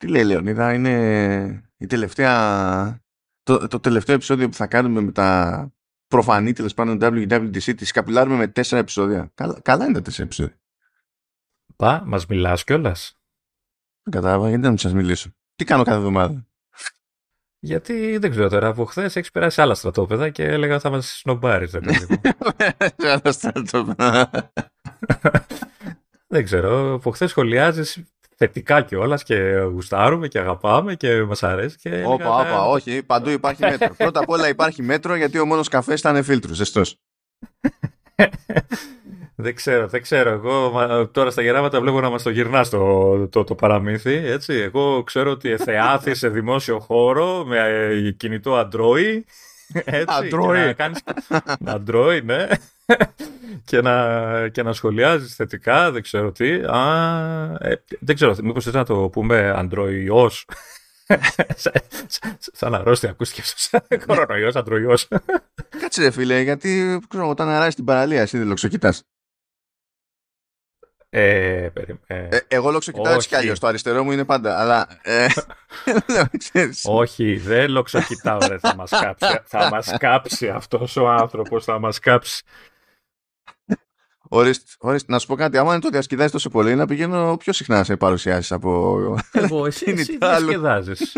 Τι λέει Λεωνίδα, είναι η τελευταία, το, το τελευταίο επεισόδιο που θα κάνουμε με τα προφανή τέλος πάντων WWDC. Της σκαπιλάρουμε με τέσσερα επεισόδια. Καλά, καλά είναι τα τέσσερα επεισόδια. Πα, μας μιλάς κιόλας. Δεν κατάλαβα, γιατί να μην σας μιλήσω. Τι κάνω κάθε εβδομάδα; Γιατί δεν ξέρω τώρα, από χθες έχεις περάσει άλλα στρατόπεδα και έλεγα θα μας σνομπάρεις. Άλλα στρατόπεδα. δεν ξέρω, από χθες σχολιάζεις θετικά κιόλας και γουστάρουμε και αγαπάμε και μας αρέσει. Και όπα, όπα, όχι, παντού υπάρχει μέτρο. Πρώτα απ' όλα υπάρχει μέτρο γιατί ο μόνος καφές ήταν φίλτρου, ζεστό. δεν ξέρω, δεν ξέρω. Εγώ τώρα στα γεράματα βλέπω να μας το γυρνάς το, το, το, παραμύθι. Έτσι. Εγώ ξέρω ότι εθεάθη σε δημόσιο χώρο με ε, κινητό Android. Έτσι, Android. Android, ναι και, να, και να σχολιάζεις θετικά, δεν ξέρω τι. Α, ε, δεν ξέρω, μήπως θες να το πούμε αντροϊός. Σαν αρρώστια ακούστηκε σαν κορονοϊός, αντροϊός. Κάτσε ρε φίλε, γιατί ξέρω, όταν αράζει την παραλία εσύ δεν λοξοκοιτάς. Ε, ε, ε, εγώ λοξοκοιτάω έτσι κι αλλιώς, το αριστερό μου είναι πάντα, αλλά... Ε, όχι, δεν λοξοκοιτάω, ρε, θα μας κάψει, θα μας κάψει αυτός ο άνθρωπος, θα μας κάψει. Ορίστε, ορίστε, να σου πω κάτι. Άμα δεν το διασκεδάζει τόσο πολύ, να πηγαίνω πιο συχνά σε παρουσιάσεις από. Εγώ, εσύ, εσύ διασκεδάζεις.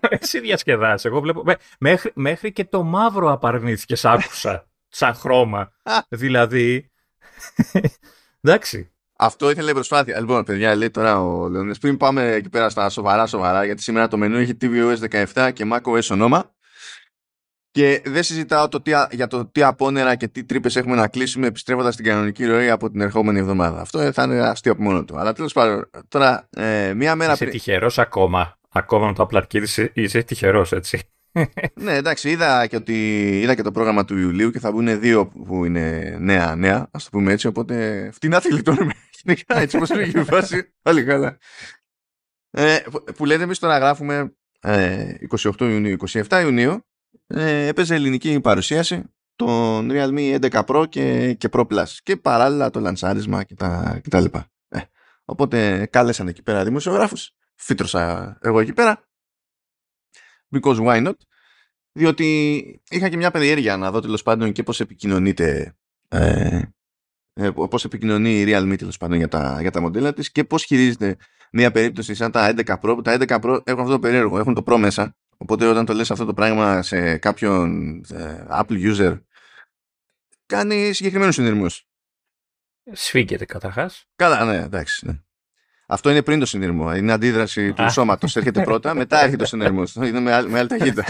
εσύ διασκεδάζεις. Εγώ βλέπω. Μέχρι, μέχρι και το μαύρο απαρνήθηκε, άκουσα. σαν χρώμα. δηλαδή. Εντάξει. Αυτό ήθελε η προσπάθεια. Λοιπόν, παιδιά, λέει τώρα ο Λεωνίδας. Πριν πάμε εκεί πέρα στα σοβαρά, σοβαρά, γιατί σήμερα το μενού έχει tvOS 17 και macOS ονόμα. Και δεν συζητάω το τι, για το τι απόνερα και τι τρύπες έχουμε να κλείσουμε επιστρέφοντας στην κανονική ροή από την ερχόμενη εβδομάδα. Αυτό θα είναι αστείο από μόνο του. Αλλά τέλος πάντων, τώρα ε, μία μέρα πριν. Είσαι τυχερός ακόμα. Ακόμα με το απλαρκίδι είσαι τυχερός, έτσι. ναι, εντάξει, είδα και, ότι, είδα και το πρόγραμμα του Ιουλίου και θα βγουν δύο που είναι νέα, νέα, ας το πούμε έτσι. Οπότε φτηνά τη λιτώνουμε. Γενικά, έτσι όπως είναι η φάση. Πάλι καλά. Ε, που λέτε, εμείς τώρα γράφουμε ε, 28 Ιουνίου, 27 Ιουνίου ε, έπαιζε ελληνική παρουσίαση των Realme 11 Pro και, και Pro Plus. Και παράλληλα το λανσάρισμα και τα, και τα λοιπά. Ε, οπότε κάλεσαν εκεί πέρα δημοσιογράφους, φύτρωσα εγώ εκεί πέρα. Because why not; Διότι είχα και μια περιέργεια να δω τέλος πάντων και πώς επικοινωνείται ε, ε, πώς επικοινωνεί η Realme τέλος πάντων για τα, για τα μοντέλα της και πώς χειρίζεται μια περίπτωση σαν τα 11 Pro. Τα 11 Pro έχουν αυτό το περίεργο, έχουν το Pro μέσα Οπότε όταν το λες αυτό το πράγμα σε κάποιον ε, Apple user κάνει συγκεκριμένους συνειρμούς. Σφίγγεται καταρχάς. Καλά, ναι, εντάξει. Ναι. Αυτό είναι πριν το συνειρμό. Είναι αντίδραση του σώματος. Έρχεται πρώτα, μετά έρχεται ο συνειρμό. Είναι με άλλη, με άλλη ταχύτητα.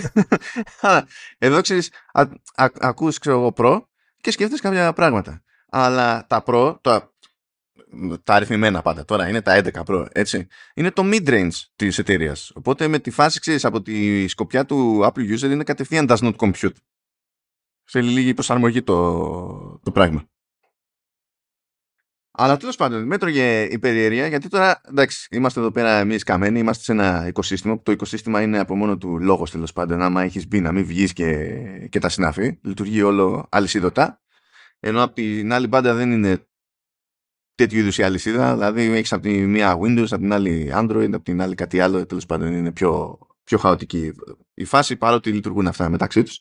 Εδώ ξέρεις, ακούς, ξέρω εγώ, προ και σκέφτεσαι κάποια πράγματα. Αλλά τα προ, το, τα αριθμημένα πάντα τώρα, είναι τα 11 Pro, έτσι. Είναι το mid-range της εταιρείας. Οπότε με τη φάση, ξέρεις, από τη σκοπιά του Apple User είναι κατευθείαν does not compute. Θέλει λίγη προσαρμογή το, το πράγμα. Αλλά τέλος πάντων, μέτρωγε η περιέργεια, γιατί τώρα εντάξει, είμαστε εδώ πέρα εμείς καμένοι, είμαστε σε ένα οικοσύστημα που το οικοσύστημα είναι από μόνο του λόγος τέλος πάντων. Άμα έχεις μπει να μην βγεις και, και τα συναφή, λειτουργεί όλο αλυσίδωτα. Ενώ από την άλλη μπάντα δεν είναι τέτοιου είδους η αλυσίδα. Δηλαδή, έχεις από τη μία Windows, από την άλλη Android, από την άλλη κάτι άλλο. Τέλος πάντων, είναι πιο, πιο χαοτική η φάση παρότι λειτουργούν αυτά μεταξύ τους.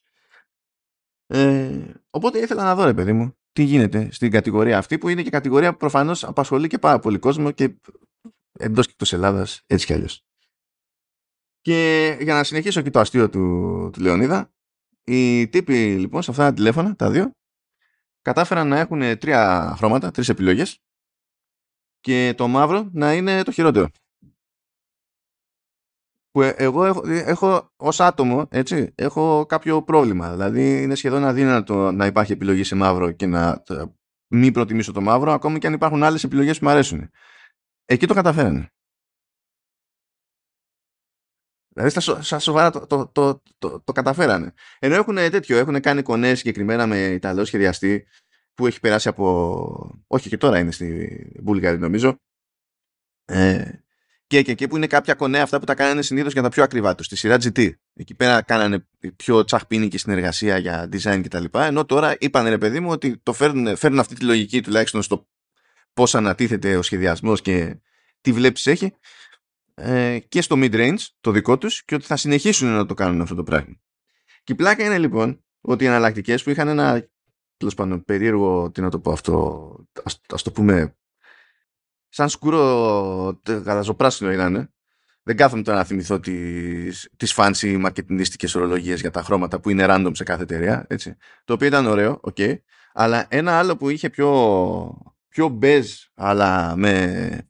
Ε, οπότε ήθελα να δω, ρε παιδί μου, τι γίνεται στην κατηγορία αυτή, που είναι και κατηγορία που προφανώς απασχολεί και πάρα πολύ κόσμο και εντός και εκτός Ελλάδας, έτσι κι αλλιώς. Και για να συνεχίσω και το αστείο του, του Λεωνίδα, οι τύποι λοιπόν σε αυτά τα τηλέφωνα, τα δύο, κατάφεραν να έχουν τρία χρώματα, τρεις επιλογές και το μαύρο να είναι το χειρότερο. Που ε, εγώ έχω, έχω ως άτομο, έτσι, έχω κάποιο πρόβλημα. Δηλαδή είναι σχεδόν αδύνατο να υπάρχει επιλογή σε μαύρο και να μην προτιμήσω το μαύρο, ακόμη και αν υπάρχουν άλλες επιλογές που μου αρέσουν. Εκεί το καταφέρανε. Δηλαδή στα, σοβαρά το, το, το, το, το καταφέρανε. Ενώ έχουν τέτοιο, έχουν κάνει κονέ συγκεκριμένα με Ιταλό σχεδιαστή που έχει περάσει από. Όχι, και τώρα είναι στη Βούλγαρη, νομίζω. Ε, και, και εκεί που είναι κάποια κονέα αυτά που τα κάνανε συνήθως για τα πιο ακριβά τους, στη σειρά GT. Εκεί πέρα κάνανε πιο τσαχπίνικη συνεργασία για design κτλ. Ενώ τώρα είπαν ρε παιδί μου ότι το φέρνουν, φέρνουν αυτή τη λογική τουλάχιστον στο πώς ανατίθεται ο σχεδιασμός και τι βλέψεις έχει ε, και στο mid-range το δικό τους και ότι θα συνεχίσουν να το κάνουν αυτό το πράγμα. Και η πλάκα είναι λοιπόν ότι οι εναλλακτικές που είχαν ένα τέλος πάντων περίεργο, τι να το πω αυτό, ας, το πούμε σαν σκούρο γαλαζοπράσινο ήταν. Δεν κάθομαι τώρα να θυμηθώ τις, τις fancy μαρκετινίστικες ορολογίες για τα χρώματα που είναι random σε κάθε εταιρεία, έτσι. Το οποίο ήταν ωραίο, ok. Okay. Αλλά ένα άλλο που είχε πιο, πιο beige, αλλά με,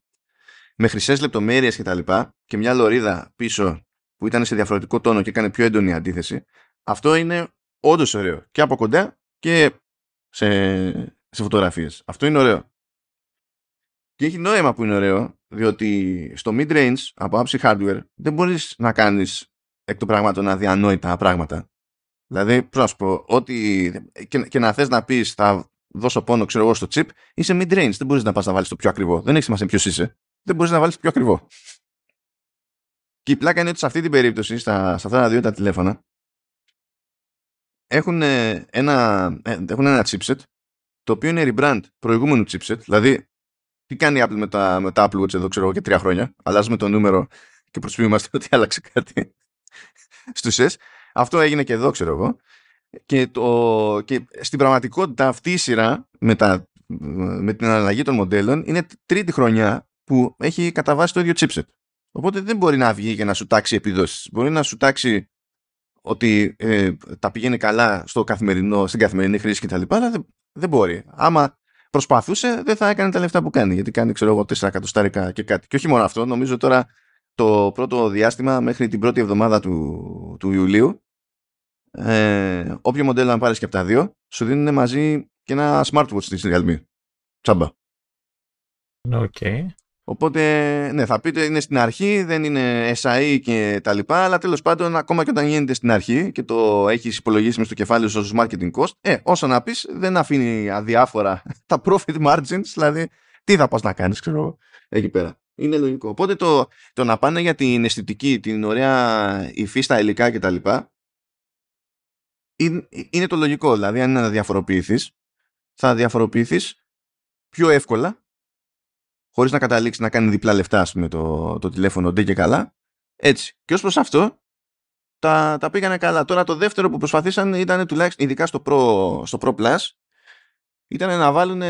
με χρυσές λεπτομέρειες και τα λοιπά, και μια λωρίδα πίσω που ήταν σε διαφορετικό τόνο και έκανε πιο έντονη αντίθεση, αυτό είναι όντως ωραίο. Και από κοντά και σε, σε φωτογραφίες. Αυτό είναι ωραίο. Και έχει νόημα που είναι ωραίο, διότι στο mid-range από άποψη hardware δεν μπορείς να κάνεις εκ των πραγμάτων αδιανόητα πράγματα. Δηλαδή, πώς να σου πω, ότι και, και να θες να πεις θα δώσω πόνο, ξέρω εγώ, στο chip, είσαι mid-range. Δεν μπορείς να πας να βάλεις το πιο ακριβό. Δεν έχει σημασία ποιος είσαι. Δεν μπορείς να βάλεις το πιο ακριβό. Και η πλάκα είναι ότι σε αυτή την περίπτωση, στα, σε αυτά τα δύο τα τηλέφωνα, έχουν ένα, ε, έχουν ένα chipset το οποίο είναι rebrand προηγούμενου chipset. Δηλαδή, τι κάνει η Apple με τα, με τα Apple Watch εδώ, ξέρω εγώ, και τρία χρόνια. Αλλάζουμε το νούμερο και προσποιούμαστε ότι άλλαξε κάτι στους S. Αυτό έγινε και εδώ, ξέρω εγώ. Και, το, και στην πραγματικότητα αυτή η σειρά με, τα, με την αλλαγή των μοντέλων είναι τρίτη χρονιά που έχει καταβάσει το ίδιο chipset. Οπότε δεν μπορεί να βγει και να σου τάξει επιδόσεις. Μπορεί να σου τάξει ότι ε, τα πηγαίνει καλά στο καθημερινό, στην καθημερινή χρήση κτλ. Αλλά δεν, δεν μπορεί. Άμα προσπαθούσε, δεν θα έκανε τα λεφτά που κάνει. Γιατί κάνει, ξέρω εγώ, 4 εκατοστάρικα και κάτι. Και όχι μόνο αυτό, νομίζω τώρα το πρώτο διάστημα μέχρι την πρώτη εβδομάδα του, του Ιουλίου, ε, όποιο μοντέλο να πάρεις και από τα δύο, σου δίνουν μαζί και ένα smartwatch στη Realme. Τσάμπα. Ok. Okay. Οπότε, ναι, θα πείτε είναι στην αρχή, δεν είναι ες αεί και τα λοιπά, αλλά τέλος πάντων, ακόμα και όταν γίνεται στην αρχή και το έχεις υπολογίσει μες στο κεφάλι σου ως marketing cost, ε, όσο να πεις, δεν αφήνει αδιάφορα τα profit margins, δηλαδή, τι θα πας να κάνεις, ξέρω, εκεί πέρα. Είναι λογικό. Οπότε το, το να πάνε για την αισθητική, την ωραία υφή στα υλικά και τα λοιπά, είναι, είναι το λογικό. Δηλαδή, αν είναι να διαφοροποιηθείς, θα διαφοροποιηθείς πιο εύκολα χωρίς να καταλήξει να κάνει διπλά λεφτά, με το, το τηλέφωνο ντε και καλά. Έτσι. Και ως προς αυτό, τα, τα πήγανε καλά. Τώρα το δεύτερο που προσπαθήσαν ήταν τουλάχιστον, ειδικά στο Pro, στο Pro Plus, ήταν να βάλουν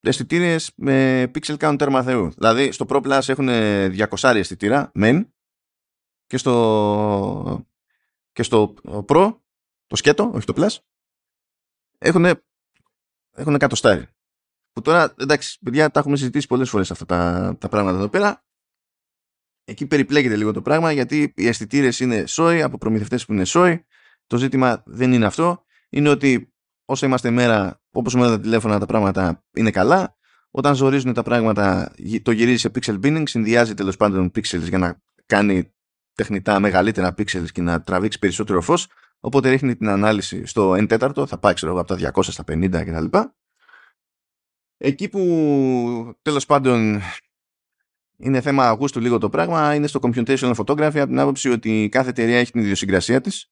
αισθητήρες με pixel count τέρμα Θεού. Δηλαδή στο Pro Plus έχουν 200 αισθητήρα, μεν, και στο, και στο Pro, το σκέτο, όχι το Plus, έχουν, έχουν εκατοστάρι. Που τώρα, εντάξει, παιδιά, τα έχουμε συζητήσει πολλές φορές αυτά τα, τα πράγματα εδώ πέρα. Εκεί περιπλέκεται λίγο το πράγμα γιατί οι αισθητήρες είναι σόι από προμηθευτές που είναι σόι. Το ζήτημα δεν είναι αυτό. Είναι ότι όσο είμαστε μέρα, όπως με τα τηλέφωνα, τα πράγματα είναι καλά. Όταν ζορίζουν τα πράγματα, το γυρίζει σε pixel binning, συνδυάζει τέλος πάντων pixels για να κάνει τεχνητά μεγαλύτερα pixels και να τραβήξει περισσότερο φως. Οπότε ρίχνει την ανάλυση στο 1 τέταρτο, θα πάει ξέρω από τα 200 στα 50 κτλ. Εκεί που τέλος πάντων είναι θέμα αγούστου λίγο το πράγμα είναι στο computational photography από την άποψη ότι κάθε εταιρεία έχει την ιδιοσυγκρασία της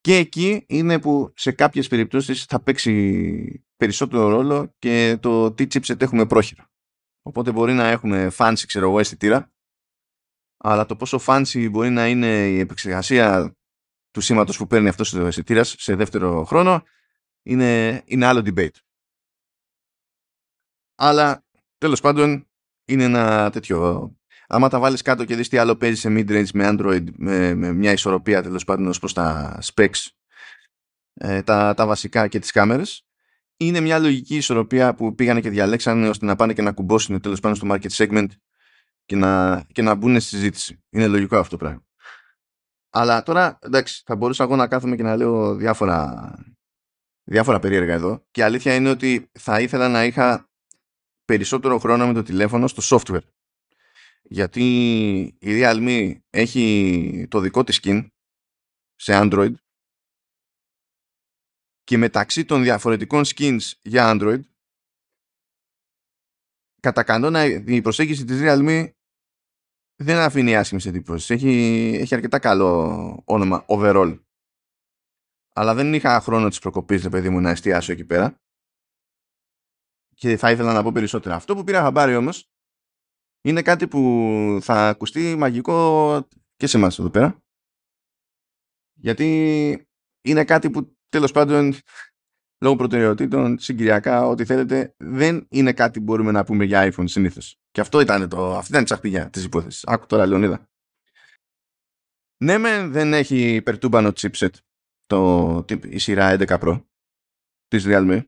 και εκεί είναι που σε κάποιες περιπτώσεις θα παίξει περισσότερο ρόλο και το τι chipset έχουμε πρόχειρα. Οπότε μπορεί να έχουμε fancy ξέρω εγώ αισθητήρα αλλά το πόσο fancy μπορεί να είναι η επεξεργασία του σήματος που παίρνει αυτός ο αισθητήρας σε δεύτερο χρόνο είναι, είναι άλλο debate. Αλλά τέλος πάντων είναι ένα τέτοιο. Άμα τα βάλεις κάτω και δεις τι άλλο παίζει σε mid-range με Android με, με μια ισορροπία τέλος πάντων ως προς τα specs, ε, τα, τα βασικά και τις κάμερες, είναι μια λογική ισορροπία που πήγανε και διαλέξανε ώστε να πάνε και να κουμπώσουν τέλος πάντων στο market segment και να, και να μπουν στη συζήτηση. Είναι λογικό αυτό το πράγμα. Αλλά τώρα, εντάξει, θα μπορούσα εγώ να κάθομαι και να λέω διάφορα, διάφορα περίεργα εδώ. Και η αλήθεια είναι ότι θα ήθελα να είχα περισσότερο χρόνο με το τηλέφωνο στο software. Γιατί η Realme έχει το δικό της skin σε Android και μεταξύ των διαφορετικών skins για Android κατά κανόνα η προσέγγιση της Realme δεν αφήνει άσχημες εντύπωσεις. Έχει, έχει αρκετά καλό όνομα overall. Αλλά δεν είχα χρόνο της προκοπής, παιδί μου, να εστιάσω εκεί πέρα και θα ήθελα να πω περισσότερα. Αυτό που πήρα χαμπάρι όμως είναι κάτι που θα ακουστεί μαγικό και σε εμάς εδώ πέρα. Γιατί είναι κάτι που τέλος πάντων λόγω προτεραιοτήτων, συγκυριακά, ό,τι θέλετε, δεν είναι κάτι που μπορούμε να πούμε για iPhone συνήθως. Και αυτό ήταν το, αυτή ήταν η τσαχπηγιά της υπόθεσης. Άκου τώρα, Λεωνίδα. Ναι, μεν δεν έχει υπερτούμπανο chipset το, η σειρά 11 Pro της Realme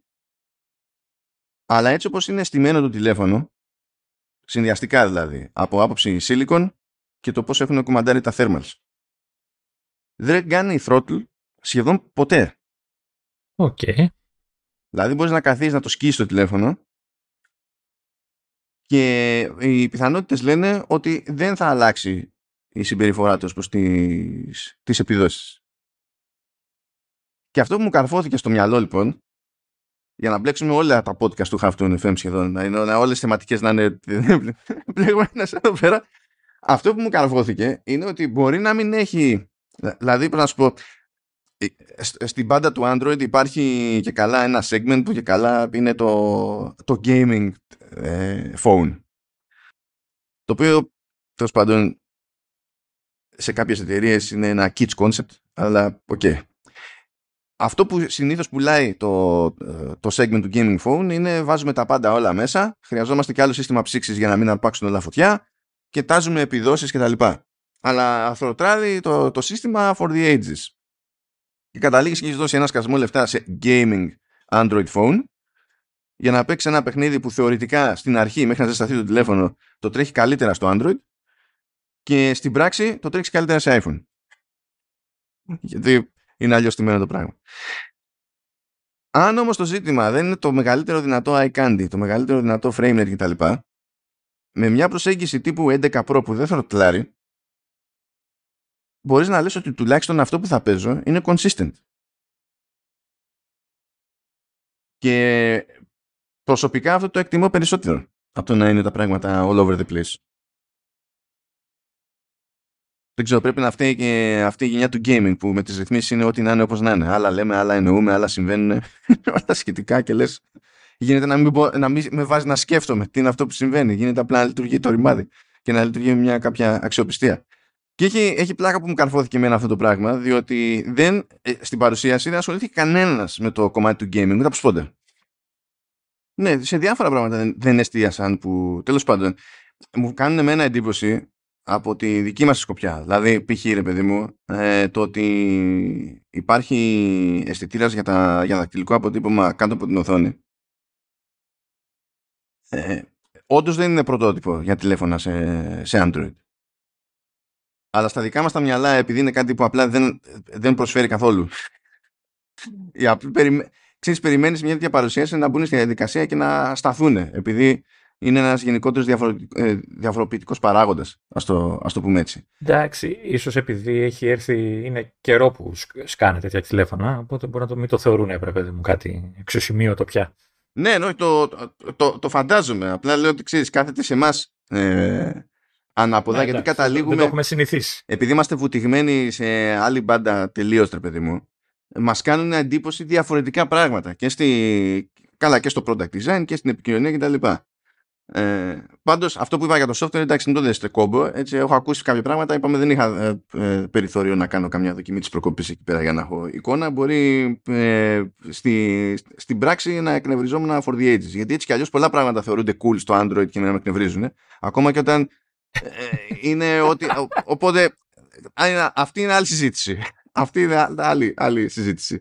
αλλά έτσι όπως είναι στημένο το τηλέφωνο συνδυαστικά δηλαδή από άποψη silicon και το πώς έχουν κουμαντάρει τα thermals δεν κάνει throttle σχεδόν ποτέ OK. Okay. Δηλαδή μπορείς να καθίσεις να το σκίσεις το τηλέφωνο και οι πιθανότητες λένε ότι δεν θα αλλάξει η συμπεριφορά του ως προς τις, τις επιδόσεις. Και αυτό που μου καρφώθηκε στο μυαλό λοιπόν, για να μπλέξουμε όλα τα podcast του Have FM σχεδόν, να είναι όλες τις θεματικές να είναι μπλεγμένες εδώ πέρα, αυτό που μου καρφώθηκε είναι ότι μπορεί να μην έχει, δηλαδή πρέπει να σου πω, ε, στην μπάντα του Android υπάρχει και καλά ένα segment που και καλά είναι το, το gaming ε, phone. Το οποίο, τέλος πάντων, σε κάποιες εταιρείες είναι ένα κιτς concept, αλλά OK. Okay. Αυτό που συνήθως πουλάει το, ε, το segment του gaming phone είναι βάζουμε τα πάντα όλα μέσα, χρειαζόμαστε και άλλο σύστημα ψήξης για να μην αρπάξουν όλα φωτιά και τάζουμε επιδόσεις κτλ. Αλλά αθροτράδει το, το σύστημα for the ages και καταλήγεις και έχεις δώσει ένα σκασμό λεφτά σε gaming Android phone για να παίξεις ένα παιχνίδι που θεωρητικά στην αρχή μέχρι να ζεσταθεί το τηλέφωνο το τρέχει καλύτερα στο Android και στην πράξη το τρέχεις καλύτερα σε iPhone. Γιατί είναι αλλιώς τιμένο το πράγμα. Αν όμως το ζήτημα δεν είναι το μεγαλύτερο δυνατό iCandy, το μεγαλύτερο δυνατό frame rate κτλ. Με μια προσέγγιση τύπου 11 Pro που δεν θα τλάρει μπορείς να λες ότι τουλάχιστον αυτό που θα παίζω είναι consistent. Και προσωπικά αυτό το εκτιμώ περισσότερο από το να είναι τα πράγματα all over the place. Δεν ξέρω, πρέπει να φταίει και αυτή η γενιά του gaming που με τις ρυθμίσεις είναι ό,τι να είναι όπως να είναι. Άλλα λέμε, άλλα εννοούμε, άλλα συμβαίνουν. όλα σχετικά και λες γίνεται να μην, να μην με βάζει να σκέφτομαι τι είναι αυτό που συμβαίνει. Γίνεται απλά να λειτουργεί το ρημάδι και να λειτουργεί με μια κάποια αξιοπιστία. Και έχει, έχει πλάκα που μου καρφώθηκε εμένα αυτό το πράγμα, διότι δεν, ε, στην παρουσίαση δεν ασχολήθηκε κανένας με το κομμάτι του gaming, ούτε από σπόντα. Ναι, σε διάφορα πράγματα δεν, δεν εστίασαν που τέλος πάντων μου κάνουν εμένα εντύπωση από τη δική μας σκοπιά. Δηλαδή, π.χ. ρε παιδί μου, ε, το ότι υπάρχει αισθητήρας για, τα, για δακτυλικό αποτύπωμα κάτω από την οθόνη. Ε, Όντως δεν είναι πρωτότυπο για τηλέφωνα σε, σε Android. Αλλά στα δικά μας τα μυαλά, επειδή είναι κάτι που απλά δεν, δεν προσφέρει καθόλου. Η απλή περιμέ... Ξέρεις, περιμένεις μια τέτοια παρουσίαση να μπουν στη διαδικασία και να σταθούν. Επειδή είναι ένας γενικότερος διαφορετικό, ε, διαφοροποιητικός παράγοντας, ας το, ας το πούμε έτσι. Εντάξει, ίσως επειδή έχει έρθει, είναι καιρό που σκάνε τέτοια τηλέφωνα, οπότε μπορεί να το μην το θεωρούν έπρεπε μου κάτι εξωσημείωτο πια. Ναι, ναι, το, το, το, το, φαντάζομαι. Απλά λέω ότι ξέρεις, κάθεται σε εμάς ε, ανάποδα, ναι, γιατί καταλήγουμε. Δεν το έχουμε συνηθίσει. Επειδή είμαστε βουτυγμένοι σε άλλη μπάντα τελείως, τρε παιδί μου, μας κάνουν εντύπωση διαφορετικά πράγματα. Και στη... Καλά, και στο product design και στην επικοινωνία κτλ. Ε, Πάντως, αυτό που είπα για το software, εντάξει, δεν το δέστε κόμπο. Έτσι, έχω ακούσει κάποια πράγματα. Είπαμε, δεν είχα ε, ε, περιθώριο να κάνω καμιά δοκιμή της προκοπή εκεί πέρα για να έχω εικόνα. Μπορεί ε, στη, στην πράξη να εκνευριζόμουν for the ages. Γιατί έτσι κι αλλιώς πολλά πράγματα θεωρούνται cool στο Android και να με εκνευρίζουν. Ακόμα και όταν ε, είναι ότι. Οπότε αυτή είναι άλλη συζήτηση. Αυτή είναι άλλη, άλλη συζήτηση.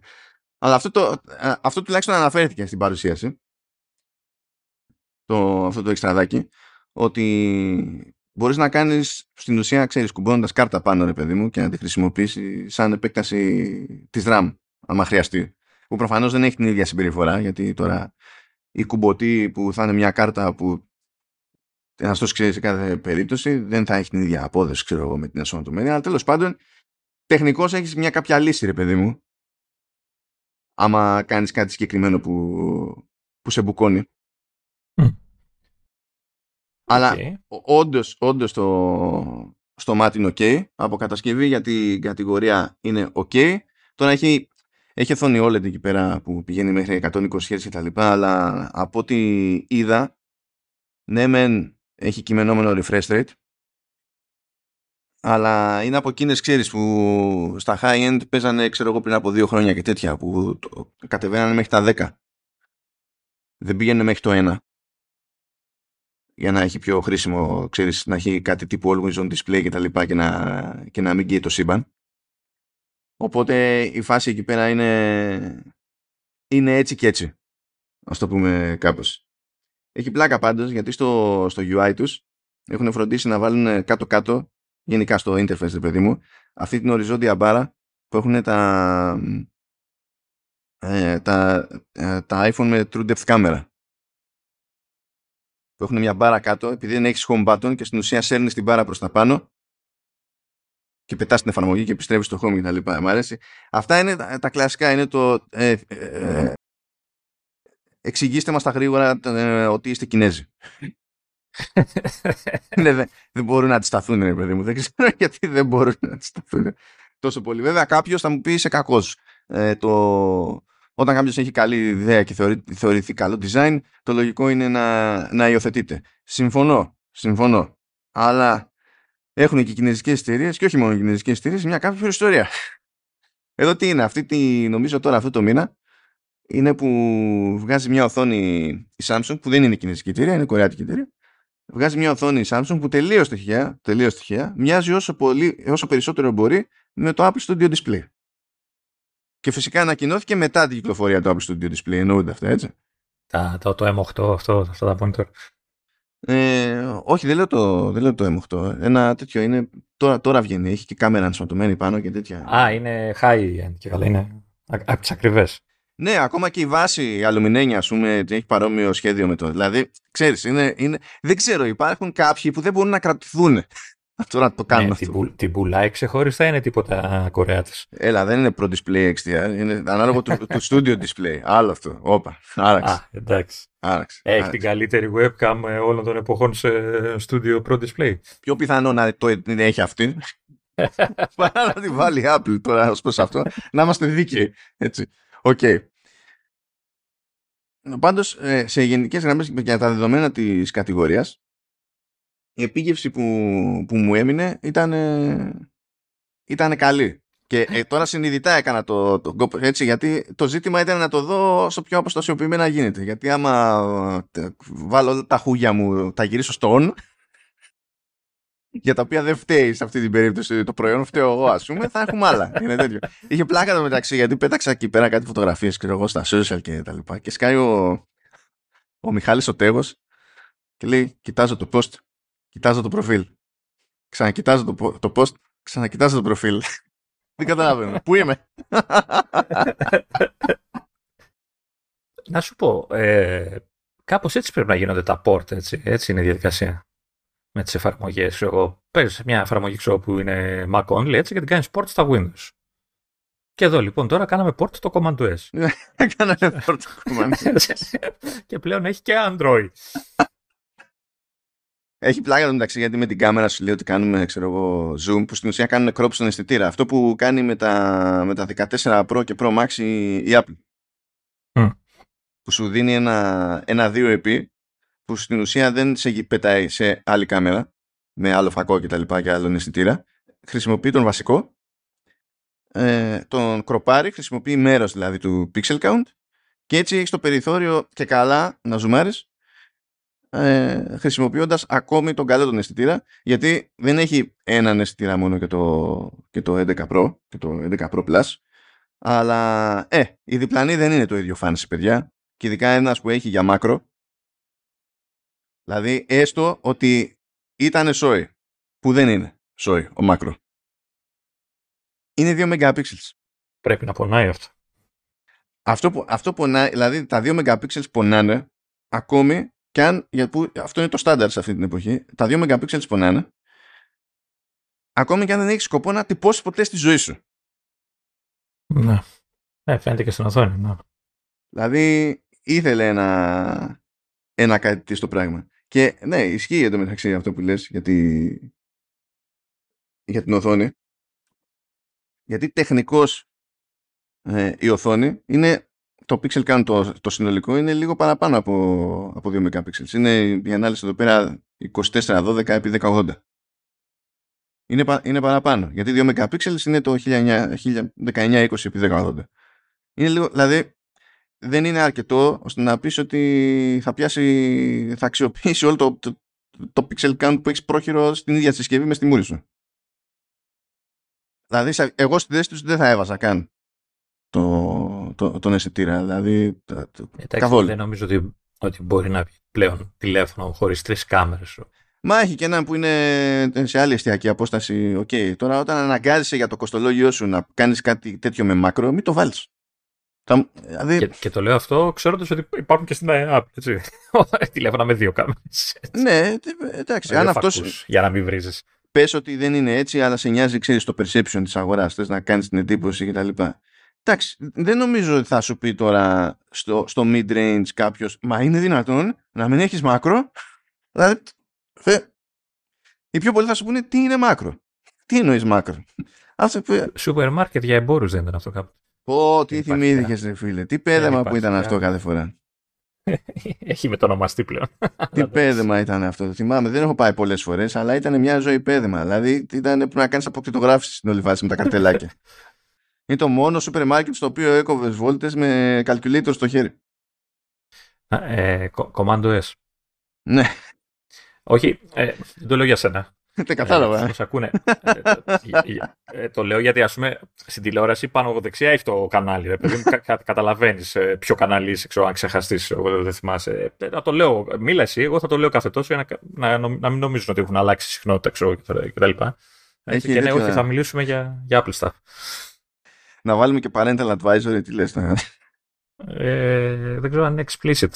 Αλλά αυτό, το, ε, αυτό τουλάχιστον αναφέρθηκε στην παρουσίαση. Το, αυτό το εξτραδάκι. Ότι μπορείς να κάνεις στην ουσία, ξέρεις, κουμπώνοντας κάρτα πάνω, ρε παιδί μου, και να τη χρησιμοποιήσει σαν επέκταση της RAM, άμα χρειαστεί. Που προφανώς δεν έχει την ίδια συμπεριφορά, γιατί τώρα η κουμποτή που θα είναι μια κάρτα που να το ξέρει σε κάθε περίπτωση, δεν θα έχει την ίδια απόδοση, ξέρω εγώ, με την ενσωματωμένη. Αλλά τέλος πάντων, τεχνικώς έχεις μια κάποια λύση, ρε παιδί μου. Άμα κάνεις κάτι συγκεκριμένο που, που σε μπουκώνει. Αλλά όντως, όντως το, στο μάτι είναι OK. Από κατασκευή για την κατηγορία είναι OK. Τώρα έχει, έχει οθόνη OLED εκεί πέρα που πηγαίνει μέχρι 120 Hz και τα λοιπά, αλλά από ό,τι είδα, ναι μεν έχει κειμενόμενο refresh rate αλλά είναι από εκείνες ξέρεις που στα high end παίζανε ξέρω εγώ πριν από δύο χρόνια και τέτοια που το, κατεβαίνανε μέχρι τα 10 δεν πήγαινε μέχρι το 1 για να έχει πιο χρήσιμο ξέρεις να έχει κάτι τύπου always on display και τα λοιπά και να, και να μην γκέει το σύμπαν. Οπότε η φάση εκεί πέρα είναι είναι έτσι και έτσι. Ας το πούμε κάπως. Έχει πλάκα πάντως γιατί στο, στο UI τους έχουν φροντίσει να βάλουν κάτω-κάτω γενικά στο interface, παιδί μου, αυτή την οριζόντια μπάρα που έχουν τα, ε, τα, ε, τα iPhone με True Depth Camera. Που έχουν μια μπάρα κάτω, επειδή δεν έχεις home button και στην ουσία σέρνεις την μπάρα προς τα πάνω και πετάς την εφαρμογή και επιστρέφεις στο home και τα λοιπά. Μ' αρέσει. Αυτά είναι τα, τα κλασικά, είναι το ε, ε, εξηγήστε μας τα γρήγορα ε, ότι είστε Κινέζοι. ναι, δεν, δεν μπορούν να αντισταθούν, ρε παιδί μου. Δεν ξέρω γιατί δεν μπορούν να αντισταθούν τόσο πολύ. Βέβαια, κάποιος θα μου πει είσαι κακός. Ε, το... Όταν κάποιος έχει καλή ιδέα και θεωρεί, θεωρηθεί καλό design, το λογικό είναι να, να υιοθετείται. Συμφωνώ. Συμφωνώ. Αλλά έχουν και κινέζικες εταιρείες και όχι μόνο κινέζικες εταιρείες μια κάποια ιστορία. Εδώ τι είναι, αυτή τη, νομίζω τώρα αυτό το μήνα είναι που βγάζει μια οθόνη η Samsung που δεν είναι κινέζικη εταιρεία, είναι κορεάτικη εταιρεία βγάζει μια οθόνη Samsung που τελείως τυχαία, τελείως τυχαία μοιάζει όσο, πολύ, όσο περισσότερο μπορεί με το Apple Studio Display. Και φυσικά ανακοινώθηκε μετά την κυκλοφορία του Apple Studio Display, εννοούνται αυτά, έτσι. Τα, το, το M8, αυτό, αυτά τα monitor. Ε, όχι, δεν λέω, το, δεν λέω το M8. Ένα τέτοιο είναι. Τώρα, τώρα βγαίνει. Έχει και κάμερα ενσωματωμένη πάνω και τέτοια. Α, είναι high end και καλά. Είναι από τις ακριβές. Ναι, ακόμα και η βάση η αλουμινένια, ας πούμε, έχει παρόμοιο σχέδιο με το. Δηλαδή, ξέρεις, είναι, είναι, δεν ξέρω, υπάρχουν κάποιοι που δεν μπορούν να κρατηθούν. Αυτό να το κάνουν ναι, αυτό. Την, την πουλάει ξεχωριστά είναι τίποτα Κορεάτη. Έλα, δεν είναι Pro Display XDR, είναι ανάλογο του, του Studio Display. Άλλο αυτό. Όπα, άραξε. Α, εντάξει. Άραξε. Έχει άραξε. την καλύτερη webcam όλων των εποχών σε Studio Pro Display. Πιο πιθανό να το έχει αυτή. Παρά να τη βάλει η Apple τώρα ως προς αυτό. να είμαστε δίκαιοι. Έτσι. OK. Okay. Πάντως, ε, σε γενικές γραμμές για τα δεδομένα της κατηγορίας, η επίγευση που, που μου έμεινε ήταν, ήταν καλή. Και ε, τώρα συνειδητά έκανα το, το κόπο έτσι, γιατί το ζήτημα ήταν να το δω όσο πιο αποστασιοποιημένα γίνεται. Γιατί άμα ε, βάλω τα χούγια μου, τα γυρίσω στο on, για τα οποία δεν φταίει σε αυτή την περίπτωση το προϊόν, φταίω εγώ, ας πούμε, θα έχουμε άλλα. Είναι τέτοιο. Είχε πλάκα το μεταξύ, γιατί πέταξα εκεί πέρα κάτι φωτογραφίες και εγώ στα social και τα λοιπά. Και σκάει ο, ο Μιχάλης ο Τέγος και λέει: Κοιτάζω το post, κοιτάζω το προφίλ. Ξανακοιτάζω το, το post, ξανακοιτάζω το προφίλ. Δεν καταλαβαίνω. Πού είμαι; Να σου πω, ε, κάπως έτσι πρέπει να γίνονται τα port, έτσι, έτσι είναι η διαδικασία με τις εφαρμογές. Εγώ παίζεις μια εφαρμογή ξέρω, που είναι Mac only έτσι και την κάνεις port στα Windows. Και εδώ λοιπόν τώρα κάναμε port το Command S. κάναμε port το Command S. και πλέον έχει και Android. Έχει πλάκα μεταξύ γιατί με την κάμερα σου λέει ότι κάνουμε ξέρω εγώ, zoom που στην ουσία κάνουν crop στον αισθητήρα. Αυτό που κάνει με τα, με τα 14 Pro και Pro Max η, η Apple. Mm. Που σου δίνει ένα, ένα 2 που στην ουσία δεν σε πετάει σε άλλη κάμερα με άλλο φακό και τα λοιπά και άλλο αισθητήρα. Χρησιμοποιεί τον βασικό, ε, τον κροπάρει, χρησιμοποιεί μέρος δηλαδή του pixel count και έτσι έχει το περιθώριο και καλά να ζουμάρεις ε, χρησιμοποιώντας ακόμη τον καλό τον αισθητήρα γιατί δεν έχει έναν αισθητήρα μόνο και το, και το 11 Pro και το 11 Pro Plus αλλά ε, η διπλανή δεν είναι το ίδιο fancy παιδιά και ειδικά ένας που έχει για μάκρο Δηλαδή έστω ότι ήταν σόι που δεν είναι σόι ο μάκρο. Είναι 2 megapixels. Πρέπει να πονάει αυτό. Αυτό, που, αυτό πονάει, δηλαδή τα 2 megapixels πονάνε ακόμη και αν, για που, αυτό είναι το στάνταρ σε αυτή την εποχή, τα 2 megapixels πονάνε ακόμη και αν δεν έχεις σκοπό να τυπώσεις ποτέ στη ζωή σου. Ναι. Ναι, φαίνεται και στην οθόνη. Ναι. Δηλαδή ήθελε ένα, ένα κάτι στο πράγμα. Και ναι, ισχύει εντωμεταξύ αυτό που λες για, για την οθόνη. Γιατί τεχνικώς ε, η οθόνη είναι το pixel count το, το συνολικό είναι λίγο παραπάνω από, από 2 MP. Είναι η ανάλυση εδώ πέρα 2412 επί 1080. Είναι, είναι παραπάνω. Γιατί 2 MP είναι το 1920 επί 1080. Είναι λίγο, δηλαδή δεν είναι αρκετό ώστε να πεις ότι θα πιάσει, θα αξιοποιήσει όλο το, το, το pixel count που έχεις πρόχειρο στην ίδια συσκευή με στη μούρη σου. Δηλαδή, εγώ στη θέση τους δεν θα έβαζα καν το, το, τον αισθητήρα. Δηλαδή, Εντάξει, καθόλου. Δεν νομίζω ότι, ότι μπορεί να έχει πλέον τηλέφωνο χωρίς τρεις κάμερες. Μα έχει και έναν που είναι σε άλλη εστιακή απόσταση. OK, okay. τώρα όταν αναγκάζεσαι για το κοστολόγιο σου να κάνεις κάτι τέτοιο με macro, μην το βάλεις. Δηλαδή... Και, και, το λέω αυτό ξέροντας ότι υπάρχουν και στην Apple. Έτσι. Τηλέφωνα με δύο κάμερες. Ναι, εντάξει. Αν αυτός... Για να μην βρίζεις. Πες ότι δεν είναι έτσι, αλλά σε νοιάζει, ξέρεις το perception της αγοράς. Θες να κάνεις την εντύπωση κτλ. Εντάξει, δεν νομίζω ότι θα σου πει τώρα στο, στο mid-range κάποιος, Μα είναι δυνατόν να μην έχεις μάκρο. Δηλαδή, θε, οι πιο πολλοί θα σου πούνε τι είναι μάκρο; Τι εννοείς μάκρο; Σούπερ μάρκετ για εμπόρους δεν ήταν αυτό κάπου. Πω, τι θυμήθηκες, ρε φίλε. Τι πέδεμα που ήταν αυτό κάθε φορά. Έχει μετονομαστεί πλέον. Τι πέδεμα ήταν αυτό. Θυμάμαι, δεν έχω πάει πολλές φορές, αλλά ήταν μια ζωή πέδεμα. Δηλαδή ήταν πρέπει να κάνεις αποκτητογράφηση στην όλη φάση με τα καρτελάκια. Είναι το μόνο σούπερ μάρκετ στο οποίο έκοβες βόλτες με calculator στο χέρι. Ε, Commando S. Ναι. Όχι, ε, δεν το λέω για σένα. Δεν κατάλαβα. Ε, ακούνε. ε, το λέω γιατί, ας πούμε, στην τηλεόραση πάνω από δεξιά έχει το κανάλι. Ρε, παιδί κα, Καταλαβαίνεις ποιο κανάλι είσαι, ξέρω, αν ξεχαστείς. Δεν θυμάσαι. Ε, να το λέω. Μίλα εσύ, εγώ θα το λέω κάθε τόσο για να, να, να μην νομίζουν ότι έχουν αλλάξει συχνότητα, ξέρω, κτλ. Έχει και ναι, όχι, θα μιλήσουμε για, για Apple stuff. Να βάλουμε και parental advisory, τι λες. Ε, δεν ξέρω αν είναι explicit.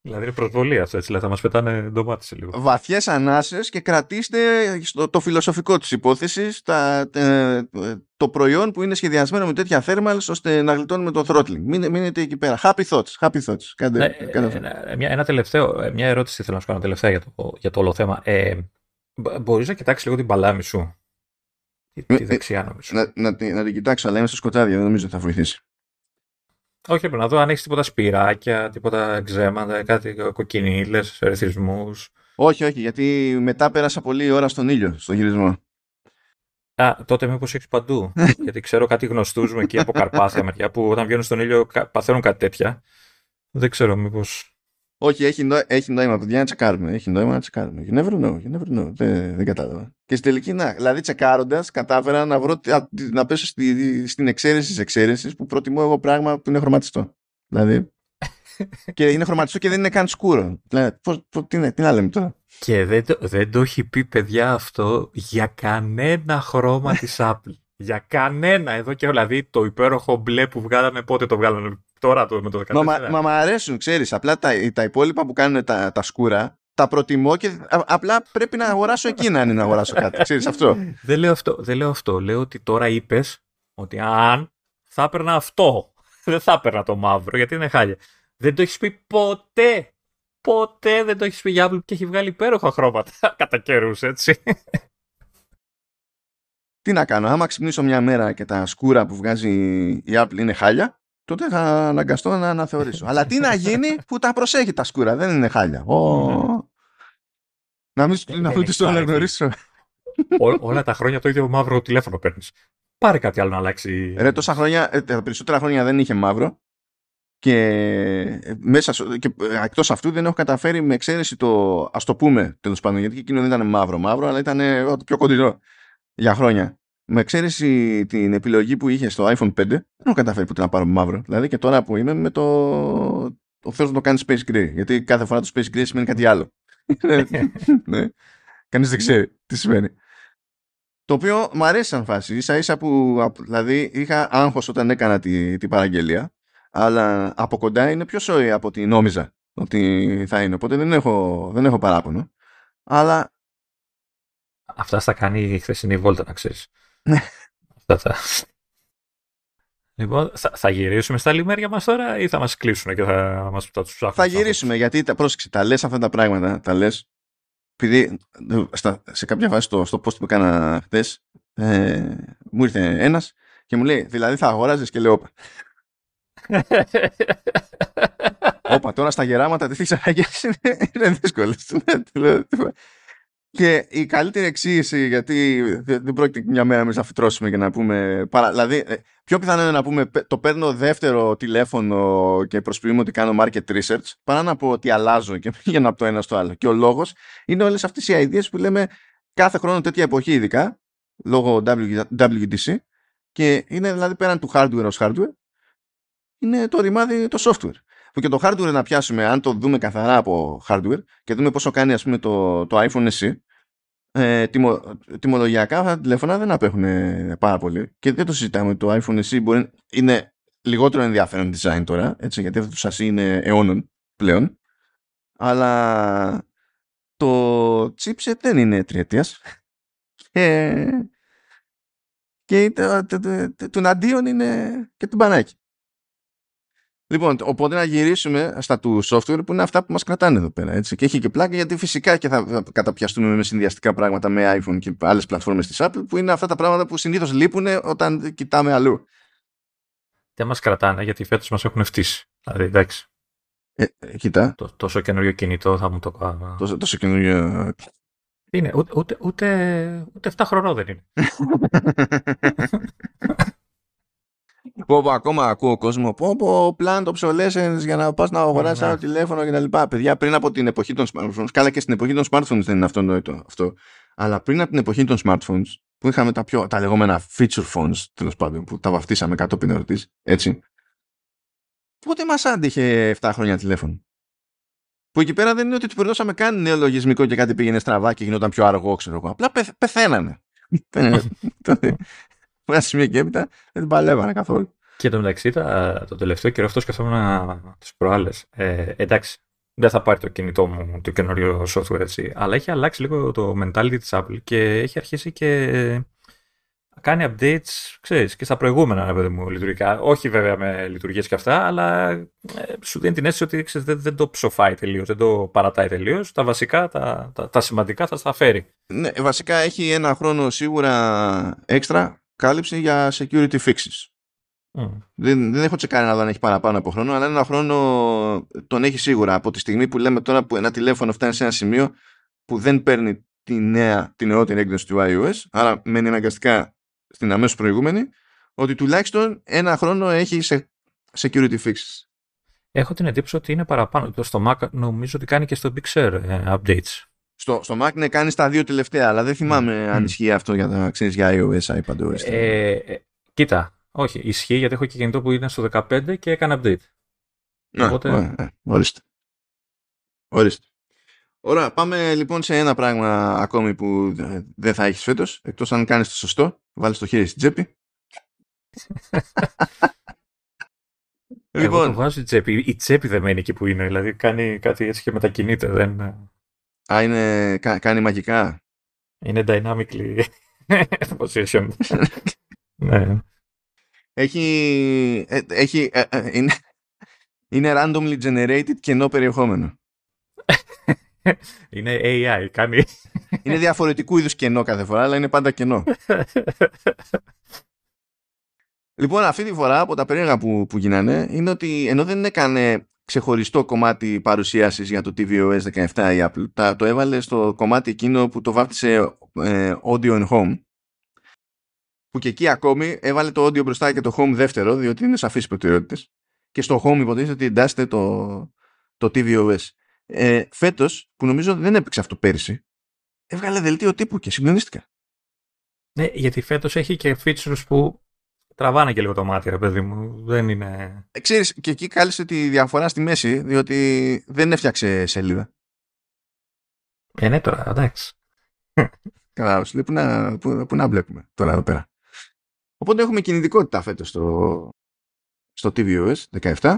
δηλαδή είναι προσβολή αυτό, έτσι, δηλαδή θα μας πετάνε ντομάτι σε λίγο. Βαθιές ανάσες και κρατήστε στο, το φιλοσοφικό της υπόθεσης τα, ε, το προϊόν που είναι σχεδιασμένο με τέτοια thermals ώστε να γλιτώνουμε το throttling. Μην, μείνετε εκεί πέρα. Happy thoughts. Happy thoughts. Κάντε, ναι, κάντε ε, μια, ένα τελευταίο, μια ερώτηση θέλω να σου κάνω τελευταία για το, για το όλο θέμα. Ε, μπορείς να κοιτάξεις λίγο την παλάμη σου; Τη, τη δεξιά νομίζω. Να, να, να, να την κοιτάξω, αλλά είμαι στο σκοτάδι, δεν νομίζω ότι θα βοηθήσει. Όχι, πρέπει να δω αν έχεις τίποτα σπυράκια, τίποτα ξέματα, κάτι κοκκινίλες, ερεθισμούς. Όχι, όχι, γιατί μετά πέρασα πολλή ώρα στον ήλιο, στον γυρισμό. Α, τότε μήπω έχεις παντού. γιατί ξέρω κάτι γνωστούς μου εκεί από Καρπάθια μεριά που όταν βγαίνουν στον ήλιο παθαίνουν κάτι τέτοια. Δεν ξέρω μήπως. Όχι, έχει, νό, έχει νόημα, παιδιά, να τσεκάρουμε. Έχει νόημα να τσεκάρουμε. You never know, you never know. Δεν, δεν κατάλαβα. Και στη τελική, να, δηλαδή τσεκάροντας, κατάφερα να, βρω, να πέσω στη, στην εξαίρεση της εξαίρεσης που προτιμώ εγώ πράγμα που είναι χρωματιστό. Δηλαδή. και είναι χρωματιστό και δεν είναι καν σκούρο. Δηλαδή, πώς, πώς, τι, είναι, τι να λέμε τώρα; Και δεν το, δεν το έχει πει, παιδιά, αυτό για κανένα χρώμα της Apple. Για κανένα εδώ και δηλαδή το υπέροχο μπλε που βγάλαμε πότε το βγάλαμε; Τώρα το, με το 14. Μα, μα, μα αρέσουν, ξέρεις, απλά τα, τα υπόλοιπα που κάνουν τα, τα σκούρα τα προτιμώ και απλά πρέπει να αγοράσω εκείνα αν είναι να αγοράσω κάτι. Ξέρεις αυτό. Δεν λέω αυτό. Δεν λέω αυτό. Λέω ότι τώρα είπες ότι αν θα έπαιρνα αυτό, δεν θα έπαιρνα το μαύρο γιατί είναι χάλια. Δεν το έχεις πει ποτέ. Ποτέ δεν το έχεις πει για Apple και έχει βγάλει υπέροχα χρώματα κατά καιρούς, έτσι. Τι να κάνω, άμα ξυπνήσω μια μέρα και τα σκούρα που βγάζει η Apple είναι χάλια, τότε θα αναγκαστώ να αναθεωρήσω. Αλλά τι να γίνει που τα προσέχει τα σκούρα, δεν είναι χάλια. Να μην να το αναγνωρίσω. όλα τα χρόνια το ίδιο μαύρο τηλέφωνο παίρνεις. Πάρε κάτι άλλο να αλλάξει. Ρε, τόσα χρόνια, ε, τα περισσότερα χρόνια δεν είχε μαύρο. Και, ε, μέσα, και ε, εκτός αυτού δεν έχω καταφέρει με εξαίρεση το ας το πούμε τέλος πάντων γιατί εκείνο δεν ήταν μαύρο μαύρο αλλά ήταν το πιο κοντινό για χρόνια. Με εξαίρεση την επιλογή που είχε στο iPhone 5, δεν έχω καταφέρει ποτέ να πάρω μαύρο. Δηλαδή και τώρα που είμαι με το. Ο Θεός να το κάνει Space Gray. Γιατί κάθε φορά το Space Gray σημαίνει κάτι άλλο. ναι. Κανείς δεν ξέρει τι σημαίνει. Το οποίο μου αρέσει σαν φάση. σα ίσα που δηλαδή είχα άγχος όταν έκανα την τη παραγγελία. Αλλά από κοντά είναι πιο σόι από ό,τι νόμιζα ότι θα είναι. Οπότε δεν έχω, δεν έχω παράπονο. Αλλά Αυτά θα κάνει η χθεσινή βόλτα, να ξέρεις. Ναι. Αυτά θα... Λοιπόν, θα, θα, γυρίσουμε στα λιμέρια μας τώρα ή θα μας κλείσουν και θα, μας, θα τους ψάχνουν. Θα γυρίσουμε γιατί, τα, πρόσεξε, τα λες αυτά τα πράγματα, τα λες. επειδή στα, σε κάποια φάση στο, στο post που έκανα χθες, ε, μου ήρθε ένας Και μου λέει, δηλαδή θα αγοράζεις και λέω, όπα. όπα, τώρα στα γεράματα τι είναι, είναι δύσκολε. Και η καλύτερη εξήγηση, γιατί δεν πρόκειται μια μέρα εμεί να φυτρώσουμε και να πούμε. Παρα, δηλαδή, ε, πιο πιθανό είναι να πούμε το παίρνω δεύτερο τηλέφωνο και προσποιούμε ότι κάνω market research, παρά να πω ότι αλλάζω και πήγαινα από το ένα στο άλλο. Και ο λόγος είναι όλες αυτές οι ideas που λέμε κάθε χρόνο τέτοια εποχή, ειδικά λόγω WDC, και είναι δηλαδή πέραν του hardware ως hardware, είναι το ρημάδι το software. Που και το hardware να πιάσουμε, αν το δούμε καθαρά από hardware και δούμε πόσο κάνει ας πούμε το, το iPhone SE, ε, τιμο, τιμολογιακά αυτά τα τηλέφωνα δεν απέχουν πάρα πολύ. Και δεν το συζητάμε. Το iPhone SE μπορεί, είναι λιγότερο ενδιαφέρον design τώρα, έτσι, γιατί αυτό το SE είναι αιώνων πλέον. Αλλά το chipset δεν είναι τριετίας. Και, και το, το, το, το, αντίον είναι και το μπανάκι. Λοιπόν, οπότε να γυρίσουμε στα του software που είναι αυτά που μας κρατάνε εδώ πέρα. Έτσι. Και έχει και πλάκα γιατί φυσικά και θα καταπιαστούμε με συνδυαστικά πράγματα με iPhone και άλλες πλατφόρμες της Apple που είναι αυτά τα πράγματα που συνήθως λείπουν όταν κοιτάμε αλλού. Δεν μας κρατάνε γιατί φέτος μας έχουν φτύσει. Δηλαδή, εντάξει. Ε, ε, κοίτα. Το, τόσο καινούριο κινητό θα μου το κάνω. Τόσο, τόσο καινούριο... Είναι, ούτε, ούτε, ούτε, ούτε 7 χρονών δεν είναι. Πω, πω, ακόμα ακούω κόσμο. Πω, πω, plant obsolescence για να πας να αγοράσεις άλλο τηλέφωνο κτλ. Παιδιά, πριν από την εποχή των smartphones, καλά και στην εποχή των smartphones δεν είναι αυτονόητο αυτό. Αλλά πριν από την εποχή των smartphones, που είχαμε τα, πιο, τα λεγόμενα feature phones, τέλος πάντων, που τα βαφτίσαμε κατόπιν ερωτή, έτσι. Πότε μας άντυχε 7 χρόνια τηλέφωνο; Που εκεί πέρα δεν είναι ότι του περνούσαμε καν νέο λογισμικό και κάτι πήγαινε στραβά και γινόταν πιο αργό, ξέρω εγώ. Απλά πεθαίνανε. από ένα σημείο και έπειτα δεν την παλεύανε καθόλου. Και το μεταξύ, το τελευταίο καιρό αυτός σκεφτόμουν τις προάλλες. Ε, εντάξει, δεν θα πάρει το κινητό μου το καινούριο software έτσι, αλλά έχει αλλάξει λίγο το mentality της Apple και έχει αρχίσει και κάνει updates, ξέρεις, και στα προηγούμενα παιδί μου, λειτουργικά. Όχι βέβαια με λειτουργίες και αυτά, αλλά ε, σου δίνει την αίσθηση ότι ξέρεις, δεν, δεν, το ψοφάει τελείως, δεν το παρατάει τελείως. Τα βασικά, τα, τα, τα σημαντικά θα στα φέρει. Ναι, βασικά έχει ένα χρόνο σίγουρα έξτρα κάλυψη για security fixes. Δεν, δεν έχω τσεκάρει να δω αν έχει παραπάνω από χρόνο, αλλά ένα χρόνο τον έχει σίγουρα. Από τη στιγμή που λέμε τώρα που ένα τηλέφωνο φτάνει σε ένα σημείο που δεν παίρνει τη νέα, την νεότερη έκδοση του iOS, άρα μένει αναγκαστικά στην αμέσως προηγούμενη, ότι τουλάχιστον ένα χρόνο έχει σε security fixes. Έχω την εντύπωση ότι είναι παραπάνω. Στο Mac νομίζω ότι κάνει και στο Big Sur ε, updates. Στο, στο Mac ναι, κάνεις τα δύο τελευταία, αλλά δεν θυμάμαι mm. αν ισχύει αυτό για, τα, ξέρεις, για iOS, iPadOS. Ε, ε, κοίτα, όχι, ισχύει γιατί έχω και κινητό που είναι στο 15 και έκανα update. Ναι, Οπότε... ε, ορίστε. Ορίστε. Ωραία, πάμε λοιπόν σε ένα πράγμα ακόμη που δεν θα έχεις φέτος, εκτός αν κάνεις το σωστό, βάλεις το χέρι στην τσέπη. λοιπόν. Εγώ το βάζω η τσέπη. Η τσέπη δεν μένει εκεί που είναι, δηλαδή κάνει κάτι έτσι και μετακινείται. Δεν... Α, είναι, κάνει μαγικά. Είναι dynamically position. ναι. Έχει, ε, έχει ε, ε, είναι, είναι randomly generated κενό περιεχόμενο. είναι AI, κάνει. είναι διαφορετικού είδους κενό κάθε φορά, αλλά είναι πάντα κενό. λοιπόν, αυτή τη φορά από τα περίεργα που, που γίνανε είναι ότι ενώ δεν έκανε ξεχωριστό κομμάτι παρουσίασης για το tvOS 17 η Apple. το έβαλε στο κομμάτι εκείνο που το βάφτισε ε, Audio and Home που και εκεί ακόμη έβαλε το audio μπροστά και το home δεύτερο διότι είναι σαφείς προτεραιότητες και στο home υποτίθεται ότι εντάσσεται το, το tvOS. Ε, φέτος που νομίζω δεν έπαιξε αυτό πέρυσι έβγαλε δελτίο τύπου και συγκλονίστηκα. Ναι, γιατί φέτος έχει και features που τραβάνε και λίγο το μάτι, ρε παιδί μου. Δεν είναι. Ε, ξέρεις, και εκεί κάλεσε τη διαφορά στη μέση, διότι δεν έφτιαξε σελίδα. Ε, ναι, τώρα, εντάξει. Καλά, σου λέει που να, που, που να βλέπουμε τώρα εδώ πέρα. Οπότε έχουμε κινητικότητα φέτος στο, στο tvOS 17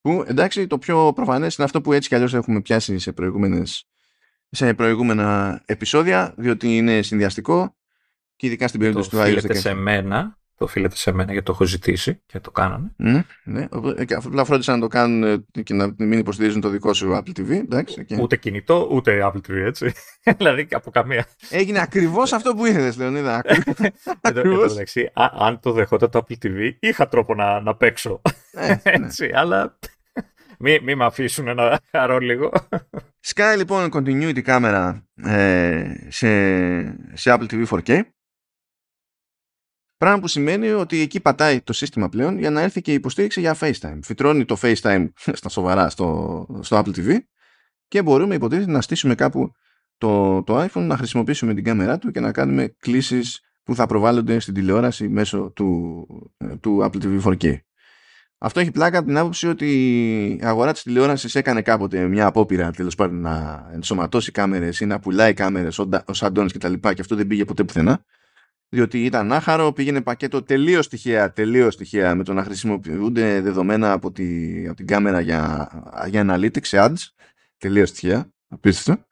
που εντάξει το πιο προφανές είναι αυτό που έτσι κι αλλιώς έχουμε πιάσει σε, προηγούμενες, σε προηγούμενα επεισόδια διότι είναι συνδυαστικό και ειδικά στην περίπτωση του iOS 17. σε μένα το οφείλεται σε μένα γιατί το έχω ζητήσει και το κάνανε. Mm, ναι, απλά φρόντισαν να το κάνουν και να μην υποστηρίζουν το δικό σου Apple TV. Εντάξει, okay. Ούτε κινητό, ούτε Apple TV, έτσι. δηλαδή από καμία. Έγινε ακριβώς αυτό που ήθελε, Λεωνίδα. Ακριβώς. Εντάξει, αν το δεχόταν το Apple TV, είχα τρόπο να, να παίξω. Ε, ναι. έτσι, αλλά μη, μη με αφήσουν να χαρώ λίγο. Sky λοιπόν continuity κάμερα ε, σε, σε Apple TV 4K. Πράγμα που σημαίνει ότι εκεί πατάει το σύστημα πλέον για να έρθει και η υποστήριξη για FaceTime. Φυτρώνει το FaceTime στα σοβαρά στο, στο Apple TV και μπορούμε υποτίθεται να στήσουμε κάπου το, το iPhone, να χρησιμοποιήσουμε την κάμερά του και να κάνουμε κλήσεις που θα προβάλλονται στην τηλεόραση μέσω του, ε, του Apple TV 4K. Αυτό έχει πλάκα από την άποψη ότι η αγορά της τηλεόρασης έκανε κάποτε μια απόπειρα τέλος πάντων να ενσωματώσει κάμερες ή να πουλάει κάμερες ως add και τα λοιπά και αυτό δεν πήγε ποτέ πουθενά διότι ήταν άχαρο, πήγαινε πακέτο τελείως τυχαία, τελείως τυχαία με το να χρησιμοποιούνται δεδομένα από, τη, από την κάμερα για, για analytics, ads, τελείως τυχαία, απίστευτο.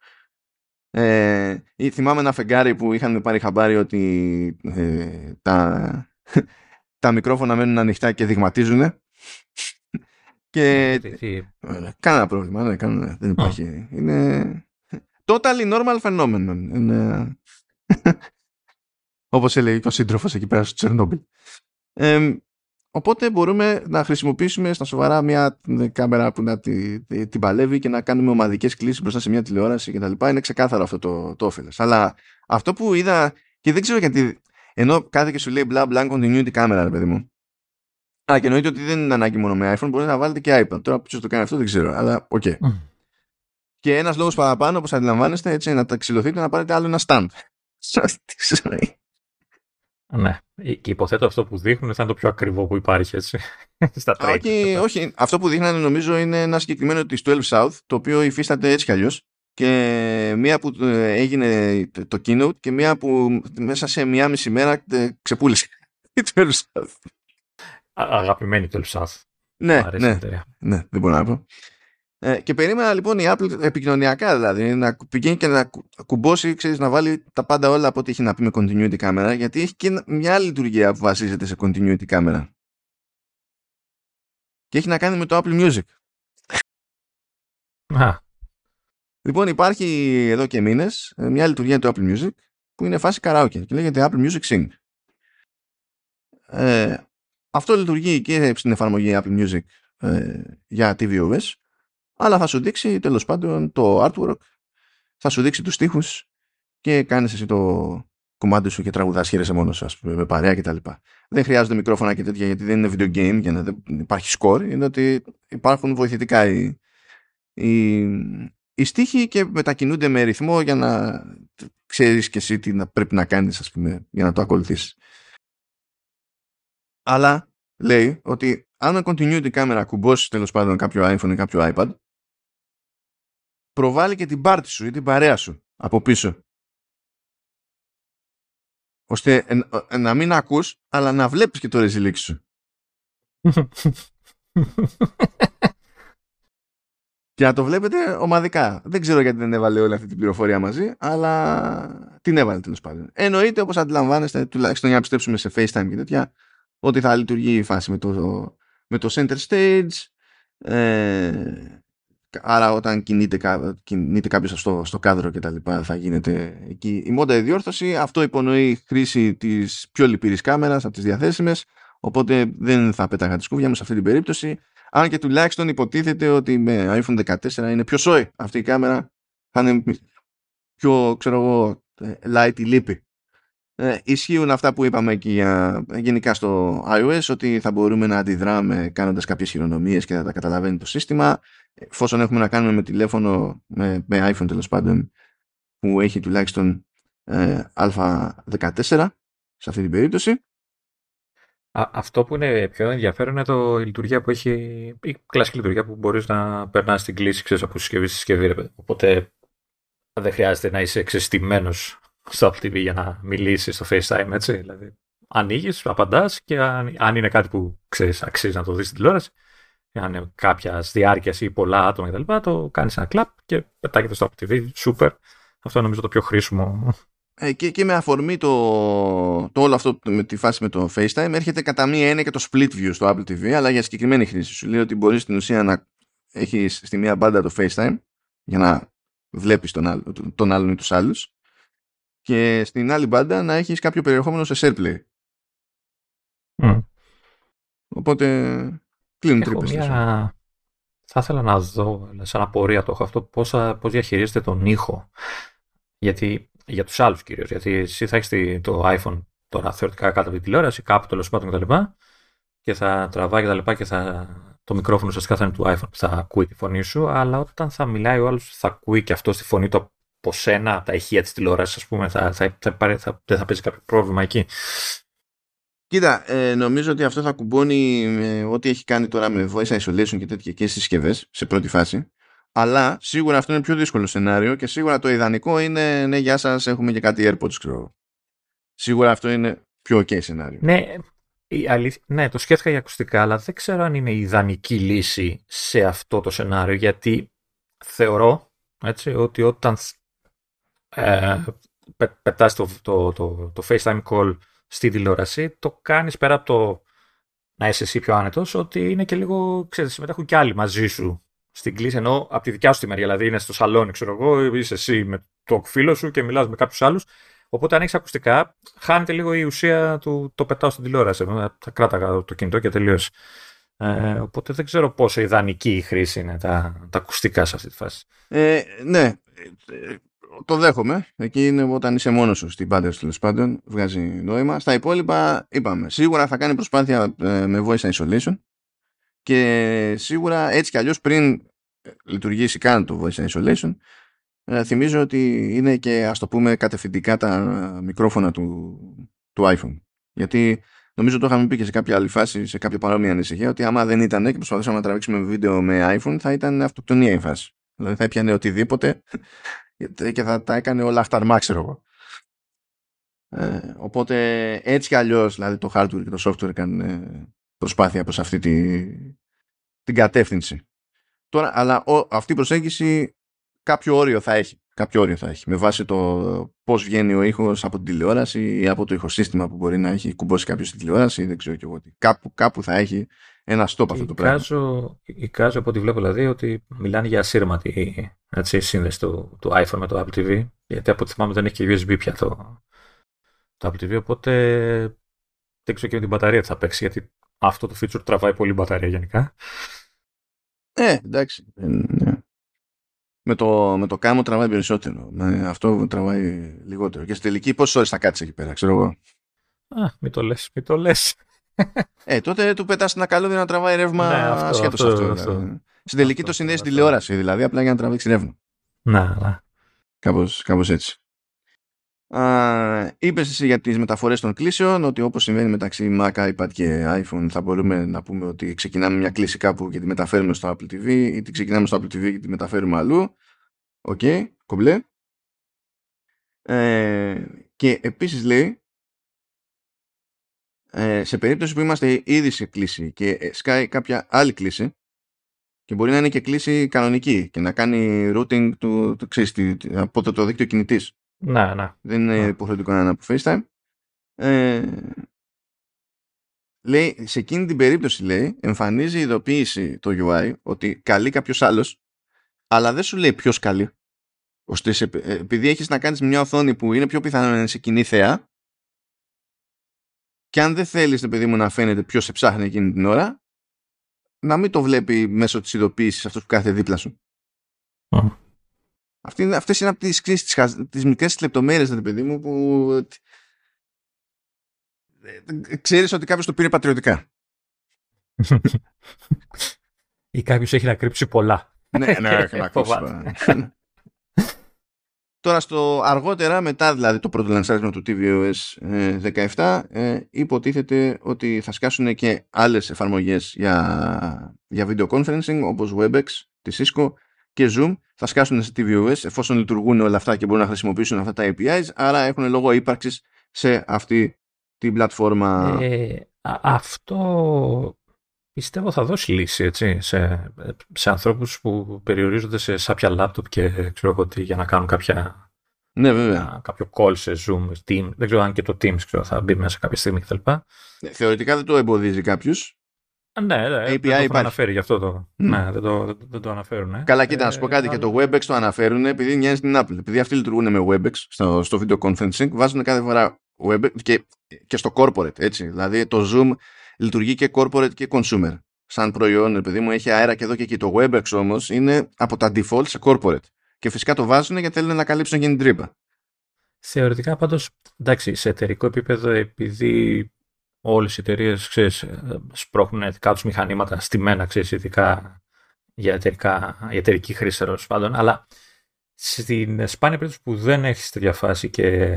Ε, θυμάμαι ένα φεγγάρι που είχαν πάρει χαμπάρι ότι ε, τα, τα μικρόφωνα μένουν ανοιχτά και δειγματίζουν και ε, κανένα πρόβλημα, ναι, κανένα, δεν υπάρχει. Είναι totally normal phenomenon. Είναι... Όπως έλεγε και ο σύντροφος εκεί πέρα στο Τσερνόμπιλ. Ε, οπότε μπορούμε να χρησιμοποιήσουμε στα σοβαρά μια κάμερα που να την τη, τη παλεύει και να κάνουμε ομαδικές κλήσεις μπροστά σε μια τηλεόραση κτλ. Είναι ξεκάθαρο αυτό το, το όφελος. Αλλά αυτό που είδα και δεν ξέρω γιατί ενώ κάθε και σου λέει μπλα μπλα continuity κάμερα ρε παιδί μου Α, και εννοείται ότι δεν είναι ανάγκη μόνο με iPhone, μπορείτε να βάλετε και iPad. Τώρα ποιος το κάνει αυτό δεν ξέρω, αλλά OK. Okay. Mm. Και ένας λόγος παραπάνω, όπως αντιλαμβάνεστε, έτσι να τα ξυλωθείτε να πάρετε άλλο ένα stand. Ναι. Και υποθέτω αυτό που δείχνουν θα είναι το πιο ακριβό που υπάρχει έτσι. Στα trade. Όχι, όχι. Αυτό που δείχνανε νομίζω είναι ένα συγκεκριμένο της 12 South, το οποίο υφίσταται έτσι κι αλλιώς. Και μία που ε, έγινε το keynote και μία που μέσα σε μία μισή μέρα ε, ξεπούλησε. Η 12 South αγαπημένη του Ελσάθ. Ναι, ναι, ναι, δεν μπορώ να πω. Ε, και περίμενα λοιπόν η Apple επικοινωνιακά δηλαδή να πηγαίνει και να κουμπώσει, ξέρεις, να βάλει τα πάντα όλα από ό,τι έχει να πει με continuity κάμερα γιατί έχει και μια άλλη λειτουργία που βασίζεται σε continuity κάμερα. Και έχει να κάνει με το Apple Music. Α. Λοιπόν υπάρχει εδώ και μήνες ε, μια λειτουργία του Apple Music που είναι φάση karaoke και λέγεται Apple Music Sing. Ε, αυτό λειτουργεί και στην εφαρμογή Apple Music ε, για tvOS αλλά θα σου δείξει τέλος πάντων το artwork. Θα σου δείξει τους στίχους και κάνεις εσύ το κομμάτι σου και τραγουδάς χαίρεσαι μόνος σου πούμε, με παρέα κτλ. Δεν χρειάζονται μικρόφωνα και τέτοια γιατί δεν είναι video game για να υπάρχει score. Είναι ότι υπάρχουν βοηθητικά οι, οι, οι στίχοι και μετακινούνται με ρυθμό για να ξέρεις και εσύ τι να πρέπει να κάνεις ας πούμε για να το ακολουθήσεις αλλά λέει ότι αν με continuity κάμερα κουμπώσει τέλος πάντων κάποιο iPhone ή κάποιο iPad, προβάλλει και την πάρτι σου ή την παρέα σου από πίσω. Ώστε να μην ακούς, αλλά να βλέπεις και το ρεζιλίξ σου. και να το βλέπετε ομαδικά. Δεν ξέρω γιατί δεν έβαλε όλη αυτή την πληροφορία μαζί, αλλά την έβαλε τέλος πάντων. Εννοείται όπως αντιλαμβάνεστε, τουλάχιστον για να πιστέψουμε σε FaceTime και τέτοια, ότι θα λειτουργεί η φάση με το, με το center stage ε, άρα όταν κινείται, κινείται κάποιος στο, στο κάδρο και τα λοιπά θα γίνεται εκεί η μόντα η διόρθωση. Αυτό υπονοεί χρήση της πιο λυπηρής κάμερας από τις διαθέσιμες. Οπότε δεν θα πέταγα τη σκούβια μου σε αυτή την περίπτωση. Αν και τουλάχιστον υποτίθεται ότι με iPhone 14 είναι πιο σόι αυτή η κάμερα θα είναι πιο ξέρω εγώ ε, light η λύπη. Ε, ισχύουν αυτά που είπαμε και για, γενικά στο iOS ότι θα μπορούμε να αντιδράμε κάνοντας κάποιες χειρονομίες και θα τα καταλαβαίνει το σύστημα εφόσον έχουμε να κάνουμε με τηλέφωνο με, με iPhone τέλος πάντων που έχει τουλάχιστον ε, α14 σε αυτή την περίπτωση Α, αυτό που είναι πιο ενδιαφέρον είναι το, η λειτουργία που έχει, η κλασική λειτουργία που μπορείς να περνάς την κλίση ξέρεις, από συσκευή στη συσκευή. Οπότε δεν χρειάζεται να είσαι εξαισθημένος στο Apple TV για να μιλήσεις στο FaceTime, έτσι. Δηλαδή, ανοίγεις, απαντάς και αν, αν, είναι κάτι που ξέρεις, αξίζει να το δεις στην τηλεόραση, αν είναι κάποια διάρκεια ή πολλά άτομα κτλ., το κάνεις ένα κλαπ και πετάγεται στο Apple TV. Σούπερ. Αυτό νομίζω το πιο χρήσιμο. ε, και, και με αφορμή το, το όλο αυτό με τη φάση με το FaceTime έρχεται κατά μία έννοια και το split view στο Apple TV αλλά για συγκεκριμένη χρήση σου λέει ότι μπορείς στην ουσία να έχεις στη μία μπάντα το FaceTime για να βλέπεις τον, άλλο, τον άλλον ή τους άλλους και στην άλλη μπάντα να έχεις κάποιο περιεχόμενο σε SharePlay. Mm. Οπότε κλείνουν τρύπες. Μια... Θα ήθελα να δω, σαν απορία το έχω αυτό, πώς, πώς διαχειρίζεται τον ήχο; Γιατί για τους άλλους κυρίως, γιατί εσύ θα έχεις το iPhone τώρα θεωρητικά κάτω από τη τηλεόραση, κάπου τέλος πάντων κτλ. Και, και θα τραβάει κτλ. Και, και θα, το μικρόφωνο ουσιαστικά θα είναι του iPhone, θα ακούει τη φωνή σου, αλλά όταν θα μιλάει ο άλλος θα ακούει και αυτό τη φωνή του από σένα, από τα ηχεία της τηλεόρασης, ας πούμε, θα, θα, θα, θα, δεν θα παίζει κάποιο πρόβλημα εκεί. Κοίτα, ε, νομίζω ότι αυτό θα κουμπώνει με ό,τι έχει κάνει τώρα με voice isolation και τέτοια και συσκευές σε πρώτη φάση. Αλλά σίγουρα αυτό είναι πιο δύσκολο σενάριο και σίγουρα το ιδανικό είναι ναι, γεια σας, έχουμε και κάτι AirPods, ξέρω. Σίγουρα αυτό είναι πιο ok σενάριο. Ναι, η αλήθεια, ναι, το σκέφτηκα για ακουστικά, αλλά δεν ξέρω αν είναι η ιδανική λύση σε αυτό το σενάριο, γιατί θεωρώ έτσι, ότι όταν ε, πετάς το, το, το, το FaceTime call στη τηλεόραση, το κάνεις πέρα από το να είσαι εσύ πιο άνετος, ότι είναι και λίγο, ξέρετε, συμμετέχουν κι άλλοι μαζί σου στην κλίση, ενώ από τη δικιά σου τη μεριά, δηλαδή είναι στο σαλόνι, ξέρω εγώ, είσαι εσύ με το φίλο σου και μιλάς με κάποιους άλλους, Οπότε αν έχεις ακουστικά, χάνεται λίγο η ουσία του το πετάω στην τηλεόραση. Θα κράταγα το κινητό και τελείωσε. Ε, οπότε δεν ξέρω πόσο ιδανική η χρήση είναι τα, τα ακουστικά σε αυτή τη φάση. Ε, ναι, το δέχομαι. Εκεί είναι όταν είσαι μόνος σου στην πάντα τέλος πάντων, βγάζει νόημα. Στα υπόλοιπα, είπαμε, σίγουρα θα κάνει προσπάθεια ε, με voice isolation και σίγουρα έτσι κι αλλιώς πριν λειτουργήσει καν το voice isolation, ε, θυμίζω ότι είναι και ας το πούμε κατευθυντικά τα μικρόφωνα του, του iPhone. Γιατί νομίζω το είχαμε πει και σε κάποια άλλη φάση, σε κάποια παρόμοια ανησυχία, ότι άμα δεν ήταν και προσπαθούσαμε να τραβήξουμε βίντεο με iPhone, θα ήταν αυτοκτονία η φάση. Δηλαδή θα έπιανε οτιδήποτε και θα τα έκανε όλα αυτά ξέρω εγώ. Ε, οπότε έτσι κι αλλιώς δηλαδή το hardware και το software έκανε προσπάθεια προς αυτή τη, την κατεύθυνση. Τώρα, αλλά ο, αυτή η προσέγγιση κάποιο όριο θα έχει. Κάποιο όριο θα έχει. Με βάση το πώς βγαίνει ο ήχος από την τηλεόραση ή από το ηχοσύστημα που μπορεί να έχει κουμπώσει κάποιος στην τηλεόραση ή δεν ξέρω και εγώ τι. Κάπου, κάπου θα έχει ένα stop αυτό το πράγμα. Εικάζω από ό,τι βλέπω δηλαδή ότι μιλάνε για ασύρματη έτσι, σύνδεση του, του iPhone με το Apple TV. Γιατί από ό,τι θυμάμαι δεν έχει και USB πια το, το Apple TV. Οπότε δεν ξέρω και με την μπαταρία θα παίξει. Γιατί αυτό το feature τραβάει πολύ μπαταρία γενικά. Ε, εντάξει. Ε, ναι με το, με το κάμο τραβάει περισσότερο. Με αυτό τραβάει λιγότερο. Και στη τελική πόσες ώρες θα κάτσεις εκεί πέρα, ξέρω εγώ. Α, μην το λες, μην το λες. Ε, τότε του πετάς ένα καλώδιο να τραβάει ρεύμα ναι, αυτό, αυτό. αυτό, δηλαδή. Στην τελική το συνδέει τηλεόραση, δηλαδή, απλά για να τραβήξει ρεύμα. Να, να. Κάπως, κάπως έτσι. Είπες εσύ για τις μεταφορές των κλήσεων ότι όπως συμβαίνει μεταξύ Mac, iPad και iPhone θα μπορούμε να πούμε ότι ξεκινάμε μια κλήση κάπου και τη μεταφέρουμε στο Apple TV ή τη ξεκινάμε στο Apple TV και τη μεταφέρουμε αλλού. OK, okay, κομπλέ. Ε, και επίσης λέει ε, σε περίπτωση που είμαστε ήδη σε κλήση και σκάει κάποια άλλη κλήση και μπορεί να είναι και κλήση κανονική και να κάνει routing του, του, ξέρεις, από το, το δίκτυο κινητής ναι, ναι. Δεν είναι υποχρεωτικό να είναι από FaceTime. Ε, λέει, σε εκείνη την περίπτωση λέει, εμφανίζει η ειδοποίηση το UI ότι καλεί κάποιος άλλος, αλλά δεν σου λέει ποιος καλεί. Ώστε σε, ε, επειδή έχεις να κάνεις μια οθόνη που είναι πιο πιθανό να είναι σε κοινή θέα, και αν δεν θέλεις το παιδί μου να φαίνεται ποιος σε ψάχνει εκείνη την ώρα, να μην το βλέπει μέσω της ειδοποίησης αυτός που κάθεται δίπλα σου. Αυτή, αυτές είναι από τις, τις, τις μικρές λεπτομέρειες, δηλαδή, παιδί μου, που ε, ξέρεις ότι κάποιος το πήρε πατριωτικά. Ή κάποιος έχει να κρύψει πολλά. ναι, ναι, έχει να κρύψει πολλά. Τώρα στο αργότερα, μετά δηλαδή το πρώτο λανσάρισμα του tvOS 17, ε, ε, υποτίθεται ότι θα σκάσουν και άλλες εφαρμογές για, για video conferencing όπως WebEx, τη Cisco και Zoom θα σκάσουν σε tvOS εφόσον λειτουργούν όλα αυτά και μπορούν να χρησιμοποιήσουν αυτά τα APIs άρα έχουν λόγο ύπαρξης σε αυτή την πλατφόρμα. Ε, αυτό πιστεύω θα δώσει λύση έτσι, σε, σε ανθρώπους που περιορίζονται σε σάπια λάπτοπ και ξέρω εγώ τι για να κάνουν κάποια Ναι, βέβαια. κάποιο call σε Zoom, Team, δεν ξέρω αν και το Teams ξέρω, θα μπει μέσα κάποια στιγμή κτλ. Ναι, θεωρητικά δεν το εμποδίζει κάποιος. Ναι, ναι, API δεν το αναφέρει γι' αυτό το. Mm. Ναι, δεν το, δεν το αναφέρουν. Ναι. Καλά, κοίτα, να σου πω κάτι. Ε, και το WebEx το αναφέρουν επειδή μοιάζει στην Apple. Επειδή αυτοί λειτουργούν με WebEx στο, στο video conferencing, βάζουν κάθε φορά WebEx και, και στο corporate. Έτσι. Δηλαδή το Zoom λειτουργεί και corporate και consumer. Σαν προϊόν, επειδή μου έχει αέρα και εδώ και εκεί. Το WebEx όμως είναι από τα default σε corporate. Και φυσικά το βάζουν γιατί θέλουν να καλύψουν και την τρύπα. Θεωρητικά πάντως, εντάξει, σε εταιρικό επίπεδο, επειδή όλες οι εταιρείες σπρώχνουν ειδικά τους μηχανήματα στημένα, ξέρεις, ειδικά για, εταιρικά, για εταιρική χρήση τέλος πάντων, αλλά στην σπάνια περίπτωση που δεν έχεις τέτοια φάση και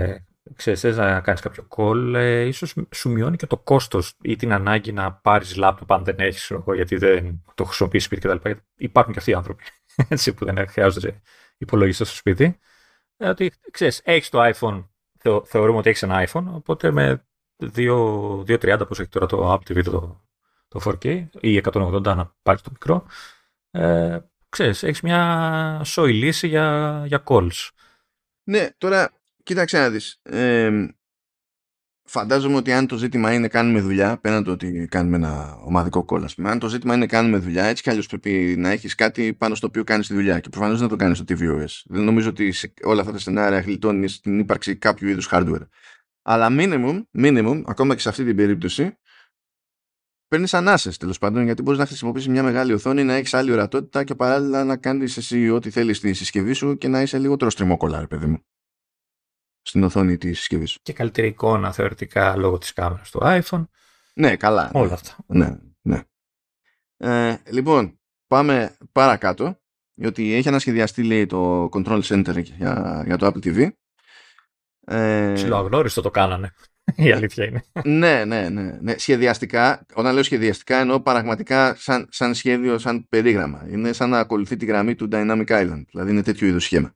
ξέρεις, θες να κάνεις κάποιο call, ε, ίσως σου μειώνει και το κόστος ή την ανάγκη να πάρεις λάπτοπ αν δεν έχεις, γιατί δεν το χρησιμοποιείς σπίτι κτλ. Υπάρχουν και αυτοί οι άνθρωποι έτσι, που δεν χρειάζονται υπολογιστή στο σπίτι. Ε, ότι ξέρεις, έχεις το iPhone, θεωρούμε ότι έχεις ένα iPhone, οπότε με 2.30 πώς έχει τώρα το Apple TV το, το 4K ή 180 να πάρεις το μικρό, ε, ξέρεις, έχεις μια σόη λύση για, για calls. Ναι, τώρα κοίταξε να δεις. Ε, φαντάζομαι ότι αν το ζήτημα είναι κάνουμε δουλειά, πέραν το ότι κάνουμε ένα ομαδικό call, πούμε, αν το ζήτημα είναι κάνουμε δουλειά, έτσι κι αλλιώς πρέπει να έχεις κάτι πάνω στο οποίο κάνεις τη δουλειά. Και προφανώς δεν το κάνεις στο tvOS. Δεν νομίζω ότι σε όλα αυτά τα σενάρια γλιτώνεις την ύπαρξη κάποιου είδους hardware. Αλλά minimum, minimum, ακόμα και σε αυτή την περίπτωση, παίρνεις ανάσες τέλος πάντων, γιατί μπορείς να χρησιμοποιήσεις μια μεγάλη οθόνη, να έχεις άλλη ορατότητα και παράλληλα να κάνεις εσύ ό,τι θέλεις στη συσκευή σου και να είσαι λιγότερο στριμόκολα, παιδί μου. Στην οθόνη της συσκευής σου. Και καλύτερη εικόνα θεωρητικά λόγω της κάμερας του iPhone. Ναι, καλά. Όλα αυτά. Ναι, ναι. Ε, λοιπόν, πάμε παρακάτω. Γιατί έχει ανασχεδιαστεί λέει το Control Center για, για το Apple TV ε... Ψιλοαγνώριστο το κάνανε. Η αλήθεια είναι. ναι, ναι, ναι, ναι. Σχεδιαστικά, όταν λέω σχεδιαστικά εννοώ πραγματικά σαν, σαν σχέδιο, σαν περίγραμμα. Είναι σαν να ακολουθεί τη γραμμή του Dynamic Island. Δηλαδή είναι τέτοιο είδου σχήμα.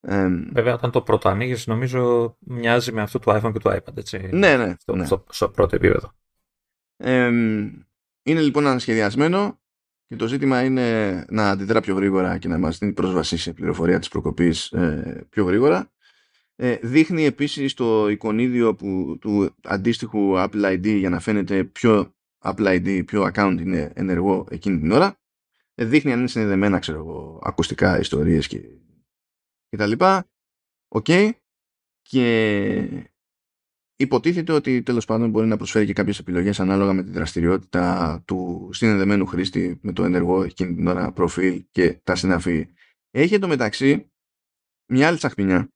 Ε, Βέβαια, όταν το πρώτο ανοίγεις, νομίζω μοιάζει με αυτό του iPhone και του iPad. Έτσι, ναι, ναι. Στο, ναι. στο, στο πρώτο επίπεδο. Ε, είναι λοιπόν ανασχεδιασμένο και το ζήτημα είναι να αντιδρά πιο γρήγορα και να μας δίνει πρόσβαση σε πληροφορία της προκοπής ε, πιο γρήγορα. Ε, δείχνει επίσης το εικονίδιο που, του αντίστοιχου Apple ID για να φαίνεται ποιο Apple ID, ποιο account είναι ενεργό εκείνη την ώρα. Ε, δείχνει αν είναι συνδεδεμένα, ξέρω εγώ, ακουστικά, ιστορίες και, και τα λοιπά. Οκ. Και υποτίθεται ότι τέλος πάντων μπορεί να προσφέρει και κάποιες επιλογές ανάλογα με τη δραστηριότητα του συνδεδεμένου χρήστη με το ενεργό εκείνη την ώρα προφίλ και τα συναφή. Έχει το μεταξύ μια άλλη τσαχπινιά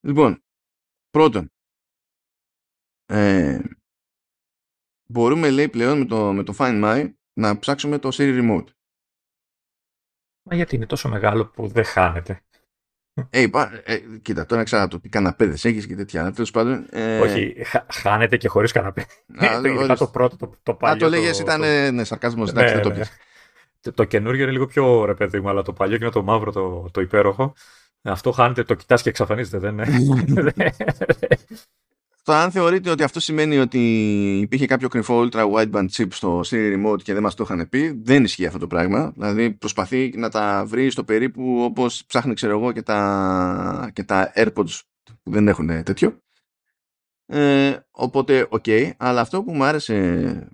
Λοιπόν, πρώτον, ε, μπορούμε λέει πλέον με το, με το Find My να ψάξουμε το Siri Remote. Μα γιατί είναι τόσο μεγάλο που δεν χάνεται. Ε, ε, κοίτα, τώρα ξέρω το τι καναπέδες έχεις και τέτοια. Τέλος πάντων. Ε... Όχι, χάνεται και χωρίς καναπέ. το, το πρώτο, το, το παλιό. Α, το λέγε, ήταν ναι, σαρκασμό. Ναι, ναι, το, το, το καινούργιο είναι λίγο πιο ρε παιδί μου, αλλά το παλιό και είναι το μαύρο, το, το υπέροχο. Αυτό χάνεται, το κοιτάς και εξαφανίζεται, δεν είναι. Το αν θεωρείτε ότι αυτό σημαίνει ότι υπήρχε κάποιο κρυφό ultra wideband chip στο Siri Remote και δεν μας το είχαν πει, δεν ισχύει αυτό το πράγμα. Δηλαδή προσπαθεί να τα βρει στο περίπου όπως ψάχνει ξέρω εγώ και τα, και τα AirPods που δεν έχουν τέτοιο. Ε, οπότε, OK, okay, αλλά αυτό που μου άρεσε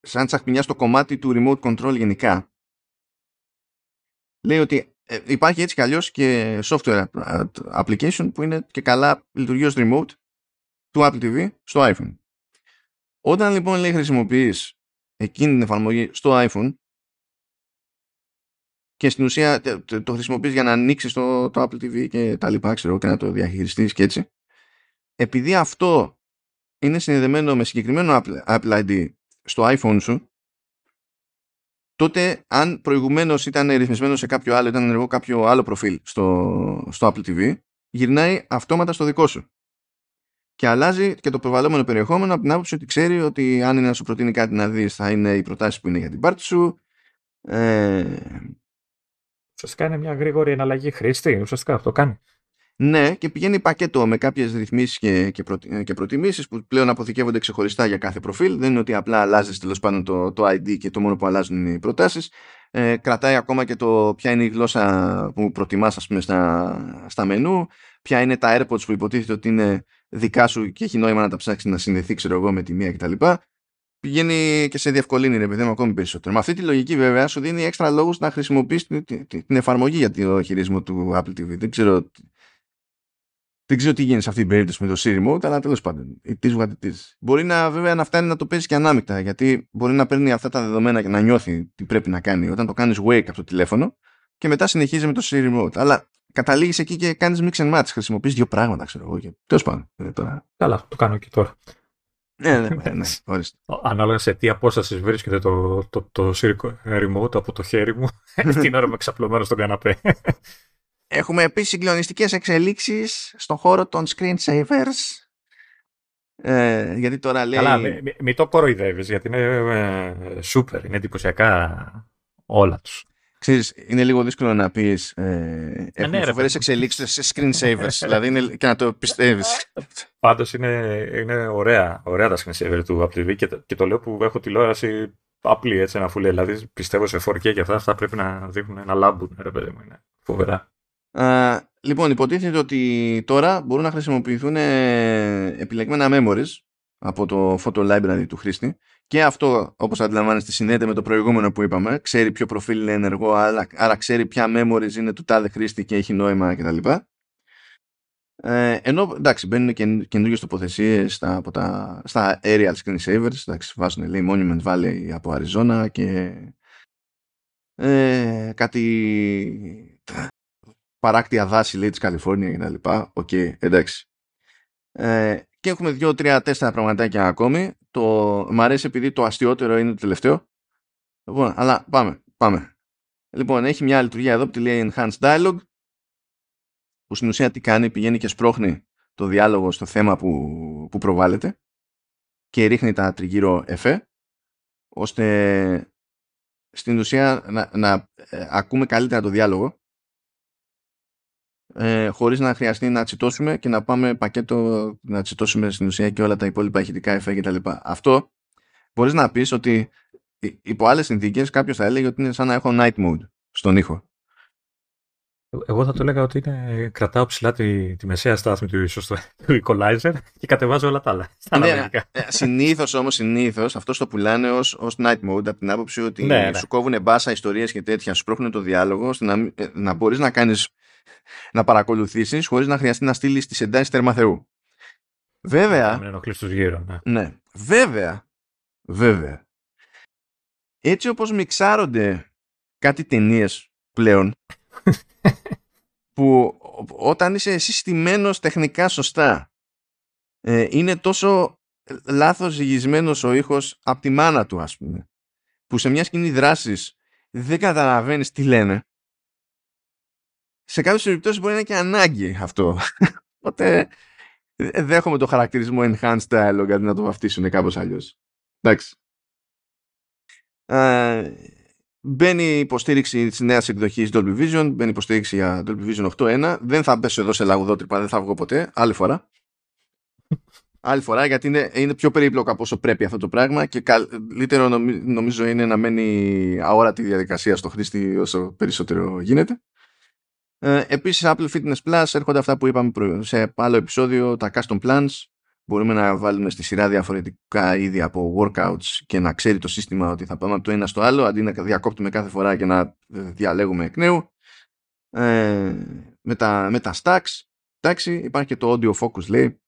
σαν τσαχπινιά στο κομμάτι του remote control γενικά λέει ότι ε, υπάρχει έτσι κι αλλιώς και software application που είναι και καλά λειτουργεί ως remote του Apple TV στο iPhone. Όταν λοιπόν λέει χρησιμοποιείς εκείνη την εφαρμογή στο iPhone και στην ουσία το χρησιμοποιείς για να ανοίξεις το, το Apple TV και τα λοιπά ξέρω και να το διαχειριστείς και έτσι επειδή αυτό είναι συνδεδεμένο με συγκεκριμένο Apple, Apple ID στο iPhone σου τότε αν προηγουμένως ήταν ρυθμισμένο σε κάποιο άλλο, ήταν ενεργό κάποιο άλλο προφίλ στο, στο Apple TV, γυρνάει αυτόματα στο δικό σου. Και αλλάζει και το προβαλλόμενο περιεχόμενο από την άποψη ότι ξέρει ότι αν είναι να σου προτείνει κάτι να δεις θα είναι οι προτάσεις που είναι για την πάρτι σου. Ε... Ουσιαστικά είναι μια γρήγορη εναλλαγή χρήστη. Ουσιαστικά αυτό κάνει. Ναι, και πηγαίνει πακέτο με κάποιες ρυθμίσεις και, και, προ, και προτιμήσεις που πλέον αποθηκεύονται ξεχωριστά για κάθε προφίλ. Δεν είναι ότι απλά αλλάζεις τέλος πάντων το, το ID και το μόνο που αλλάζουν είναι οι προτάσεις. Ε, κρατάει ακόμα και το ποια είναι η γλώσσα που προτιμάς ας πούμε, στα, στα μενού, ποια είναι τα AirPods που υποτίθεται ότι είναι δικά σου και έχει νόημα να τα ψάξεις να συνδεθεί ξέρω εγώ με τη μία κτλ. Πηγαίνει και σε διευκολύνει ρε παιδί μου ακόμη περισσότερο. Με αυτή τη λογική βέβαια σου δίνει έξτρα λόγους να χρησιμοποιήσει την, την εφαρμογή για το χειρισμό του Apple TV. Δεν ξέρω δεν ξέρω τι γίνει σε αυτή την περίπτωση με το Siri Mode, αλλά τέλος πάντων. It is what it is. Μπορεί να, βέβαια να φτάνει να το παίζει και ανάμεικτα, γιατί μπορεί να παίρνει αυτά τα δεδομένα και να νιώθει τι πρέπει να κάνει όταν το κάνεις wake από το τηλέφωνο και μετά συνεχίζει με το Siri Mode. Αλλά καταλήγεις εκεί και κάνεις mix and match. Χρησιμοποιείς δύο πράγματα, ξέρω εγώ. Τέλος πάντων. Ε, τώρα. Καλά, το κάνω και τώρα. Ναι, ναι, ναι, ναι Ανάλογα σε τι απόσταση βρίσκεται το, το, το, το Siri Remote από το χέρι μου, την ώρα είμαι ξαπλωμένος στον καναπέ. Έχουμε επίσης συγκλονιστικές εξελίξεις στον χώρο των screensavers. Ε, γιατί τώρα λέει... Καλά, μην μη, το κοροϊδεύεις, γιατί είναι ε, σούπερ, είναι εντυπωσιακά όλα τους. Ξέρεις, είναι λίγο δύσκολο να πεις ε, ε ναι, φοβερές εξελίξεις σε screensavers, δηλαδή είναι και να το πιστεύεις. Πάντως είναι, είναι ωραία, ωραία τα screensavers του Apple TV και, και το λέω που έχω τηλεόραση απλή έτσι ένα φουλέ, δηλαδή πιστεύω σε 4K και αυτά, αυτά πρέπει να δείχνουν να λάμπουν, ρε παιδί μου, είναι φοβερά. Λοιπόν, υποτίθεται ότι τώρα μπορούν να χρησιμοποιηθούν ε, επιλεγμένα memories από το photo library του χρήστη και αυτό, όπως αντιλαμβάνεστε, συνδέεται με το προηγούμενο που είπαμε. Ξέρει ποιο προφίλ είναι ενεργό, άρα, άρα ξέρει ποια memories είναι του τάδε χρήστη και έχει νόημα κτλ. Ε, ενώ εντάξει, μπαίνουν και καινούργιες τοποθεσίες στα, από τα, στα aerial screensavers. Εντάξει, βάζουν λέει Monument Valley από Αριζόνα και ε, κάτι παράκτια δάση λέει της Καλιφόρνια και τα λοιπά. OK, okay, εντάξει. Ε, και έχουμε δύο, τρία, τέσσερα πραγματάκια ακόμη. Το, μ' αρέσει επειδή το αστειότερο είναι το τελευταίο. Λοιπόν, αλλά πάμε, πάμε. Λοιπόν, έχει μια λειτουργία εδώ που τη λέει Enhanced Dialogue που στην ουσία τι κάνει, πηγαίνει και σπρώχνει το διάλογο στο θέμα που, που προβάλλεται και ρίχνει τα τριγύρω εφέ ώστε στην ουσία να, να ε, ακούμε καλύτερα το διάλογο ε, χωρίς να χρειαστεί να τσιτώσουμε και να πάμε πακέτο να τσιτώσουμε στην ουσία και όλα τα υπόλοιπα ηχητικά εφέ και τα λοιπά. Αυτό μπορείς να πεις ότι υπό άλλες συνθήκες κάποιος θα έλεγε ότι είναι σαν να έχω night mode στον ήχο. Εγώ θα το έλεγα ότι είναι, κρατάω ψηλά τη, τη μεσαία στάθμη του, του equalizer και κατεβάζω όλα τα άλλα. ναι, ε, συνήθως όμως, συνήθως αυτό το πουλάνε ως ως night mode από την άποψη ότι ναι, ναι. σου κόβουν μπάσα ιστορίες και τέτοια, σου πρόχνουν το διάλογο ώστε να, ε, να μπορείς να κάνεις να παρακολουθήσεις χωρίς να χρειαστεί να στείλεις τις εντάσεις τερμαθεού. Βέβαια... Να τους γύρω, ναι. ναι. Βέβαια, βέβαια. Έτσι όπως μιξάρονται κάτι ταινίες πλέον που όταν είσαι συστημένος τεχνικά σωστά ε, είναι τόσο λάθος ζυγισμένος ο ήχος από τη μάνα του ας πούμε που σε μια σκηνή δράσης δεν καταλαβαίνεις τι λένε σε κάποιες περιπτώσεις μπορεί να είναι και ανάγκη αυτό. Οπότε ε, δέχομαι το χαρακτηρισμό enhanced dialogue αντί να το βαφτίσουν κάπως αλλιώς. Εντάξει. Uh, μπαίνει υποστήριξη της νέας εκδοχής Dolby Vision, μπαίνει υποστήριξη για Dolby Vision 8.1. Δεν θα πέσω εδώ σε λαγουδότρυπα, δεν θα βγω ποτέ. Άλλη φορά. Άλλη φορά γιατί είναι, είναι πιο περίπλοκο από όσο πρέπει αυτό το πράγμα και καλύτερο νομίζω είναι να μένει αόρατη διαδικασία στο χρήστη όσο περισσότερο γίνεται. Ε, επίσης Apple Fitness Plus έρχονται αυτά που είπαμε σε άλλο επεισόδιο, τα custom plans. Μπορούμε να βάλουμε στη σειρά διαφορετικά είδη από workouts και να ξέρει το σύστημα ότι θα πάμε από το ένα στο άλλο αντί να διακόπτουμε κάθε φορά και να ε, διαλέγουμε εκ νέου. Ε, με, τα, με τα stacks, εντάξει, υπάρχει και το audio focus λέει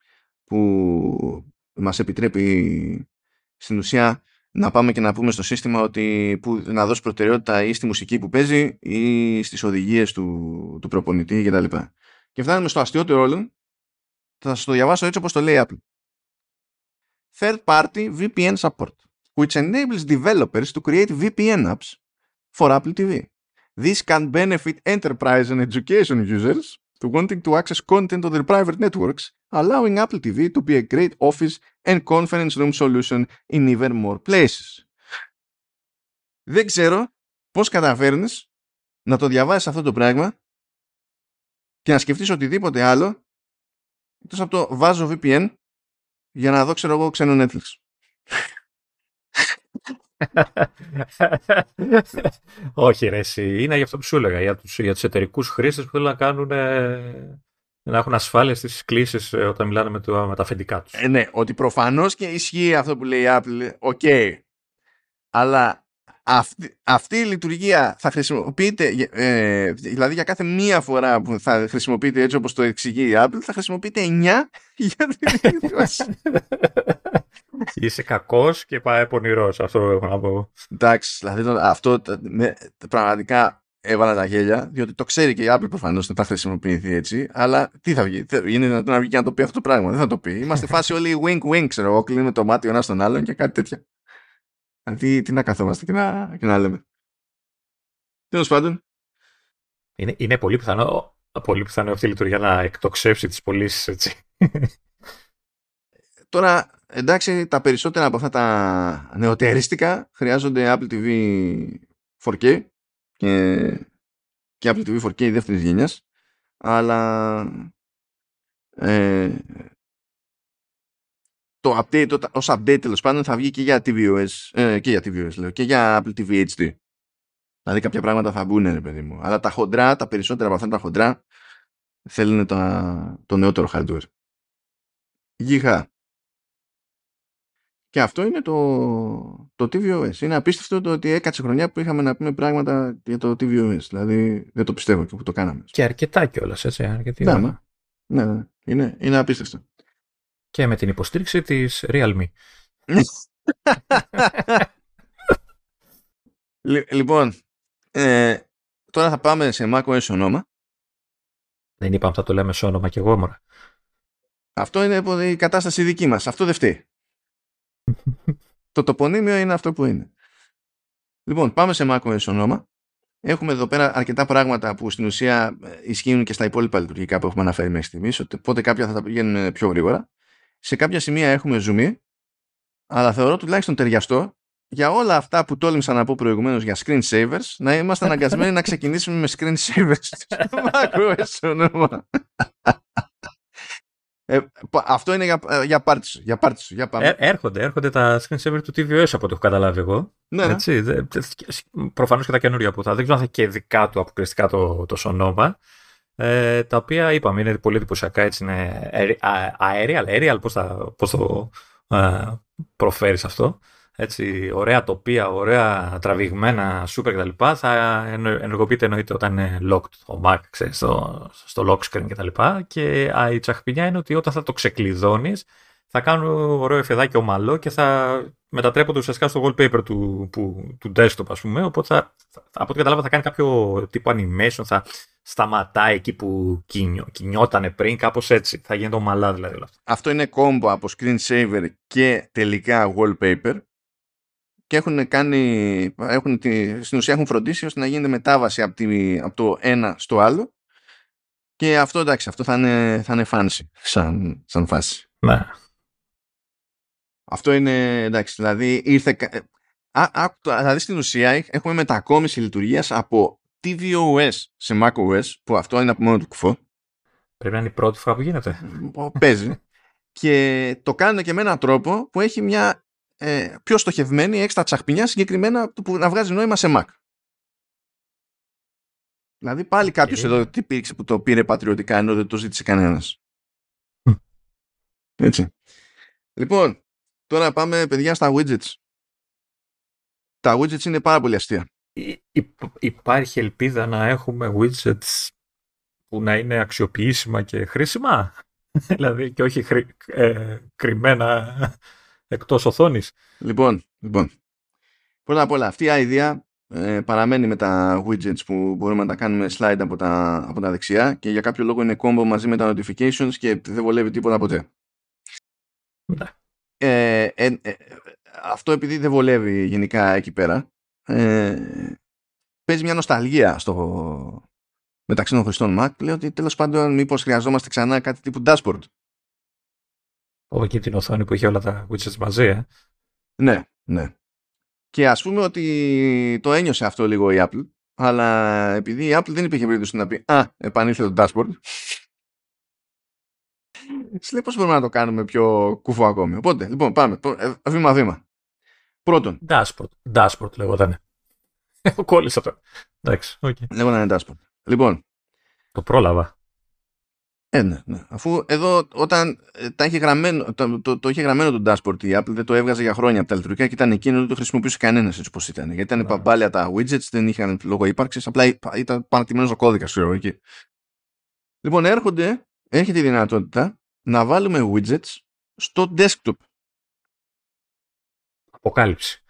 που μας επιτρέπει στην ουσία να πάμε και να πούμε στο σύστημα ότι που, να δώσει προτεραιότητα ή στη μουσική που παίζει ή στις οδηγίες του, του προπονητή κτλ. Και, και φτάνουμε στο αστείωτερο όλων. Θα σας το διαβάσω έτσι όπως το λέει Apple. Third party VPN support, which enables developers to create VPN apps for Apple TV. This can benefit enterprise and education users to wanting to access content on their private networks, allowing Apple TV to be a great office and conference room solution in even more places. Δεν ξέρω πώς καταφέρνεις να το διαβάσεις αυτό το πράγμα και να σκεφτείς οτιδήποτε άλλο εκτός από το βάζω VPN για να δω ξέρω εγώ ξένο Netflix. Όχι ρε εσύ, είναι για αυτό που σου έλεγα, για τους, για τους εταιρικούς χρήστες που θέλουν να κάνουν να έχουν ασφάλεια στις κλήσεις ε, όταν μιλάνε με, το, με τα αφεντικά τους. Ε, ναι, ότι προφανώς και ισχύει αυτό που λέει η Apple, OK. Okay. Αλλά αυτή, αυτή η λειτουργία θα χρησιμοποιείται, ε, δηλαδή για κάθε μία φορά που θα χρησιμοποιείται έτσι όπως το εξηγεί η Apple, θα χρησιμοποιείται 9 για την Είσαι κακός και πάει πονηρός, αυτό έχω να πω. Εντάξει, δηλαδή αυτό με, πραγματικά έβαλα τα γέλια, διότι το ξέρει και η Apple προφανώς δεν θα χρησιμοποιηθεί έτσι, αλλά τι θα βγει, είναι να βγει και να το πει αυτό το πράγμα, δεν θα το πει. Είμαστε φάση όλοι wink wink, ξέρω εγώ, κλείνουμε το μάτι ο ένας τον άλλον και κάτι τέτοια. Δηλαδή, τι να καθόμαστε και να, και να λέμε. Τέλος πάντων. Είναι, είναι πολύ πιθανό, πολύ πιθανό αυτή η λειτουργία να εκτοξεύσει τις πωλήσεις, έτσι. Τώρα, εντάξει, τα περισσότερα από αυτά τα νεοτερίστικα χρειάζονται Apple TV 4K και, και Apple TV 4K δεύτερης γενιάς. Αλλά ε, το update, το, ως update τέλος πάντων θα βγει και για tvOS, ε, και για tvOS λέω, και για Apple TV HD. Δηλαδή κάποια πράγματα θα μπουν ρε παιδί μου. Αλλά τα χοντρά, τα περισσότερα από αυτά τα χοντρά θέλουν το, το νεότερο hardware. Γίγα. Και αυτό είναι το, το tvOS. Είναι απίστευτο το ότι έκατσε χρονιά που είχαμε να πούμε πράγματα για το tvOS. Δηλαδή δεν το πιστεύω και που το κάναμε. Και αρκετά κιόλας, έτσι. Αρκετή ναι, ναι, ναι, Είναι, είναι απίστευτο και με την υποστήριξη της Realme. λοιπόν, ε, τώρα θα πάμε σε macOS ονόμα. Δεν είπαμε θα το λέμε σε όνομα και εγώ μωρά. Αυτό είναι η κατάσταση δική μας. Αυτό δεν φταίει. το τοπονίμιο είναι αυτό που είναι. Λοιπόν, πάμε σε macOS ονόμα. Έχουμε εδώ πέρα αρκετά πράγματα που στην ουσία ε, ισχύουν και στα υπόλοιπα λειτουργικά που έχουμε αναφέρει μέχρι στιγμής, οπότε κάποια θα τα πηγαίνουν πιο γρήγορα σε κάποια σημεία έχουμε ζουμί, αλλά θεωρώ τουλάχιστον ταιριαστό για όλα αυτά που τόλμησα να πω προηγουμένως για screensavers, να είμαστε αναγκασμένοι να ξεκινήσουμε με screensavers στο όνομα. Ε, αυτό είναι για, ε, για πάρτι σου. Για πάρτι σου. Για πάμε. Ε, έρχονται, έρχονται τα screensavers του TVOS από ό,τι έχω καταλάβει εγώ. Ναι, ναι. Έτσι, ναι. προφανώς και τα καινούργια που θα. Δεν ξέρω αν θα και δικά του αποκλειστικά το, το Sonoma ε, τα οποία είπαμε είναι πολύ εντυπωσιακά, έτσι είναι aerial, aerial πώς, θα, πώς το ε, προφέρεις αυτό. Έτσι, ωραία τοπία, ωραία τραβηγμένα, super κτλ. Θα ενεργοποιείται εννοείται όταν είναι locked το Mac, ξέρεις, στο, στο lock screen κτλ. Και, και η τσαχπινιά είναι ότι όταν θα το ξεκλειδώνεις θα κάνουν ωραίο εφεδάκι ομαλό και θα μετατρέπονται ουσιαστικά στο wallpaper του, που, του desktop, ας πούμε. Οπότε θα, από ό,τι κατάλαβα θα κάνει κάποιο τύπο animation, θα σταματάει εκεί που κινιό, κινιότανε πριν, κάπως έτσι. Θα γίνεται ομαλά δηλαδή. Αυτό είναι κόμπο από screensaver και τελικά wallpaper και έχουν κάνει, έχουν, στην ουσία έχουν φροντίσει ώστε να γίνεται μετάβαση από, τη, από το ένα στο άλλο και αυτό εντάξει, αυτό θα είναι, θα είναι fancy σαν, σαν φάση. Ναι. Αυτό είναι εντάξει, δηλαδή ήρθε. Α, α, δηλαδή στην ουσία έχουμε μετακόμιση λειτουργίας από tvOS σε macOS, που αυτό είναι από μόνο του κουφό. Πρέπει να είναι η πρώτη φορά που γίνεται. Παίζει. και το κάνουν και με έναν τρόπο που έχει μια ε, πιο στοχευμένη έξτρα τσαχπινιά συγκεκριμένα που να βγάζει νόημα σε Mac. Δηλαδή πάλι κάποιος ε. εδώ τι πήρξε που το πήρε πατριωτικά ενώ δεν το ζήτησε κανένας. Έτσι. Λοιπόν, Τώρα πάμε παιδιά στα widgets. Τα widgets είναι πάρα πολύ αστεία. υπάρχει ελπίδα να έχουμε widgets που να είναι αξιοποιήσιμα και χρήσιμα; δηλαδή και όχι χρη, ε, κρυμμένα εκτός οθόνης. Λοιπόν, λοιπόν. Πρώτα απ' όλα αυτή η ιδέα ε, παραμένει με τα widgets που μπορούμε να τα κάνουμε slide από τα, από τα δεξιά και για κάποιο λόγο είναι combo μαζί με τα notifications και δεν βολεύει τίποτα ποτέ. Ναι. Ε, ε, ε, αυτό επειδή δεν βολεύει γενικά εκεί πέρα ε, παίζει μια νοσταλγία στο, μεταξύ των χρηστών Mac λέω ότι τέλος πάντων μήπως χρειαζόμαστε ξανά κάτι τύπου dashboard. Από εκεί την οθόνη που είχε όλα τα widgets μαζί ε. ναι, ναι. Και ας πούμε ότι το ένιωσε αυτό λίγο η Apple αλλά επειδή η Apple δεν υπήρχε περίπτωση να πει «Α, επανήλθε το dashboard», λέει πώς μπορούμε να το κάνουμε πιο κουφό ακόμη. Οπότε, λοιπόν, πάμε. Βήμα-βήμα. Πρώτον. Dashboard. Dashboard λέγονταν. Έχω κόλλησα το. Εντάξει, okay. Λέγονταν dashboard. Λοιπόν. Το πρόλαβα. Ε, ναι, ναι. Αφού εδώ όταν ε, τα είχε γραμμένο, το, το, το είχε γραμμένο το dashboard η Apple δεν το έβγαζε για χρόνια από τα λειτουργικά και ήταν εκείνο δεν το χρησιμοποιούσε κανένας έτσι όπως ήταν. Γιατί ήταν παμπάλια τα widgets, δεν είχαν λόγο ύπαρξης, απλά ήταν πανατημένο ο κώδικας, ξέρω εκεί. Λοιπόν, έρχονται, έρχεται η δυνατότητα να βάλουμε widgets στο desktop. Αποκάλυψη.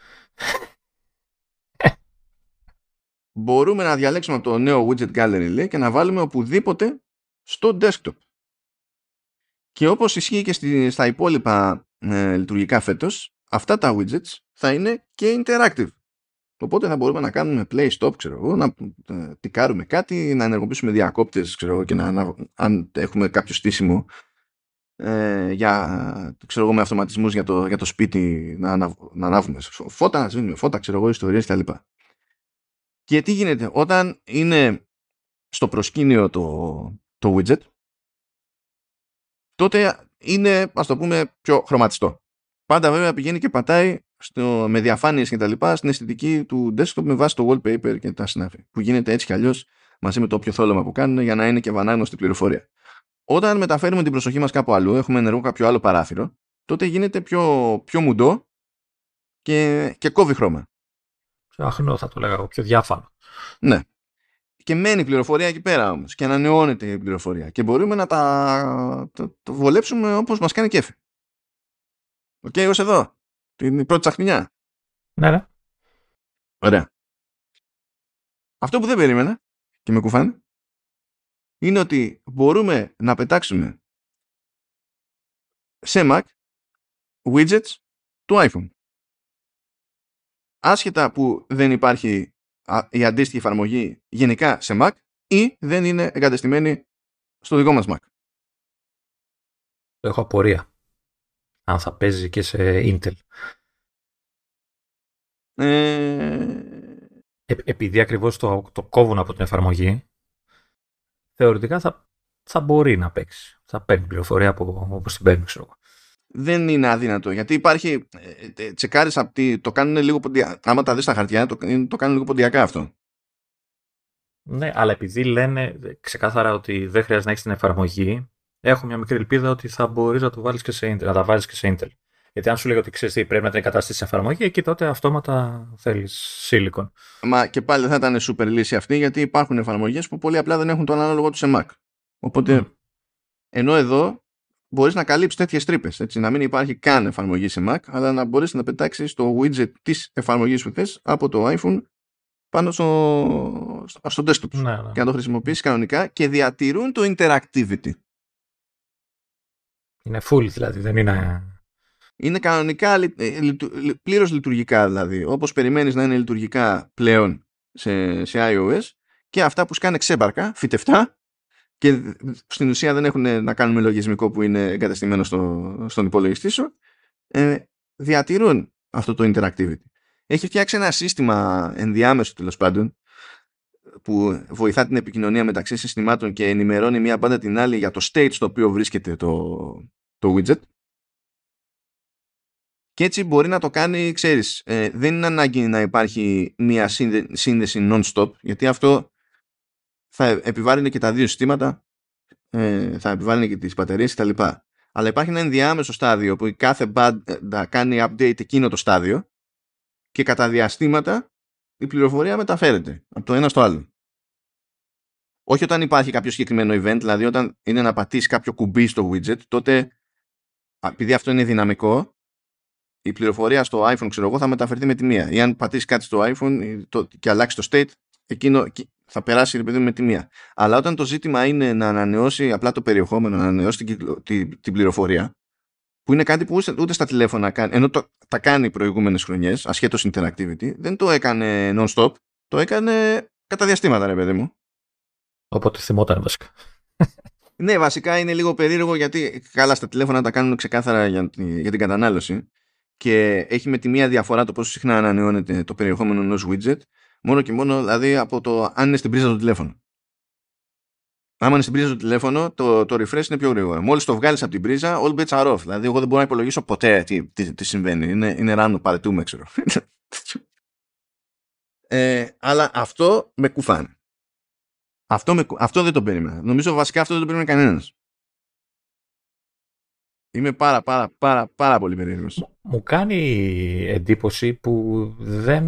Μπορούμε να διαλέξουμε από το νέο widget gallery λέει, και να βάλουμε οπουδήποτε στο desktop. Και όπως ισχύει και στη, στα υπόλοιπα ε, λειτουργικά φέτος, αυτά τα widgets θα είναι και interactive. Οπότε θα μπορούμε να κάνουμε play stop, ξέρω εγώ, να ε, τικάρουμε κάτι, να ενεργοποιήσουμε διακόπτες, ξέρω και να, να, αν έχουμε κάποιο στήσιμο ε, για, ξέρω εγώ, με αυτοματισμούς για το, για το σπίτι να, να, να ανάβουμε φώτα, να σβήνουμε φώτα, ξέρω εγώ, ιστορίες κτλ. Και τι γίνεται, όταν είναι στο προσκήνιο το, το widget, τότε είναι, ας το πούμε, πιο χρωματιστό. Πάντα βέβαια πηγαίνει και πατάει στο, με διαφάνειες και τα λοιπά στην αισθητική του desktop με βάση το wallpaper και τα συνάφη. Που γίνεται έτσι κι αλλιώς μαζί με το όποιο θόλωμα που κάνουν για να είναι και ευανάγνωστη πληροφορία. Όταν μεταφέρουμε την προσοχή μας κάπου αλλού, έχουμε ενεργό κάποιο άλλο παράθυρο, τότε γίνεται πιο, πιο μουντό και, και κόβει χρώμα. Πιο αχνό θα το λέγα πιο διάφανο. Ναι και μένει η πληροφορία εκεί πέρα όμως και ανανεώνεται η πληροφορία και μπορούμε να τα το, το βολέψουμε όπως μας κάνει κέφι. OK, okay, εδώ. Την πρώτη τσαχπινιά. Ναι, ναι. Ωραία. Αυτό που δεν περίμενα και με κουφάνε είναι ότι μπορούμε να πετάξουμε σε Mac widgets του iPhone. Άσχετα που δεν υπάρχει η αντίστοιχη εφαρμογή γενικά σε Mac ή δεν είναι εγκατεστημένη στο δικό μας Mac. Έχω απορία. Αν θα παίζει και σε Intel. Ε... επειδή ακριβώς το, το κόβουν από την εφαρμογή, θεωρητικά θα, θα μπορεί να παίξει. Θα παίρνει πληροφορία από, όπως την παίρνει, ξέρω δεν είναι αδύνατο. Γιατί υπάρχει. Ε, ε τσεκάρεις από το κάνουν λίγο ποντιακά. Άμα τα δεις στα χαρτιά, το, το κάνουν λίγο ποντιακά αυτό. Ναι, αλλά επειδή λένε ξεκάθαρα ότι δεν χρειάζεται να έχεις την εφαρμογή, έχω μια μικρή ελπίδα ότι θα μπορείς να το βάλεις και σε Intel, να τα βάλεις και σε Intel. Γιατί αν σου λέει ότι ξέρεις τι, πρέπει να την εγκαταστήσει σε εφαρμογή, εκεί τότε αυτόματα θέλεις silicon. Μα και πάλι δεν θα ήταν super λύση αυτή, γιατί υπάρχουν εφαρμογές που πολύ απλά δεν έχουν τον ανάλογο τους σε Mac. Οπότε, mm. ενώ εδώ μπορείς να καλύψεις τέτοιες τρύπες. Έτσι, να μην υπάρχει καν εφαρμογή σε Mac, αλλά να μπορείς να πετάξεις το widget της εφαρμογής που θες από το iPhone πάνω στο, στο desktop ναι, ναι. και να το χρησιμοποιήσεις κανονικά και διατηρούν το interactivity. Είναι full δηλαδή, δεν είναι... Είναι κανονικά ε, πλήρως λειτουργικά δηλαδή, όπως περιμένεις να είναι λειτουργικά πλέον σε, σε iOS και αυτά που σκάνε ξέμπαρκα, φυτευτά, και στην ουσία δεν έχουν να κάνουν με λογισμικό που είναι εγκαταστημένο στο, στον υπολογιστή σου, ε, διατηρούν αυτό το interactivity. Έχει φτιάξει ένα σύστημα ενδιάμεσο τέλος πάντων που βοηθά την επικοινωνία μεταξύ συστημάτων και ενημερώνει μία πάντα την άλλη για το state στο οποίο βρίσκεται το, το widget. Και έτσι μπορεί να το κάνει, ξέρεις, ε, δεν είναι ανάγκη να υπάρχει μία σύνδεση non-stop, γιατί αυτό θα επιβάλλει και τα δύο συστήματα, ε, θα επιβάλλει και τις μπαταρίες κτλ. Αλλά υπάρχει ένα ενδιάμεσο στάδιο που κάθε band κάνει update εκείνο το στάδιο και κατά διαστήματα η πληροφορία μεταφέρεται από το ένα στο άλλο. Όχι όταν υπάρχει κάποιο συγκεκριμένο event, δηλαδή όταν είναι να πατήσεις κάποιο κουμπί στο widget, τότε επειδή αυτό είναι δυναμικό, η πληροφορία στο iPhone, ξέρω εγώ, θα μεταφερθεί με τη μία. Ή αν πατήσει κάτι στο iPhone και αλλάξει το state, εκείνο θα περάσει ρε παιδί με τη μία. Αλλά όταν το ζήτημα είναι να ανανεώσει απλά το περιεχόμενο, να ανανεώσει την, την, την πληροφορία, που είναι κάτι που ούτε στα τηλέφωνα κάνει, ενώ το, τα κάνει προηγούμενες χρονιές, ασχέτως interactivity, δεν το έκανε non-stop, το έκανε κατά διαστήματα, ρε παιδί μου. Οπότε θυμόταν βασικά. ναι, βασικά είναι λίγο περίεργο γιατί καλά στα τηλέφωνα τα κάνουν ξεκάθαρα για, για την κατανάλωση και έχει με τη μία διαφορά το πόσο συχνά ανανεώνεται το περιεχόμενο ενός widget Μόνο και μόνο δηλαδή από το αν είναι στην πρίζα του τηλέφωνο. Άμα είναι στην πρίζα του τηλέφωνο, το, το refresh είναι πιο γρήγορο. Μόλις το βγάλεις από την πρίζα, all bets are off. Δηλαδή, εγώ δεν μπορώ να υπολογίσω ποτέ τι, τι, τι συμβαίνει. Είναι, είναι ράνο παρετούμε, ξέρω. ε, αλλά αυτό με κουφάνε. Αυτό, με, αυτό δεν το περίμενα. Νομίζω βασικά αυτό δεν το περίμενε κανένας. Είμαι πάρα πάρα πάρα πάρα πολύ περίεργος. Μου κάνει εντύπωση που δεν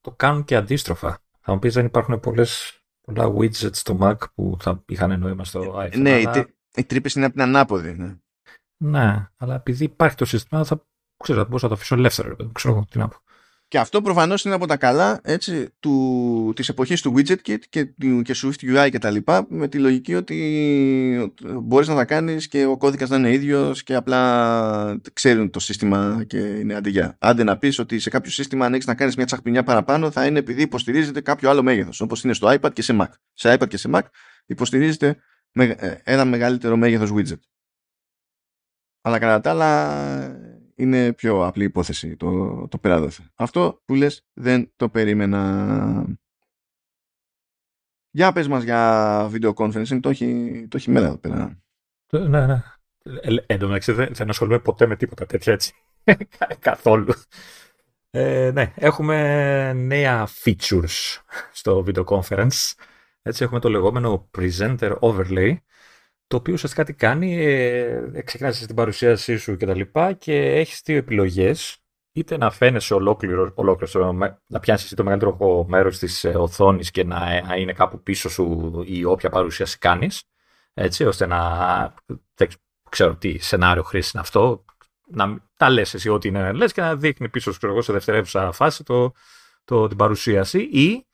το κάνουν και αντίστροφα. Θα μου πεις δεν υπάρχουν πολλές, πολλά widgets στο Mac που θα είχαν νόημα στο iPhone. Ναι, αλλά... οι, οι τρύπες είναι από την ανάποδη. Ναι. ναι, αλλά επειδή υπάρχει το σύστημα θα, ξέρω, θα μπορούσα να το αφήσω ελεύθερο. Ξέρω τι να πω. Και αυτό προφανώς είναι από τα καλά έτσι, του, της εποχής του WidgetKit και, και Swift UI και τα λοιπά με τη λογική ότι μπορείς να τα κάνεις και ο κώδικας να είναι ίδιος και απλά ξέρουν το σύστημα και είναι αντιγιά. Άντε να πεις ότι σε κάποιο σύστημα αν έχεις να κάνεις μια τσαχπινιά παραπάνω θα είναι επειδή υποστηρίζεται κάποιο άλλο μέγεθος όπως είναι στο iPad και σε Mac. Σε iPad και σε Mac υποστηρίζεται ε, ένα μεγαλύτερο μέγεθος widget. Αλλά κατά τα άλλα είναι πιο απλή υπόθεση το, το περάδοθε. Αυτό που λες δεν το περίμενα. Για πες μας για video conferencing, το έχει, το έχει μέρα εδώ πέρα. Ναι, ναι. Ε, εν τω μεταξύ δεν ασχολούμαι ποτέ με τίποτα τέτοια έτσι. Καθόλου. Ε, ναι, έχουμε νέα features στο video conference. Έτσι έχουμε το λεγόμενο presenter overlay το οποίο ουσιαστικά τι κάνει, ε, ξεκινάς στην παρουσίασή σου και τα λοιπά και έχεις δύο επιλογές, είτε να φαίνεσαι ολόκληρο, ολόκληρο να πιάσεις το μεγαλύτερο μέρος της ε, οθόνης και να, να είναι κάπου πίσω σου η όποια παρουσίαση κάνεις, έτσι, ώστε να, δεν ξέρω τι σενάριο χρήσης είναι αυτό, να τα λες εσύ ό,τι είναι λες και να δείχνει πίσω σου εγώ, σε δευτερεύουσα φάση το, το, την παρουσίαση ή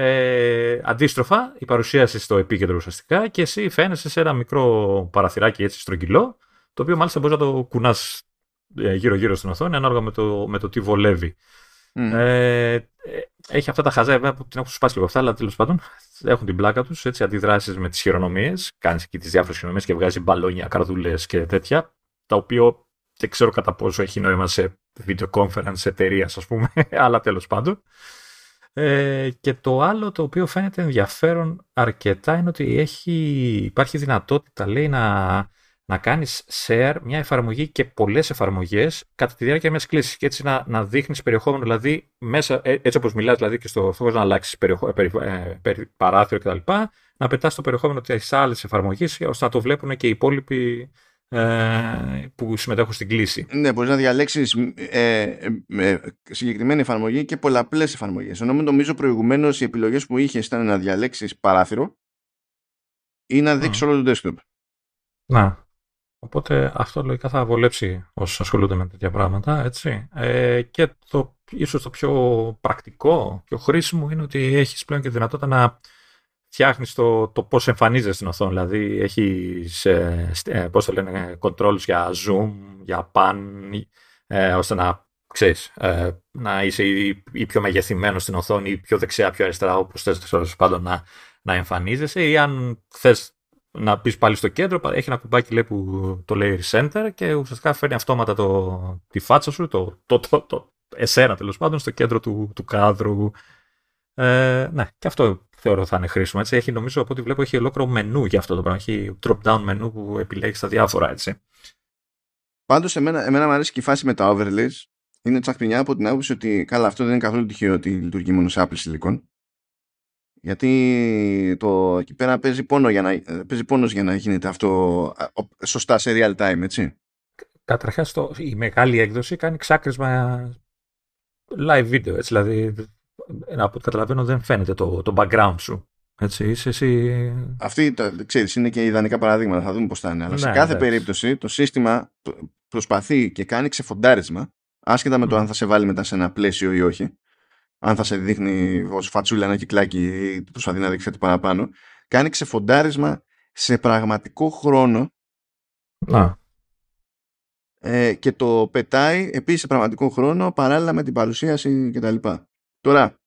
ε, αντίστροφα, η παρουσίαση στο επίκεντρο ουσιαστικά και εσύ φαίνεσαι σε ένα μικρό παραθυράκι έτσι στρογγυλό, το οποίο μάλιστα μπορείς να το κουνάς ε, γύρω-γύρω στην οθόνη ανάλογα με το, με το τι βολεύει. Ε, έχει αυτά τα χαζά, που την έχω σπάσει λίγο αυτά, αλλά τέλος πάντων έχουν την πλάκα τους. Έτσι, αντιδράσεις με τις χειρονομίες. Κάνεις εκεί τις διάφορες χειρονομίες και βγάζει μπαλόνια, καρδούλες και τέτοια. Τα οποία δεν ξέρω κατά πόσο έχει νόημα σε video conference εταιρείας, ας πούμε, αλλά τέλος πάντων. Ε, και το άλλο το οποίο φαίνεται ενδιαφέρον αρκετά είναι ότι έχει, υπάρχει δυνατότητα λέει να, να κάνεις share μια εφαρμογή και πολλές εφαρμογές κατά τη διάρκεια μιας κλήσης και έτσι να, να δείχνεις περιεχόμενο δηλαδή μέσα, ε, έτσι όπως μιλάς δηλαδή και στο θέλεις να αλλάξεις περιεχο, περι, ε, παράθυρο κτλ. Να πετάς το περιεχόμενο της άλλης εφαρμογής ώστε να το βλέπουν και οι υπόλοιποι ε, που συμμετέχουν στην κλίση. Ναι, μπορείς να διαλέξεις ε, ε, συγκεκριμένη εφαρμογή και πολλαπλές εφαρμογές. Ενώ νομίζω προηγουμένως οι επιλογές που είχες ήταν να διαλέξεις παράθυρο ή να δείξεις όλο το desktop. Να. Οπότε αυτό λογικά θα βολέψει όσους ασχολούνται με τέτοια πράγματα. Έτσι. Ε, και το ίσως το πιο πρακτικό, πιο χρήσιμο είναι ότι έχεις πλέον και δυνατότητα να φτιάχνεις το, το πώς εμφανίζεται στην οθόνη. Δηλαδή, έχει ε, ε, πώς το λένε, controls για zoom, για pan, ε, ώστε να ξέρεις, ε, να είσαι ή, ή, πιο μεγεθυμένος στην οθόνη ή πιο δεξιά, πιο αριστερά, όπως θες πάντων να, να εμφανίζεσαι. Ή αν θες να πει πάλι στο κέντρο, έχει ένα κουμπάκι λέει, που το λέει Recenter και ουσιαστικά φέρνει αυτόματα το, τη φάτσα σου, το, το, το, το εσένα τέλος πάντων, στο κέντρο του, του κάδρου. Ε, ναι, και αυτό θεωρώ θα είναι χρήσιμο. Έτσι. Έχει, νομίζω, από ό,τι βλέπω, έχει ολόκληρο μενού για αυτό το πράγμα. Έχει drop-down μενού που επιλέγεις τα διάφορα, έτσι. Πάντως, εμένα, εμένα μου αρέσει και η φάση με τα overlays. Είναι τσαχπινιά από την άποψη ότι, καλά, αυτό δεν είναι καθόλου τυχαίο ότι λειτουργεί μόνο σε Apple Silicon. Γιατί το, εκεί πέρα παίζει, πόνο για να, παίζει πόνος για να γίνεται αυτό σωστά σε real time, έτσι. Καταρχάς, η μεγάλη έκδοση κάνει ξάκρισμα live video, έτσι, δηλαδή από ό,τι καταλαβαίνω δεν φαίνεται το, το background σου. Έτσι, είσαι εσύ... Αυτή, ξέρεις, είναι και ιδανικά παραδείγματα, θα δούμε πώς θα είναι. Αλλά ναι, σε κάθε περίπτωση το σύστημα προσπαθεί και κάνει ξεφοντάρισμα, άσχετα με το αν θα σε βάλει μετά σε ένα πλαίσιο ή όχι, αν θα σε δείχνει ως φατσούλα ένα κυκλάκι ή προσπαθεί να δείξει κάτι παραπάνω, κάνει ξεφοντάρισμα σε πραγματικό χρόνο να. Ε, και το πετάει επίσης σε πραγματικό χρόνο παράλληλα με την παρουσίαση κτλ. Τώρα,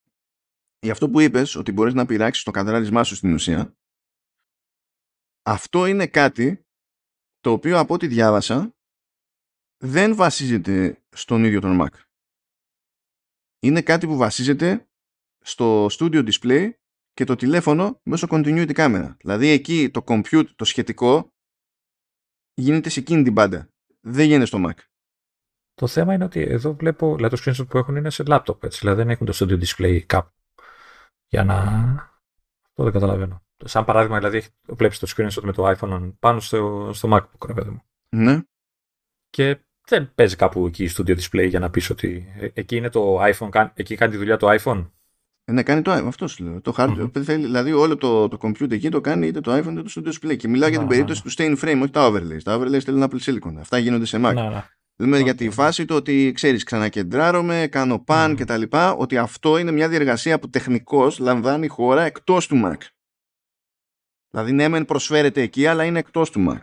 για αυτό που είπες ότι μπορείς να πειράξεις το κατράλισμά σου στην ουσία αυτό είναι κάτι το οποίο από ό,τι διάβασα δεν βασίζεται στον ίδιο τον Mac. Είναι κάτι που βασίζεται στο studio display και το τηλέφωνο μέσω continuity camera. Δηλαδή εκεί το compute, το σχετικό, γίνεται σε εκείνη την πάντα. Δεν γίνεται στο Mac. Το θέμα είναι ότι εδώ βλέπω, δηλαδή το screenshot που έχουν είναι σε laptop, έτσι, δηλαδή δεν έχουν το studio display κάπου. Για να... Αυτό δεν καταλαβαίνω. Σαν παράδειγμα, δηλαδή, βλέπεις το screenshot με το iPhone πάνω στο, στο MacBook, ρε παιδί μου. Ναι. Και δεν παίζει κάπου εκεί studio display για να πεις ότι ε, εκεί είναι το iPhone, εκεί κάνει τη δουλειά το iPhone; Ε, ναι, κάνει το iPhone, αυτό σου λέω. Το hardware. Mm-hmm. Δηλαδή όλο το, το computer εκεί το κάνει είτε το iPhone είτε το studio display. Και μιλάω για την περίπτωση του stay in frame, όχι τα overlays. Τα overlays θέλουν Apple Silicon. Αυτά γίνονται σε Mac. Να, Λέμε okay. για τη φάση του ότι ξέρεις ξανακεντράρομαι, κάνω pan mm. και τα λοιπά, ότι αυτό είναι μια διεργασία που τεχνικώς λαμβάνει χώρα εκτός του Mac. Δηλαδή ναι μεν προσφέρεται εκεί αλλά είναι εκτός του Mac.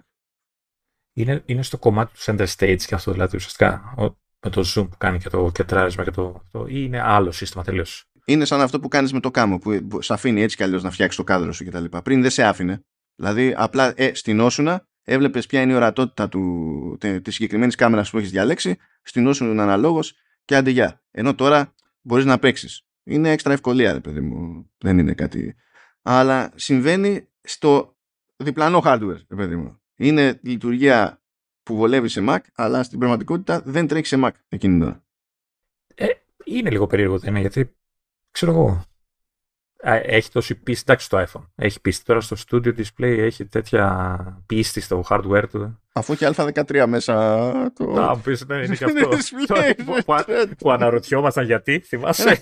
Είναι, είναι στο κομμάτι του center stage και αυτό δηλαδή ουσιαστικά με το zoom που κάνει και το κεντράρισμα και το αυτό ή είναι άλλο σύστημα τελείως; Είναι σαν αυτό που κάνεις με το κάμο που, που σε αφήνει έτσι κι αλλιώς να φτιάξεις το κάδρο σου κτλ. Πριν δεν σε άφηνε. Δηλαδή απλά ε, στην όσουνα έβλεπες ποια είναι η ορατότητα του, της συγκεκριμένης κάμερας που έχεις διαλέξει, στην όσο είναι αναλόγως και αντιγεια. Ενώ τώρα μπορείς να παίξεις. Είναι έξτρα ευκολία, ρε παιδί μου. Δεν είναι κάτι. Αλλά συμβαίνει στο διπλανό hardware, ρε παιδί μου. Είναι λειτουργία που βολεύει σε Mac, αλλά στην πραγματικότητα δεν τρέχει σε Mac εκείνη την ώρα. Ε, είναι λίγο περίεργο, δεν είναι, γιατί ξέρω εγώ έχει τόση πίστη, εντάξει στο iPhone. Έχει πίστη τώρα στο studio display, έχει τέτοια πίστη στο hardware του. Αφού έχει α13 μέσα. Το... Να πεις, ναι, είναι και αυτό. που, αναρωτιόμασταν γιατί, θυμάσαι;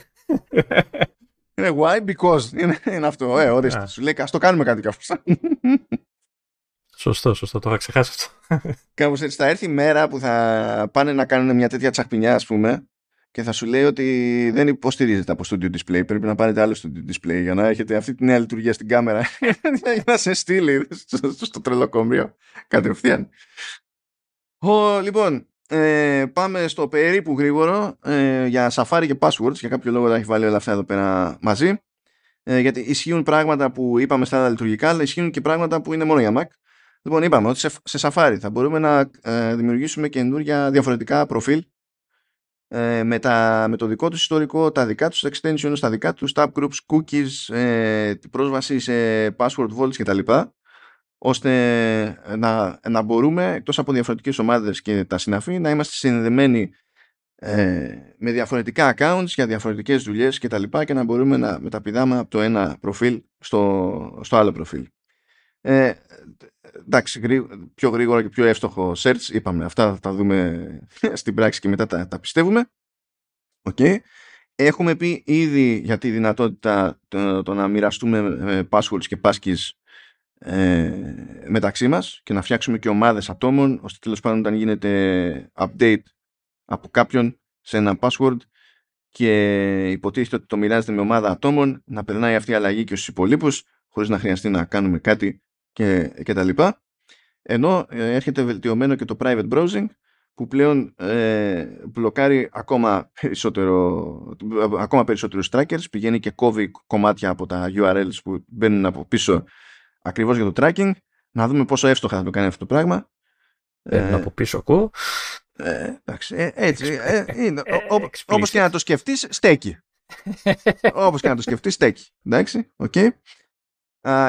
είναι why, because. Είναι, είναι αυτό. Ε, ορίστε. Σου λέει, ας το κάνουμε κάτι κι αυτός. Σωστό, σωστό, το είχα ξεχάσει αυτό. Κάπως έτσι θα έρθει η μέρα που θα πάνε να κάνουν μια τέτοια τσαχπινιά, ας πούμε, και θα σου λέει ότι δεν υποστηρίζεται από studio display. Πρέπει να πάρετε άλλο studio display για να έχετε αυτή τη νέα λειτουργία στην κάμερα για να σε στείλει στο, στο τρελοκομείο κατευθείαν. Ο, λοιπόν, ε, πάμε στο περίπου γρήγορο ε, για Safari και passwords. Για κάποιο λόγο τα έχει βάλει όλα αυτά εδώ πέρα μαζί. Ε, γιατί ισχύουν πράγματα που είπαμε στα άλλα λειτουργικά, αλλά ισχύουν και πράγματα που είναι μόνο για Mac. Λοιπόν, είπαμε ότι σε, σε Safari θα μπορούμε να ε, δημιουργήσουμε καινούργια διαφορετικά προφίλ ε, με, τα, με το δικό τους ιστορικό, τα δικά τους extensions, τα δικά τους tab groups, cookies, ε, πρόσβαση σε password vaults κτλ. ώστε να, να μπορούμε εκτός από διαφορετικές ομάδες και τα συναφή να είμαστε συνδεμένοι ε, με διαφορετικά accounts για διαφορετικές δουλειές και τα λοιπά και να μπορούμε να μεταπηδάμε από το ένα προφίλ στο, στο άλλο προφίλ. Ε, εντάξει, πιο γρήγορα και πιο εύστοχο search, είπαμε, αυτά θα τα δούμε στην πράξη και μετά τα, τα πιστεύουμε. Okay. Έχουμε πει ήδη για τη δυνατότητα το, να μοιραστούμε ε, passwords και passkeys ε, μεταξύ μας και να φτιάξουμε και ομάδες ατόμων ώστε τέλος πάντων όταν γίνεται update από κάποιον σε ένα password και υποτίθεται ότι το μοιράζεται με ομάδα ατόμων να περνάει αυτή η αλλαγή και στους υπολείπους χωρίς να χρειαστεί να κάνουμε κάτι και, και τα λοιπά. Ενώ ε, έρχεται βελτιωμένο και το private browsing που πλέον ε, μπλοκάρει ακόμα, περισσότερο, ακόμα περισσότερους trackers, πηγαίνει και κόβει κομμάτια από τα URLs που μπαίνουν από πίσω ακριβώς για το tracking. Να δούμε πόσο εύστοχα θα το κάνει αυτό το πράγμα. Μπαίνουν ε, από πίσω ακούω. Ε, εντάξει, ε, έτσι, ε, είναι, όπως και να το σκεφτείς, στέκει. όπως και να το σκεφτείς, στέκει. Εντάξει, OK. Okay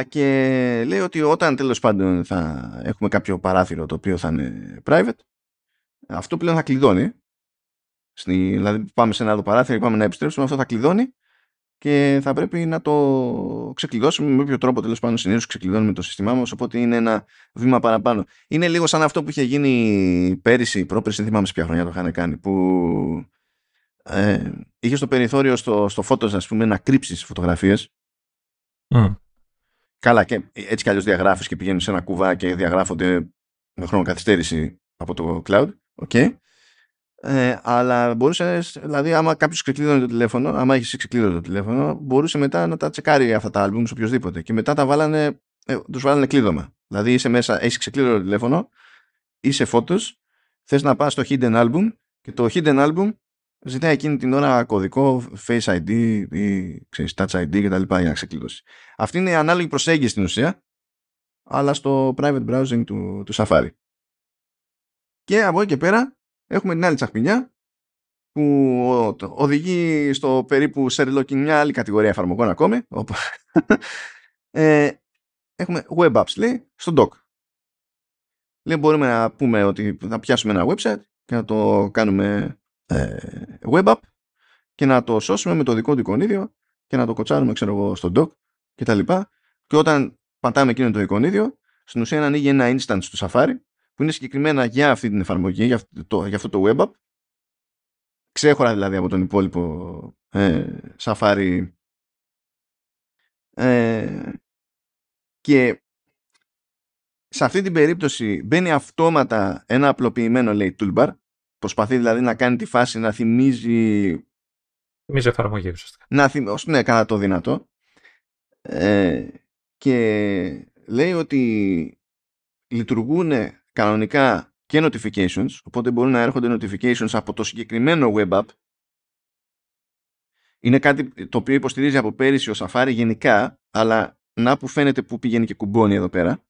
και λέει ότι όταν τέλος πάντων θα έχουμε κάποιο παράθυρο το οποίο θα είναι private αυτό πλέον θα κλειδώνει Στη, δηλαδή πάμε σε ένα άλλο παράθυρο και πάμε να επιστρέψουμε αυτό θα κλειδώνει και θα πρέπει να το ξεκλειδώσουμε με όποιο τρόπο τέλος πάντων συνήθως ξεκλειδώνουμε το σύστημά μας. Οπότε είναι ένα βήμα παραπάνω. Είναι λίγο σαν αυτό που είχε γίνει πέρυσι, πρόπερσι, δεν θυμάμαι σε ποια χρονιά το είχαν κάνει, που ε, είχε στο περιθώριο στο, στο Photos, ας πούμε, να κρύψεις φωτογραφίες. Καλά, και έτσι κι αλλιώς διαγράφεις και πηγαίνεις σε ένα κουβά και διαγράφονται με χρόνο καθυστέρηση από το cloud. Okay. Ε, αλλά μπορούσες, δηλαδή, άμα κάποιος ξεκλείδωνε το τηλέφωνο, άμα έχεις ξεκλείδωνε το τηλέφωνο, μπορούσε μετά να τα τσεκάρει αυτά τα albums οποιοδήποτε. Και μετά τα βάλανε, ε, τους βάλανε κλείδωμα. Δηλαδή, είσαι μέσα, έχεις ξεκλείδωνε το τηλέφωνο, είσαι φώτος, θες να πας στο hidden album και το hidden album ζητάει εκείνη την ώρα κωδικό Face ID ή ξέρεις, Touch ID και τα λοιπά για να ξεκλειδώσει. Αυτή είναι η ανάλογη προσέγγιση στην ουσία αλλά στο private browsing του, του Safari. Και από εκεί και πέρα έχουμε την άλλη τσαχπινιά που οδηγεί στο περίπου σε μια άλλη κατηγορία εφαρμογών ακόμη. ε, έχουμε web apps, λέει, στο dock. Λέει, μπορούμε να πούμε ότι θα πιάσουμε ένα website και να το κάνουμε ε, web app και να το σώσουμε με το δικό του εικονίδιο και να το κοτσάρουμε, ξέρω εγώ, στο dock και τα λοιπά. Και όταν πατάμε εκείνο το εικονίδιο, στην ουσία ανοίγει ένα instance του Safari που είναι συγκεκριμένα για αυτή την εφαρμογή, για αυτό το, για αυτό το web app ξέχωρα δηλαδή από τον υπόλοιπο ε, Safari ε, και σε αυτή την περίπτωση μπαίνει αυτόματα ένα απλοποιημένο λέει toolbar προσπαθεί δηλαδή να κάνει τη φάση να θυμίζει θυμίζει εφαρμογή ουσιαστικά να θυμίζει, ναι κατά το δυνατό ε, και λέει ότι λειτουργούν κανονικά και notifications, οπότε μπορούν να έρχονται notifications από το συγκεκριμένο web app. Είναι κάτι το οποίο υποστηρίζει από πέρυσι ο Safari γενικά, αλλά να που φαίνεται που πηγαίνει και κουμπώνει εδώ πέρα.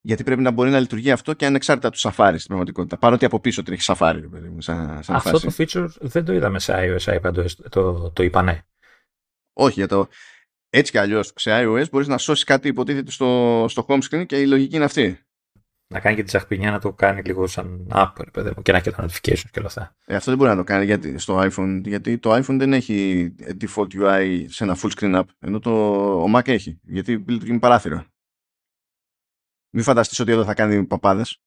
Γιατί πρέπει να μπορεί να λειτουργεί αυτό και ανεξάρτητα του Safari στην πραγματικότητα. Παρότι από πίσω τρέχει Safari. Σαν, σαν αυτό το feature δεν το είδαμε σε iOS, iPad, το, το είπα ναι. Όχι, για το, έτσι κι αλλιώς σε iOS μπορείς να σώσεις κάτι υποτίθεται στο, στο home screen και η λογική είναι αυτή να κάνει και τη τσαχπινιά να το κάνει λίγο σαν app παιδί μου, και να έχει τα notifications και όλα αυτά. Ε, αυτό δεν μπορεί να το κάνει γιατί, στο iPhone, γιατί το iPhone δεν έχει default UI σε ένα full screen app, ενώ το, ο Mac έχει, γιατί λειτουργεί με παράθυρο. Μην φανταστείς ότι εδώ θα κάνει παπάδες.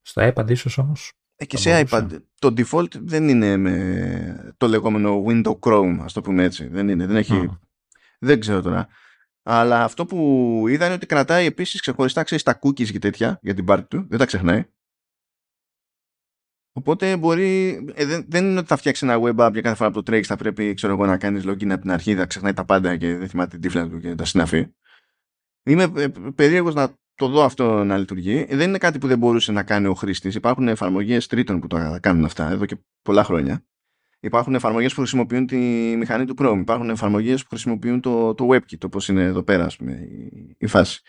Στο iPad ίσως όμως. Ε, και σε iPad το default δεν είναι με το λεγόμενο window Chrome, ας το πούμε έτσι. Δεν είναι, δεν έχει... Δεν ξέρω τώρα. Αλλά αυτό που είδα είναι ότι κρατάει επίσης ξεχωριστά ξέρεις, τα cookies και τέτοια για την πάρτι του. Δεν τα ξεχνάει. Οπότε μπορεί. Ε, δεν, δεν είναι ότι θα φτιάξει ένα web app για κάθε φορά που το τρέχεις θα πρέπει ξέρω εγώ, να κάνεις login από την αρχή, θα ξεχνάει τα πάντα και δεν θυμάται την τύφλα του και τα συναφή. Είμαι ε, περίεργος να το δω αυτό να λειτουργεί. Δεν είναι κάτι που δεν μπορούσε να κάνει ο χρήστης. Υπάρχουν εφαρμογές τρίτων που το κάνουν αυτά εδώ και πολλά χρόνια. Υπάρχουν εφαρμογές που χρησιμοποιούν τη μηχανή του Chrome. Υπάρχουν εφαρμογές που χρησιμοποιούν το, το WebKit, όπως είναι εδώ πέρα, πούμε, η, η φάση.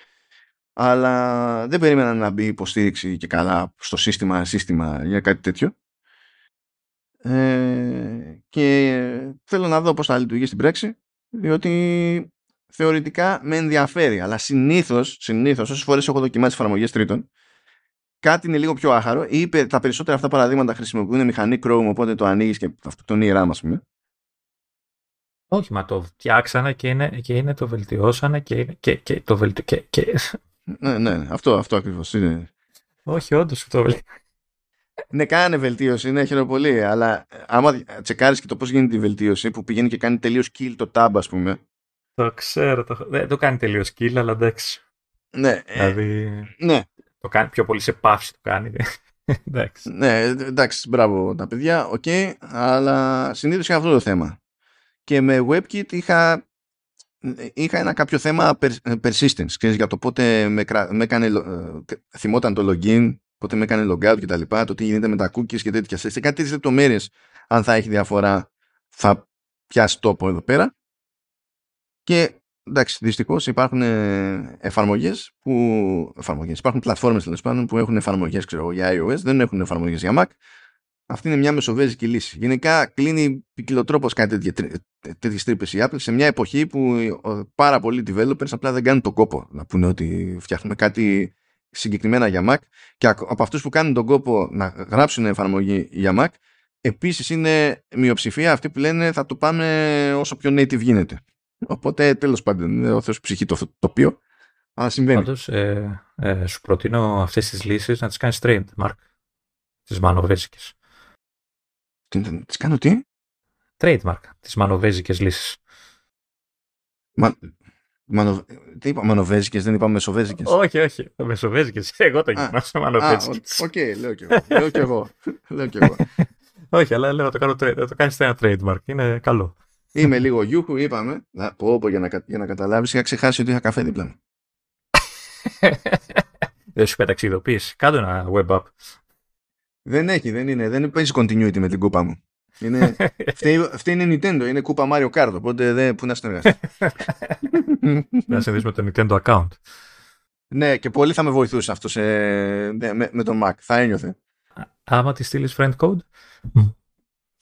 Αλλά δεν περίμενα να μπει υποστήριξη και καλά στο σύστημα, σύστημα για κάτι τέτοιο. Ε, και θέλω να δω πώς θα λειτουργεί στην πράξη, διότι θεωρητικά με ενδιαφέρει, αλλά συνήθως, συνήθως όσες φορές έχω δοκιμάσει εφαρμογές τρίτων, κάτι είναι λίγο πιο άχαρο ή τα περισσότερα αυτά παραδείγματα χρησιμοποιούν μηχανή Chrome οπότε το ανοίγεις και αυτό το RAM ας πούμε. Όχι, μα το φτιάξανε και είναι, και είναι το βελτιώσανε και, και, και το βελτιώ... Και, και... Ναι, ναι, αυτό, αυτό ακριβώς είναι. Όχι, όντως το βελτιώσανε. Ναι, κάνε βελτίωση, ναι, χαίρομαι πολύ. Αλλά άμα τσεκάρεις και το πώς γίνεται η βελτίωση, που πηγαίνει και κάνει τελείως kill το tab, ας πούμε. Το ξέρω. Το, δεν το κάνει τελείως kill, αλλά εντάξει. Ναι, ε, δηλαδή... ναι. Το κάνει πιο πολύ σε παύση το κάνει. εντάξει. Ναι, εντάξει, μπράβο τα παιδιά, OK, okay, αλλά συνήθως είχα αυτό το θέμα. Και με WebKit είχα, είχα ένα κάποιο θέμα persistence, ξέρεις, για το πότε με, με έκανε, ε, θυμόταν το login, πότε με έκανε logout και τα λοιπά, το τι γίνεται με τα cookies και τέτοια. Σε κάτι τέτοιες λεπτομέρειες, αν θα έχει διαφορά, θα πιάσει τόπο εδώ πέρα. Και εντάξει, δυστυχώς υπάρχουν ε, εφαρμογές που. Εφαρμογές, υπάρχουν πλατφόρμες τέλος πάντων που έχουν εφαρμογές για iOS, δεν έχουν εφαρμογές για Mac. Αυτή είναι μια μεσοβέζικη λύση. Γενικά κλείνει ποικιλοτρόπως κάτι τέτοιες τρύπες η Apple σε μια εποχή που πάρα πολλοί developers απλά δεν κάνουν τον κόπο να πούνε ότι φτιάχνουμε κάτι συγκεκριμένα για Mac και από αυτούς που κάνουν τον κόπο να γράψουν εφαρμογή για Mac επίσης είναι μειοψηφία αυτοί που λένε θα το πάμε όσο πιο native γίνεται. Οπότε τέλος πάντων είναι ο Θεός ψυχή το τοπίο. Αλλά συμβαίνει. Πάντως, ε, ε, σου προτείνω αυτές τις λύσεις να τις κάνεις trademark. Τις μανοβέζικες. Τι κάνω τι; Trademark. Τις μανοβέζικες λύσεις. Μα... Μανο... Τι είπα, μανοβέζικες, δεν είπα μεσοβέζικες. Όχι, όχι, μεσοβέζικες. Εγώ το γυμνάσω μανοβέζικες. Οκ, λέω κι εγώ. λέω κι εγώ. λέω κι εγώ. όχι, αλλά λέω να το, κάνω, να το κάνεις ένα trademark. Είναι καλό. Είμαι λίγο γιούχου, είπαμε. Να, πω, πω, για, να, για να καταλάβεις, είχα ξεχάσει ότι είχα καφέ δίπλα μου. δεν σου πέταξε ειδοποίηση. Κάτω ένα web app. Δεν έχει, δεν είναι. Δεν παίζει continuity με την κούπα μου. Είναι, αυτή, είναι Nintendo, είναι κούπα Mario Kart, οπότε δεν, πού να συνεργαστεί. να συνδέσει με το Nintendo account. Ναι, και πολύ θα με βοηθούσε αυτό σε, με, με τον Mac. Θα ένιωθε. άμα τη στείλεις friend code.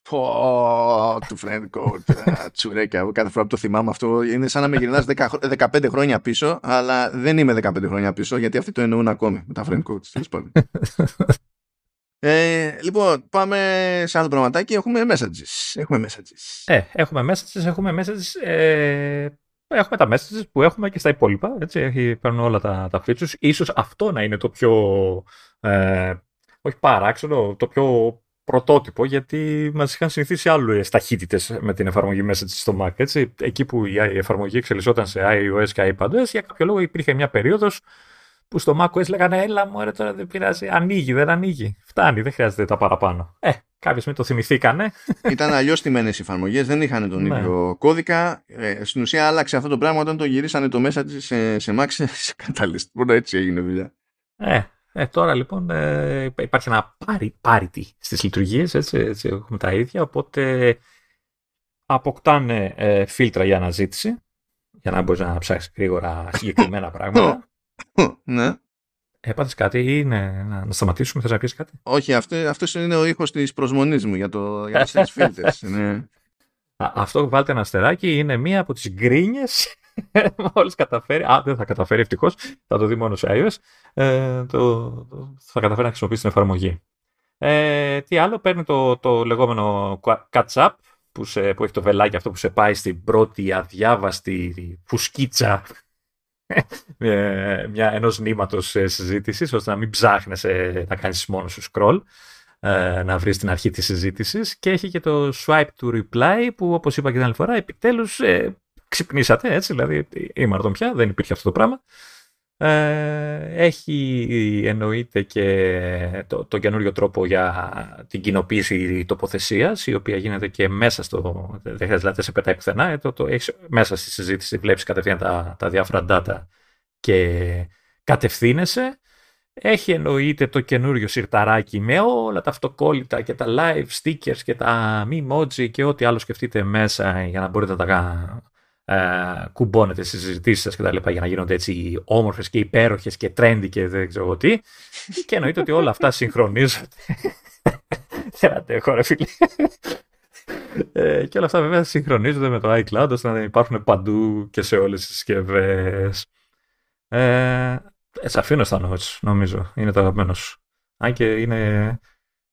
Πω, του friend code. Τσουρέκια. Κάθε φορά που το θυμάμαι αυτό είναι σαν να με γυρνάς 15 χρόνια πίσω, αλλά δεν είμαι 15 χρόνια πίσω γιατί αυτοί το εννοούν ακόμη με τα friend codes. Ε, λοιπόν, πάμε σε άλλο πραγματάκι. Έχουμε messages. Έχουμε messages. Ε, έχουμε messages, έχουμε messages. Ε, έχουμε τα messages που έχουμε και στα υπόλοιπα. Έτσι, έχει, παίρνουν όλα τα, τα features. Ίσως αυτό να είναι το πιο, ε, όχι παράξενο, το πιο πρωτότυπο, γιατί μας είχαν συνηθίσει άλλε ταχύτητε με την εφαρμογή messages στο Mac. Έτσι. Εκεί που η εφαρμογή εξελισσόταν σε iOS και iPadOS, για κάποιο λόγο υπήρχε μια περίοδος που στο macOS λέγανε Έλα μου, τώρα δεν πειράζει. Ανοίγει, δεν ανοίγει. Φτάνει, δεν χρειάζεται τα παραπάνω. Ε, κάποιοι με το θυμηθήκανε. Ήταν αλλιώς τιμένε οι εφαρμογές, δεν είχαν τον ναι. ίδιο κώδικα. Ε, στην ουσία άλλαξε αυτό το πράγμα όταν το γυρίσανε το μέσα σε, σε Mac σε, σε Catalyst. Μόνο έτσι έγινε δουλειά. Ε, ε, τώρα λοιπόν ε, υπάρχει ένα parity στις λειτουργίες, έτσι, έτσι έχουμε τα ίδια, οπότε αποκτάνε ε, φίλτρα για αναζήτηση, για να μπορείς να ψάξεις γρήγορα συγκεκριμένα πράγματα. ναι. Έπαθες κάτι ή είναι, να, να σταματήσουμε, θες να πεις κάτι; Όχι, αυτό, αυτός είναι ο ήχος της προσμονής μου για, το, για τις φίλτες. ναι. Αυτό που βάλτε ένα αστεράκι είναι μία από τις γκρίνιες μόλις καταφέρει, α δεν θα καταφέρει ευτυχώς, θα το δει μόνος σε iOS, ε, το, το, θα καταφέρει να χρησιμοποιήσει την εφαρμογή. Ε, τι άλλο, παίρνει το, το λεγόμενο catch up, που, σε, που έχει το βελάκι αυτό που σε πάει στην πρώτη αδιάβαστη φουσκίτσα. Μια, ενός νήματος συζήτησης, ώστε να μην ψάχνεις να κάνεις μόνος σου scroll, ε, να βρεις την αρχή της συζήτησης. Και έχει και το swipe to reply που όπως είπα και την άλλη φορά επιτέλους ε, ξυπνήσατε έτσι, δηλαδή ήμαρτον πια, δεν υπήρχε αυτό το πράγμα. Ε, έχει εννοείται και το, το καινούριο τρόπο για την κοινοποίηση τοποθεσίας, η οποία γίνεται και μέσα στο. Δεν χρειάζεται να σε πετάει πουθενά. Ε, το, το έχεις μέσα στη συζήτηση, βλέπεις κατευθείαν τα, τα διάφορα data και κατευθύνεσαι. Έχει εννοείται το καινούριο σιρταράκι με όλα τα αυτοκόλλητα και τα live stickers και τα emoji και ό,τι άλλο σκεφτείτε μέσα για να μπορείτε να τα ε, κουμπώνετε στις συζητήσεις σας κτλ. για να γίνονται έτσι όμορφες και υπέροχες και trendy και δεν ξέρω τι. Και εννοείται ότι όλα αυτά συγχρονίζονται. Δεν αντέχω, ρε φίλε. Ε, και όλα αυτά βέβαια συγχρονίζονται με το iCloud ώστε να υπάρχουν παντού και σε όλες τις συσκευές. Ε, σε αφήνω στα notes, νομίζω. Είναι το αγαπημένο σου. Αν και είναι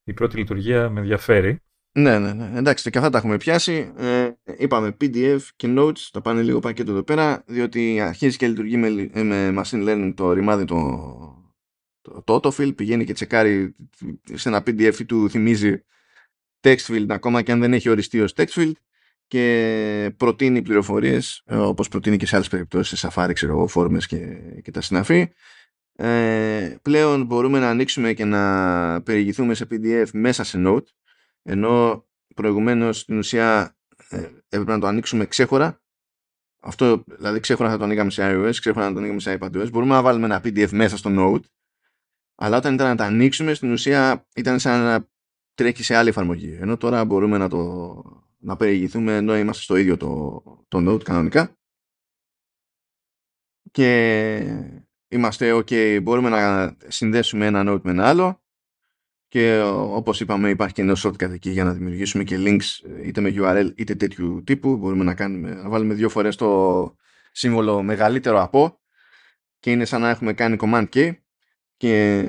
η πρώτη λειτουργία με ενδιαφέρει. Ναι, ναι, ναι. Εντάξει, και αυτά τα έχουμε πιάσει. Ε, είπαμε PDF και Notes, θα πάνε λίγο πακέτο εδώ πέρα, διότι αρχίζει και λειτουργεί με, με machine learning το ρημάδι το, το, το autofill, πηγαίνει και τσεκάρει σε ένα PDF του θυμίζει text field ακόμα και αν δεν έχει οριστεί ως text field και προτείνει πληροφορίες ε, όπως προτείνει και σε άλλες περιπτώσεις σε Safari, ξέρω εγώ, φόρμες και, και τα συναφή. Ε, πλέον μπορούμε να ανοίξουμε και να περιηγηθούμε σε PDF μέσα σε Note ενώ προηγουμένως στην ουσία ε, έπρεπε να το ανοίξουμε ξέχωρα. Αυτό δηλαδή ξέχωρα θα το ανοίγαμε σε iOS ξέχωρα να το ανοίγαμε σε iPadOS μπορούμε να βάλουμε ένα PDF μέσα στο Note αλλά όταν ήταν να τα ανοίξουμε στην ουσία ήταν σαν να τρέχει σε άλλη εφαρμογή. Ενώ τώρα μπορούμε να το να περιηγηθούμε ενώ είμαστε στο ίδιο το, το Note κανονικά. Και είμαστε ok μπορούμε να συνδέσουμε ένα Note με ένα άλλο και όπως είπαμε υπάρχει και ένα shortcut εκεί για να δημιουργήσουμε και links είτε με URL είτε τέτοιου τύπου. Μπορούμε να, κάνουμε, να βάλουμε δύο φορές το σύμβολο μεγαλύτερο από και είναι σαν να έχουμε κάνει command K και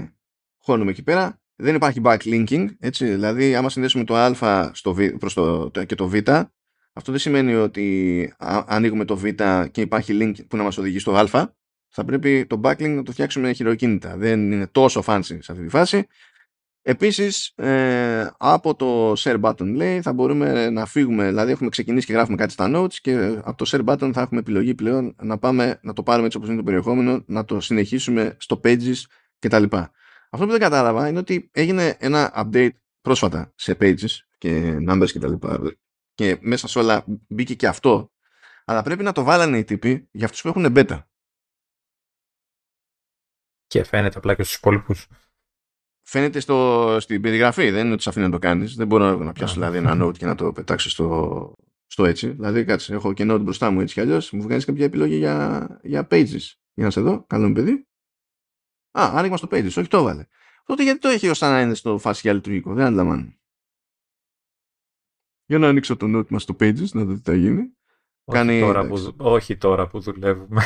χώνουμε εκεί πέρα. Δεν υπάρχει backlinking, έτσι, δηλαδή άμα συνδέσουμε το α στο προς το, και το β, αυτό δεν σημαίνει ότι ανοίγουμε το β και υπάρχει link που να μας οδηγεί στο α, θα πρέπει το backlink να το φτιάξουμε χειροκίνητα. Δεν είναι τόσο fancy σε αυτή τη φάση. Επίσης, ε, από το share button λέει θα μπορούμε να φύγουμε, δηλαδή έχουμε ξεκινήσει και γράφουμε κάτι στα notes και από το share button θα έχουμε επιλογή πλέον να πάμε να το πάρουμε έτσι όπως είναι το περιεχόμενο, να το συνεχίσουμε στο pages κτλ. Αυτό που δεν κατάλαβα είναι ότι έγινε ένα update πρόσφατα σε pages και numbers κτλ. Και, και μέσα σε όλα μπήκε και αυτό, αλλά πρέπει να το βάλανε οι τύποι για αυτούς που έχουν beta. Και φαίνεται απλά και στους υπόλοιπους φαίνεται στο, στην περιγραφή. Δεν είναι ότι σε αφήνει να το κάνεις. Δεν μπορώ να πιάσω δηλαδή, ένα note και να το πετάξω στο, στο έτσι. Δηλαδή, κάτσε, έχω και note μπροστά μου έτσι κι αλλιώς. Μου βγάζει κάποια επιλογή για, για pages. Για να σε δω. Καλό μου παιδί. Α, άνοιγμα στο pages. Όχι, το έβαλε. τότε γιατί το έχει ως να είναι στο φάση λειτουργικό. Δεν αντιλαμβάνω. Για να ανοίξω το note μας στο Pages, να δω τι θα γίνει. Όχι, Κάνει... τώρα, που, όχι τώρα που δουλεύουμε.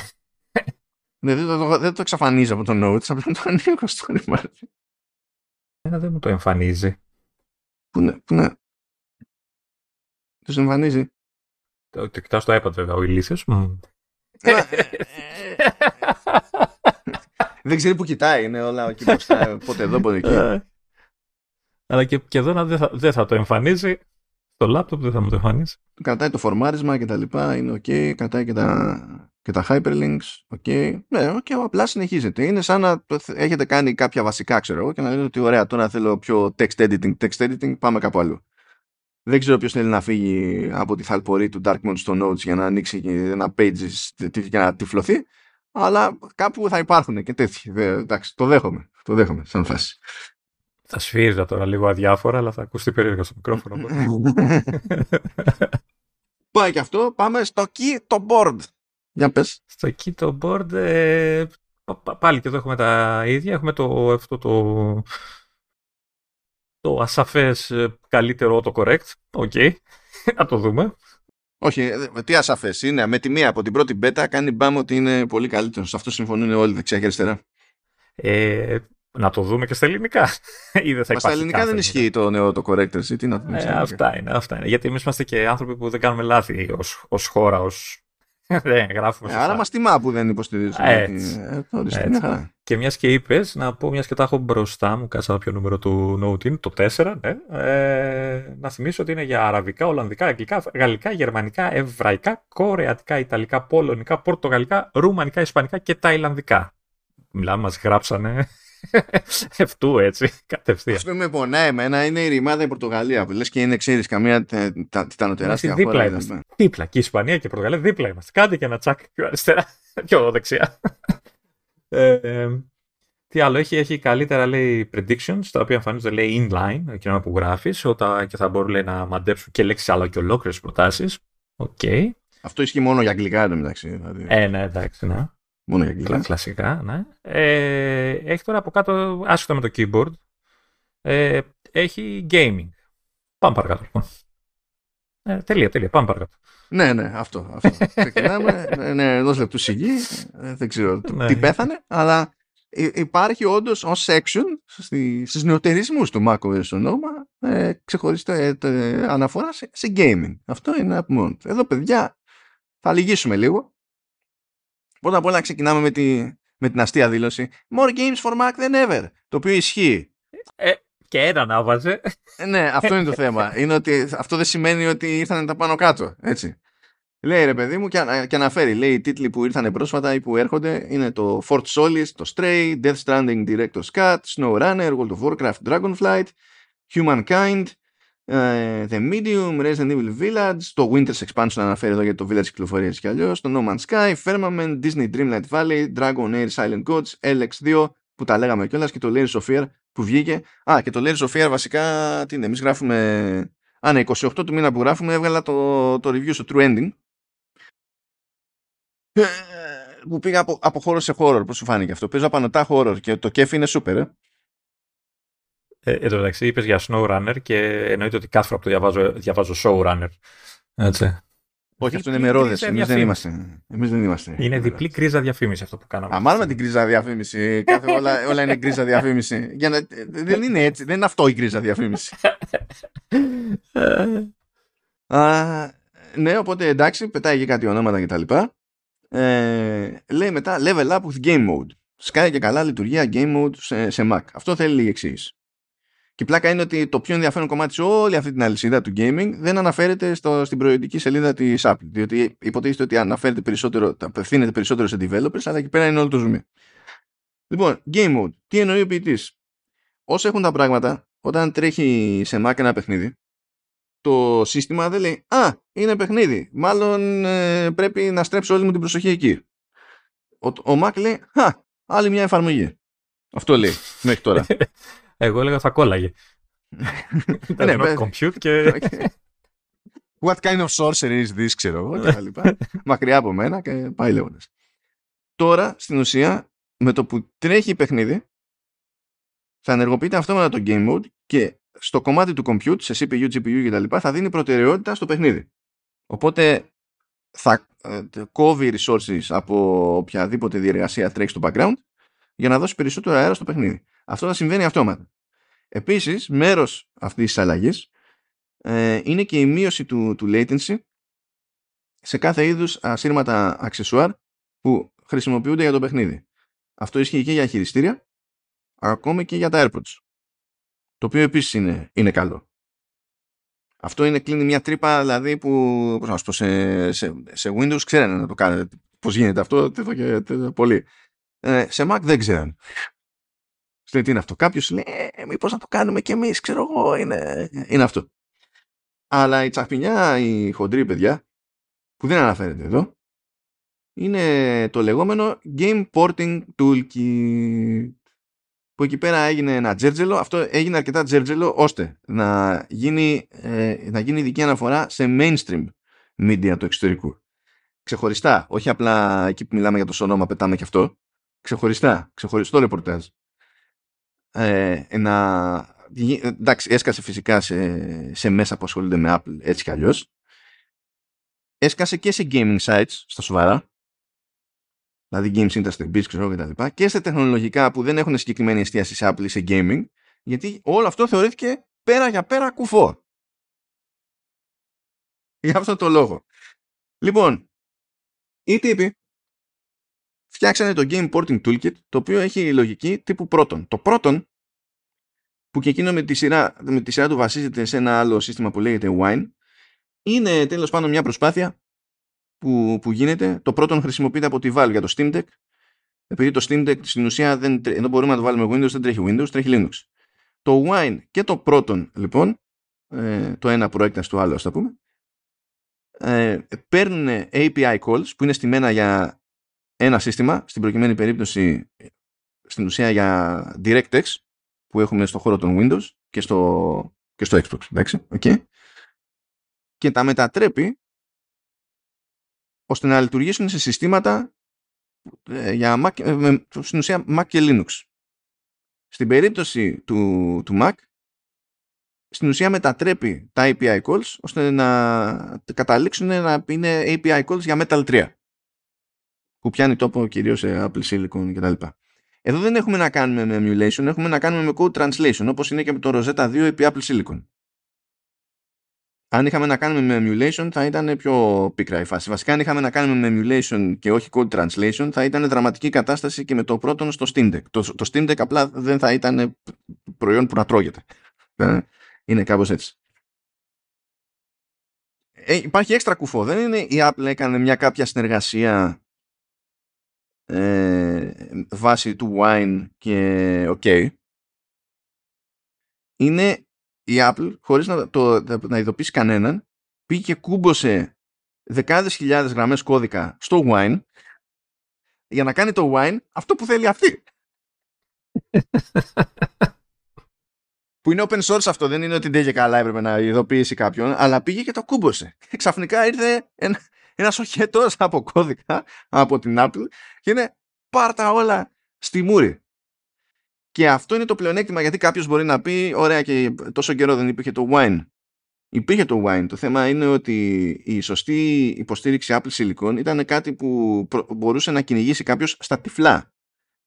ναι, δεν, το, δεν το εξαφανίζει από το note, απλά το ανοίγω στο ρημάδι. Ένα δεν μου το εμφανίζει. Πού είναι, πού είναι; Το εμφανίζει. Το, το κοιτάω στο iPad βέβαια, ο ηλίθιος. δεν ξέρει που κοιτάει, είναι όλα εκεί μπροστά, πότε εδώ, πότε εκεί. Ε. Αλλά και, και εδώ δεν θα, δεν θα το εμφανίζει. Το λάπτοπ δεν θα μου το εμφανίσει. Κρατάει το φορμάρισμα και τα λοιπά, είναι ok. Κρατάει και τα, και τα hyperlinks, ok. Ναι, ok, απλά συνεχίζεται. Είναι σαν να έχετε κάνει κάποια βασικά, ξέρω εγώ, και να λέτε ότι ωραία, τώρα θέλω πιο text editing, text editing, πάμε κάπου αλλού. Δεν ξέρω ποιος θέλει να φύγει από τη θαλπορή του Darkmon στο Notes για να ανοίξει ένα pages και να τυφλωθεί. Αλλά κάπου θα υπάρχουν και τέτοιοι. Εντάξει, το δέχομαι. Το δέχομαι σαν φάση. Θα σφύριζα τώρα λίγο αδιάφορα, αλλά θα ακουστεί περίεργα στο μικρόφωνο. Πάει και αυτό. Πάμε στο keyboard. Για πες. Στο keyboard, ε, πάλι και εδώ έχουμε τα ίδια. Έχουμε το, αυτό το, το ασαφές ε, καλύτερο autocorrect. OK. Okay. Να το δούμε. Όχι, ε, τι ασαφές είναι. Με τη μία από την πρώτη μπέτα κάνει μπάμ ότι είναι πολύ καλύτερο. Σε αυτό συμφωνούν όλοι δεξιά και αριστερά. Ε, να το δούμε και στα ελληνικά. Ή δεν θα Μα στα ελληνικά δεν ισχύει το νέο το correctors. Τι να ε, αυτά είναι, αυτά είναι. Γιατί εμείς είμαστε και άνθρωποι που δεν κάνουμε λάθη ως χώρα, ως δεν γράφουμε. Ε, άρα μας τιμά που δεν υποστηρίζουμε. Έτσι. Ε, Έτσι. Και μιας και είπες, να πω, μιας και τα έχω μπροστά μου, κάτσα ποιο νούμερο του Note το 4, ναι, ε, να θυμίσω ότι είναι για αραβικά, ολλανδικά, αγγλικά, γαλλικά, γερμανικά, εβραϊκά, κορεατικά, ιταλικά, πολωνικά, πορτογαλικά, ρουμανικά, ισπανικά και ταϊλανδικά. Μιλάμε, μας γράψανε Ευτού έτσι, κατευθείαν. Αυτό με πονάει εμένα είναι η ρημάδα η Πορτογαλία που λες και είναι, ξέρεις, καμία τιτανοτεράστια χώρα. Δίπλα είμαστε. Δίπλα. Και η Ισπανία και η Πορτογαλία δίπλα είμαστε. Κάντε και ένα τσάκ πιο αριστερά, πιο δεξιά. ε, τι άλλο, έχει, έχει καλύτερα λέει predictions, τα οποία εμφανίζονται λέει inline, εκείνο που γράφεις, και θα μπορούν λέει, να μαντέψουν και λέξεις αλλά και ολόκληρες προτάσεις. Okay. Αυτό ισχύει μόνο για αγγλικά εντωμεταξύ. Δηλαδή. Ε, ναι, εντάξει, ναι. Μόνο για αγγλικά. Κλασικά, ναι. Ε, έχει τώρα από κάτω, άσχετα με το keyboard, ε, έχει gaming. Πάμε παρακάτω. Λοιπόν. Ε, τελεία, τελεία. Πάμε παρακάτω. Ναι, ναι, αυτό. αυτό. Ξεκινάμε. ναι, ναι, ενός λεπτού σιγή. Ε, δεν ξέρω ναι. τι πέθανε, αλλά υπάρχει όντως ως section στις νεοτερισμού του macOS Sonoma ε, ξεχωριστή ε, αναφορά σε, σε gaming. Αυτό είναι από μόνος Εδώ, παιδιά, θα λυγίσουμε λίγο Πρώτα απ' όλα ξεκινάμε με, τη, με την αστεία δήλωση More games for Mac than ever. Το οποίο ισχύει. Ε, και ένα να βάζε. Ε, ναι, αυτό είναι το θέμα. Είναι ότι αυτό δεν σημαίνει ότι ήρθαν τα πάνω κάτω. Έτσι. Λέει ρε παιδί μου και, και αναφέρει. Λέει οι τίτλοι που ήρθαν πρόσφατα ή που έρχονται είναι το Fort Solis, το Stray, Death Stranding Director's Cut, Runner, World of Warcraft, Dragonflight, Humankind, Uh, the Medium, Resident Evil Village, το Winter's Expansion αναφέρει εδώ για το Village κυκλοφορίες κι αλλιώς, το No Man's Sky, Firmament, Disney Dreamlight Valley, Dragon Air Silent Gods, LX2 που τα λέγαμε κιόλας και το Layers of Fear που βγήκε. Α, και το Layers of Fear βασικά, τι είναι, εμείς γράφουμε... Α, ναι, 28 του μήνα που γράφουμε έβγαλα το, το review στο True Ending ε, που πήγα από, από χώρο σε χώρο, πώς σου φάνηκε αυτό. Παίζω απανοτά horror και το κέφι είναι super, ε. Ε, εν τω μεταξύ είπες για SnowRunner και εννοείται ότι κάθε φορά που το διαβάζω, διαβάζω Showrunner. Έτσι. Όχι, αυτό είναι μερόδε. Εμείς δεν είμαστε. Εμείς δεν είμαστε. Είναι διπλή κρίζα διαφήμιση αυτό που κάναμε. Α, μάλλον με την κρίζα διαφήμιση. Κάθε, όλα, όλα είναι κρίζα διαφήμιση. Για να, δεν είναι έτσι. Δεν είναι αυτό η κρίζα διαφήμιση. Α, ναι, οπότε εντάξει, πετάει και κάτι ονόματα κτλ. Ε, λέει μετά level up with game mode. Σκάει και καλά λειτουργία game mode σε, σε Mac. Αυτό θέλει λίγη εξήγηση. Και η πλάκα είναι ότι το πιο ενδιαφέρον κομμάτι σε όλη αυτή την αλυσίδα του gaming δεν αναφέρεται στο, στην προϊόντική σελίδα της Apple. Διότι υποτίθεται ότι αναφέρεται περισσότερο, απευθύνεται περισσότερο σε developers, αλλά εκεί πέρα είναι όλο το zoom. Λοιπόν, game mode. Τι εννοεί ο ποιητής; Όσο έχουν τα πράγματα, όταν τρέχει σε Mac ένα παιχνίδι, το σύστημα δεν λέει Α, είναι παιχνίδι. Μάλλον ε, πρέπει να στρέψω όλη μου την προσοχή εκεί. Ο, ο Mac λέει Α, άλλη μια εφαρμογή. Αυτό λέει μέχρι τώρα. Εγώ έλεγα θα κόλλαγε. Ήταν ναι, compute και... What kind of sorcery is this, ξέρω εγώ, και τα λοιπά. Μακριά από μένα και πάει λέγοντας. Τώρα, στην ουσία, με το που τρέχει παιχνίδι, θα ενεργοποιείται αυτόματα το game mode και στο κομμάτι του compute, σε CPU, GPU κτλ. θα δίνει προτεραιότητα στο παιχνίδι. Οπότε θα ε, κόβει resources από οποιαδήποτε διεργασία τρέχει στο background για να δώσει περισσότερο αέρα στο παιχνίδι. Αυτό θα συμβαίνει αυτόματα. Επίσης, μέρος αυτής της αλλαγής ε, είναι και η μείωση του, του latency σε κάθε είδους ασύρματα αξεσουάρ που χρησιμοποιούνται για το παιχνίδι. Αυτό ισχύει και για χειριστήρια, ακόμη και για τα AirPods. Το οποίο επίσης είναι, είναι καλό. Αυτό είναι κλείνει μια τρύπα δηλαδή που πώς να πω, σε, σε, σε Windows ξέρανε να το κάνετε. Πώς γίνεται αυτό εδώ και πολύ. Ε, σε Mac δεν ξέραν. Λέει τι είναι αυτό. Κάποιος λέει ε, μήπως να το κάνουμε κι εμείς ξέρω εγώ είναι, είναι αυτό. Αλλά η τσαχπινιά η χοντρή παιδιά που δεν αναφέρεται εδώ είναι το λεγόμενο Game Porting Toolkit που εκεί πέρα έγινε ένα τζέρτζελο, αυτό έγινε αρκετά τζέρτζελο ώστε να γίνει, ε, να γίνει ειδική αναφορά σε mainstream media του εξωτερικού. Ξεχωριστά, όχι απλά εκεί που μιλάμε για το σώμα πετάμε και αυτό, ξεχωριστά, ξεχωριστό ρεπορτάζ. Ε, να, εντάξει, έσκασε φυσικά σε, σε μέσα που ασχολούνται με Apple έτσι κι αλλιώς. Έσκασε και σε gaming sites, στα σοβαρά, δηλαδή Games Industry Biz ξέρω, και τα λοιπά, και σε τεχνολογικά που δεν έχουν συγκεκριμένη εστίαση σε Apple ή σε gaming, γιατί όλο αυτό θεωρήθηκε πέρα για πέρα κουφό. Για αυτό το λόγο. Λοιπόν, οι τύποι φτιάξανε το Game Porting Toolkit, το οποίο έχει λογική τύπου πρώτον. Το πρώτον, που και εκείνο με τη, σειρά, με τη σειρά του βασίζεται σε ένα άλλο σύστημα που λέγεται Wine, είναι τέλος πάντων μια προσπάθεια που, που γίνεται. Το πρώτο χρησιμοποιείται από τη Valve για το Steam Deck. Επειδή το Steam Deck στην ουσία δεν, ενώ μπορούμε να το βάλουμε Windows, δεν τρέχει Windows, τρέχει Linux. Το Wine και το πρώτον, λοιπόν, ε, το ένα προέκταση του άλλου, ας το πούμε, ε, παίρνουν API calls που είναι στημένα για ένα σύστημα, στην προκειμένη περίπτωση στην ουσία για DirectX που έχουμε στο χώρο των Windows και στο, και στο Xbox. Εντάξει, okay. Και τα μετατρέπει ώστε να λειτουργήσουν σε συστήματα ε, για Mac, ε, στην ουσία Mac και Linux. Στην περίπτωση του, του Mac, στην ουσία μετατρέπει τα API calls ώστε να καταλήξουν να είναι API calls για Metal 3 που πιάνει τόπο κυρίως σε Apple Silicon κτλ. Εδώ δεν έχουμε να κάνουμε με emulation, έχουμε να κάνουμε με code translation όπως είναι και με το Rosetta 2 επί Apple Silicon αν είχαμε να κάνουμε με emulation θα ήταν πιο πίκρα η φάση. Βασικά αν είχαμε να κάνουμε με emulation και όχι code translation θα ήταν δραματική κατάσταση και με το πρώτο στο Steam Deck. Το, το Steam Deck απλά δεν θα ήταν προϊόν που να τρώγεται. Ε, είναι κάπως έτσι. Ε, υπάρχει έξτρα κουφό. Δεν είναι η Apple έκανε μια κάποια συνεργασία ε, βάση του Wine και OK. Είναι η Apple, χωρίς να, το, να ειδοποιήσει κανέναν, πήγε και κούμπωσε δεκάδες χιλιάδες γραμμές κώδικα στο Wine για να κάνει το Wine αυτό που θέλει αυτή. που είναι open source αυτό, δεν είναι ότι δεν καλά έπρεπε να ειδοποιήσει κάποιον, αλλά πήγε και το κούμπωσε. Και ξαφνικά ήρθε ένα, ένας οχετός από κώδικα από την Apple και είναι πάρτα όλα στη μούρη. Και αυτό είναι το πλεονέκτημα γιατί κάποιος μπορεί να πει: Ωραία, και τόσο καιρό δεν υπήρχε το Wine. Υπήρχε το Wine. Το θέμα είναι ότι η σωστή υποστήριξη Apple Silicon ήταν κάτι που μπορούσε να κυνηγήσει κάποιος στα τυφλά.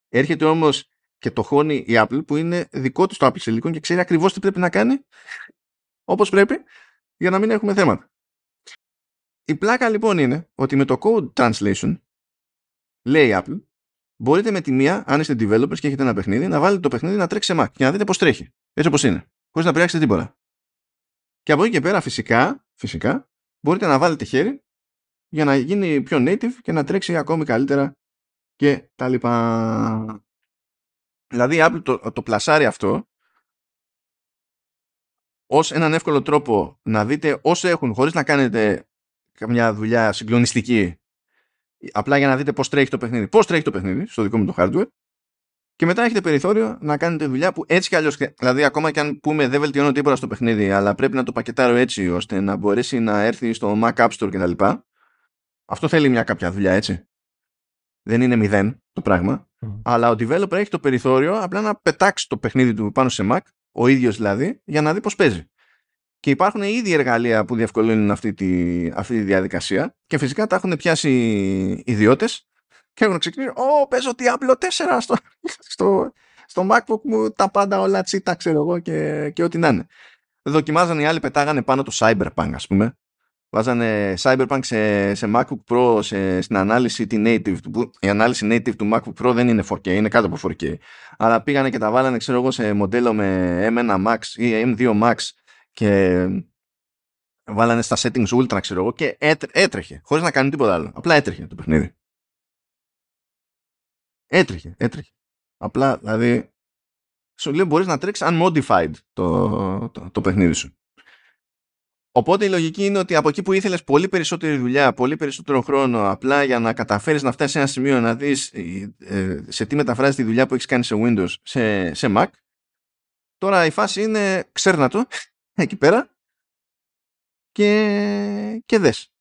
Έρχεται όμως και το χώνει η Apple που είναι δικό της το Apple Silicon και ξέρει ακριβώς τι πρέπει να κάνει όπως πρέπει για να μην έχουμε θέματα. Η πλάκα λοιπόν είναι ότι με το code translation λέει η Apple μπορείτε με τη μία, αν είστε developers και έχετε ένα παιχνίδι, να βάλετε το παιχνίδι να τρέξει σε Mac και να δείτε πώς τρέχει. Έτσι όπως είναι. Χωρίς να πειράξετε τίποτα. Και από εκεί και πέρα, φυσικά, φυσικά, μπορείτε να βάλετε χέρι για να γίνει πιο native και να τρέξει ακόμη καλύτερα και τα λοιπά. Δηλαδή η Apple το, το πλασάρει αυτό ως έναν εύκολο τρόπο να δείτε όσο έχουν χωρίς να κάνετε καμιά δουλειά συγκλονιστική απλά για να δείτε πώς τρέχει το παιχνίδι. Πώς τρέχει το παιχνίδι στο δικό μου το hardware και μετά έχετε περιθώριο να κάνετε δουλειά που έτσι κι αλλιώς, δηλαδή ακόμα και αν πούμε δεν βελτιώνω τίποτα στο παιχνίδι, αλλά πρέπει να το πακετάρω έτσι ώστε να μπορέσει να έρθει στο Mac App Store κτλ. Αυτό θέλει μια κάποια δουλειά έτσι. Δεν είναι μηδέν το πράγμα. Αλλά ο developer έχει το περιθώριο απλά να πετάξει το παιχνίδι του πάνω σε Mac, ο ίδιος δηλαδή, για να δει πώς παίζει. Και υπάρχουν ήδη εργαλεία που διευκολύνουν αυτή τη, αυτή τη διαδικασία και φυσικά τα έχουν πιάσει ιδιώτες και έχουν ξεκινήσει «Ω, παίζω Diablo 4 στο, στο, στο MacBook μου, τα πάντα όλα τσίτα ξέρω εγώ και, και ό,τι να είναι». Δοκιμάζανε οι άλλοι, πετάγανε πάνω το Cyberpunk ας πούμε βάζανε Cyberpunk σε, σε MacBook Pro σε, στην ανάλυση τη native που η ανάλυση native του MacBook Pro δεν είναι 4K, είναι κάτω από 4K αλλά πήγανε και τα βάλανε ξέρω εγώ σε μοντέλο με M1 Max ή M2 Max και βάλανε στα settings ultra ξέρω εγώ και έτρεχε χωρίς να κάνει τίποτα άλλο. Απλά έτρεχε το παιχνίδι. Έτρεχε, έτρεχε. Απλά δηλαδή σου λέει μπορείς να τρέξεις unmodified το, το, το παιχνίδι σου. Οπότε η λογική είναι ότι από εκεί που ήθελες πολύ περισσότερη δουλειά, πολύ περισσότερο χρόνο, απλά για να καταφέρεις να φτάσεις σε ένα σημείο να δεις ε, σε τι μεταφράζεις τη δουλειά που έχεις κάνει σε Windows σε, σε Mac, τώρα η φάση είναι ξέρνα το εκεί πέρα και, και δες.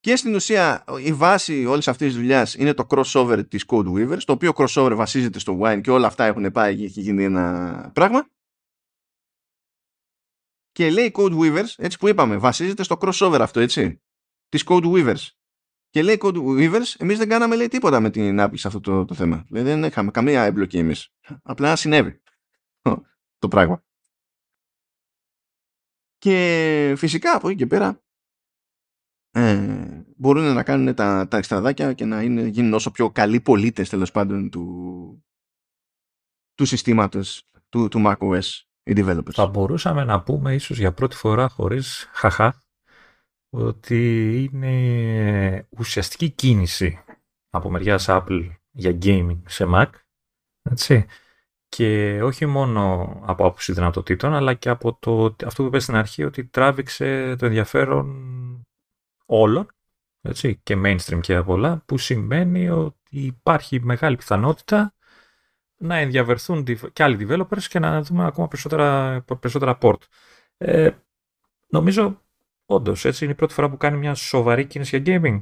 Και στην ουσία η βάση όλης αυτής της δουλειάς είναι το crossover της Code Weavers, το οποίο crossover βασίζεται στο Wine και όλα αυτά έχουν πάει και έχει γίνει ένα πράγμα και λέει Code Weavers, έτσι που είπαμε, βασίζεται στο crossover αυτό, έτσι, της Code Weavers. Και λέει Code Weavers, εμείς δεν κάναμε λέει τίποτα με την Apple σε αυτό το, το θέμα. Δηλαδή δεν είχαμε καμία εμπλοκή εμείς. Απλά συνέβη το πράγμα. Και φυσικά από εκεί και πέρα ε, μπορούν να κάνουν τα, τα εξτραδάκια και να είναι, γίνουν όσο πιο καλοί πολίτες τέλος πάντων του, του συστήματος του, του macOS developers. Θα μπορούσαμε να πούμε ίσως για πρώτη φορά χωρίς χαχά ότι είναι ουσιαστική κίνηση από μεριάς Apple για gaming σε Mac έτσι. Και όχι μόνο από άποψη δυνατοτήτων αλλά και από το, αυτό που είπες στην αρχή ότι τράβηξε το ενδιαφέρον όλων έτσι, και mainstream και από όλα που σημαίνει ότι υπάρχει μεγάλη πιθανότητα να ενδιαφερθούν και άλλοι developers και να δούμε ακόμα περισσότερα, περισσότερα port. Ε, νομίζω όντως έτσι είναι η πρώτη φορά που κάνει μια σοβαρή κίνηση για gaming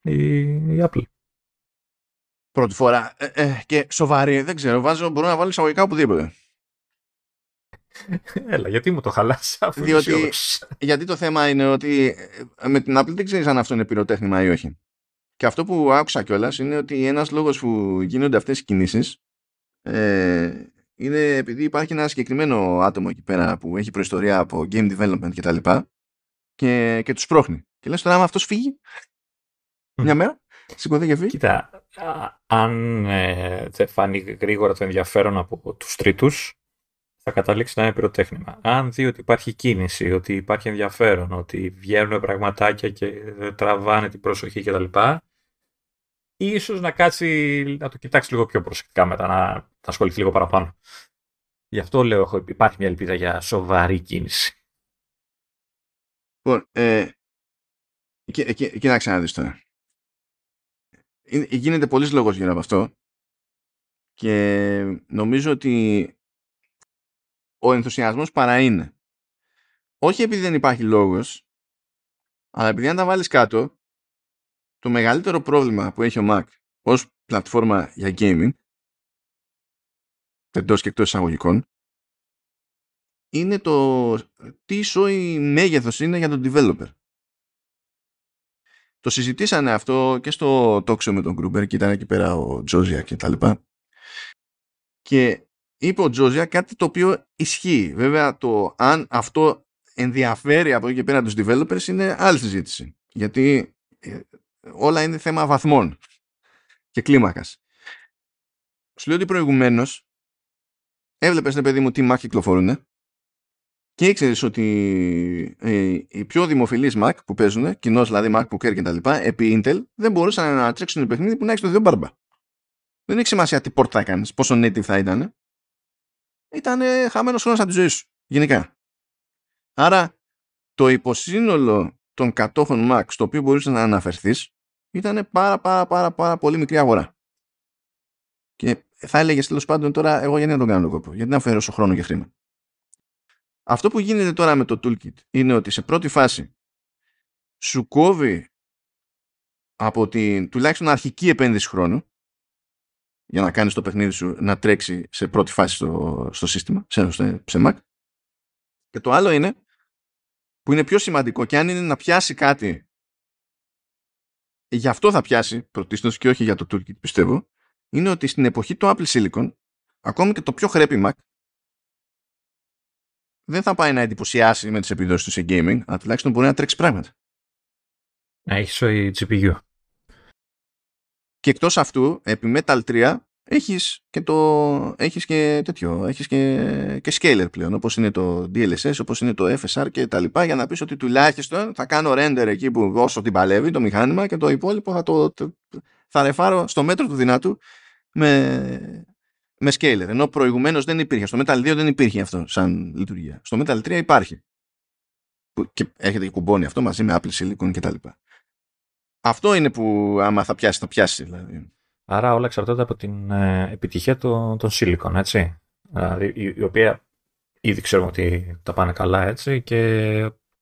η, η Apple. Πρώτη φορά. Ε, ε, και σοβαρή, δεν ξέρω. Βάζω, μπορώ να βάλω εισαγωγικά οπουδήποτε. Έλα, γιατί μου το χαλάσει αυτό. Διότι, γιατί το θέμα είναι ότι ε, με την Apple δεν ξέρεις αν αυτό είναι πυροτέχνημα ή όχι. Και αυτό που άκουσα κιόλας είναι ότι ένας λόγος που γίνονται αυτές οι κινήσεις ε, είναι επειδή υπάρχει ένα συγκεκριμένο άτομο εκεί πέρα που έχει προϊστορία από game development και τα λοιπά και, και τους πρόχνει. Και λες τώρα άμα αυτός φύγει μια μέρα, σηκωθεί και φύγει. Κοίτα, αν ε, δεν φανεί γρήγορα το ενδιαφέρον από τους τρίτους, θα καταλήξει να είναι πυροτέχνημα. Αν δει ότι υπάρχει κίνηση, ότι υπάρχει ενδιαφέρον, ότι βγαίνουν πραγματάκια και τραβάνε την προσοχή κτλ ίσως να κάτσει να το κοιτάξει λίγο πιο προσεκτικά μετά, να, να ασχοληθεί λίγο παραπάνω. Γι' αυτό λέω έχω, υπάρχει μια ελπίδα για σοβαρή κίνηση. Λοιπόν, ε, κοίταξε να δεις τώρα. Γίνεται πολλής λόγος γύρω από αυτό και νομίζω ότι ο ενθουσιασμός παρά είναι. Όχι επειδή δεν υπάρχει λόγος, αλλά επειδή αν τα βάλεις κάτω το μεγαλύτερο πρόβλημα που έχει ο Mac ως πλατφόρμα για gaming εντός και εκτός εισαγωγικών είναι το τι σόι μέγεθος είναι για τον developer. Το συζητήσανε αυτό και στο talk με τον Γκρούμπερ και ήταν εκεί πέρα ο Τζόζια και τα λοιπά. Και είπε ο Τζόζια κάτι το οποίο ισχύει. Βέβαια το αν αυτό ενδιαφέρει από εκεί και πέρα τους developers είναι άλλη συζήτηση. Γιατί ε, όλα είναι θέμα βαθμών και κλίμακας. Σου λέω ότι προηγουμένως έβλεπες, ναι παιδί μου, τι Mac κυκλοφορούν και ήξερες ότι ε, οι πιο δημοφιλείς Mac που παίζουν, κοινώ δηλαδή MacBook Air και τα λοιπά, επί Intel, δεν μπορούσαν να τρέξουν το παιχνίδι που να έχεις το δύο μπαρμπα. Δεν έχει σημασία τι port θα έκανες, πόσο native θα ήταν. Ήταν χαμένος χρόνος από τη ζωή σου, γενικά. Άρα, το υποσύνολο των κατόχων Mac στο οποίο μπορούσε να αναφερθείς ήταν πάρα πάρα πάρα πάρα πολύ μικρή αγορά. Και θα έλεγες τέλος πάντων τώρα εγώ γιατί να τον κάνω τον κόπο, γιατί να αφαιρέσω χρόνο και χρήμα. Αυτό που γίνεται τώρα με το toolkit είναι ότι σε πρώτη φάση σου κόβει από την τουλάχιστον αρχική επένδυση χρόνου για να κάνεις το παιχνίδι σου να τρέξει σε πρώτη φάση στο, στο σύστημα, σε, σε Mac. Και το άλλο είναι, που είναι πιο σημαντικό και αν είναι να πιάσει κάτι, γι' αυτό θα πιάσει πρωτίστως και όχι για το Toolkit πιστεύω, είναι ότι στην εποχή του Apple Silicon, ακόμη και το πιο χρέπι Mac, δεν θα πάει να εντυπωσιάσει με τις επιδόσεις του σε gaming, αλλά τουλάχιστον μπορεί να τρέξει πράγματα. Να έχεις GPU. Και εκτός αυτού, επί Metal 3, έχεις και, το, έχεις και τέτοιο, έχεις και, και scaler πλέον, όπως είναι το DLSS, όπως είναι το FSR και τα λοιπά, για να πεις ότι τουλάχιστον θα κάνω render εκεί που όσο την παλεύει το μηχάνημα και το υπόλοιπο θα το, θα ρεφάρω στο μέτρο του δυνατού με, με scaler. Ενώ προηγουμένως δεν υπήρχε. Στο Metal 2 δεν υπήρχε αυτό σαν λειτουργία. Στο Metal 3 υπάρχει. Και έχετε και κουμπώνει αυτό μαζί με Apple Silicon κτλ. Αυτό είναι που άμα θα πιάσει, θα πιάσει. Δηλαδή. Άρα όλα εξαρτώνται από την ε, επιτυχία των, των Silicon, έτσι. Δηλαδή, η, η, οποία ήδη ξέρουμε ότι τα πάνε καλά, έτσι. Και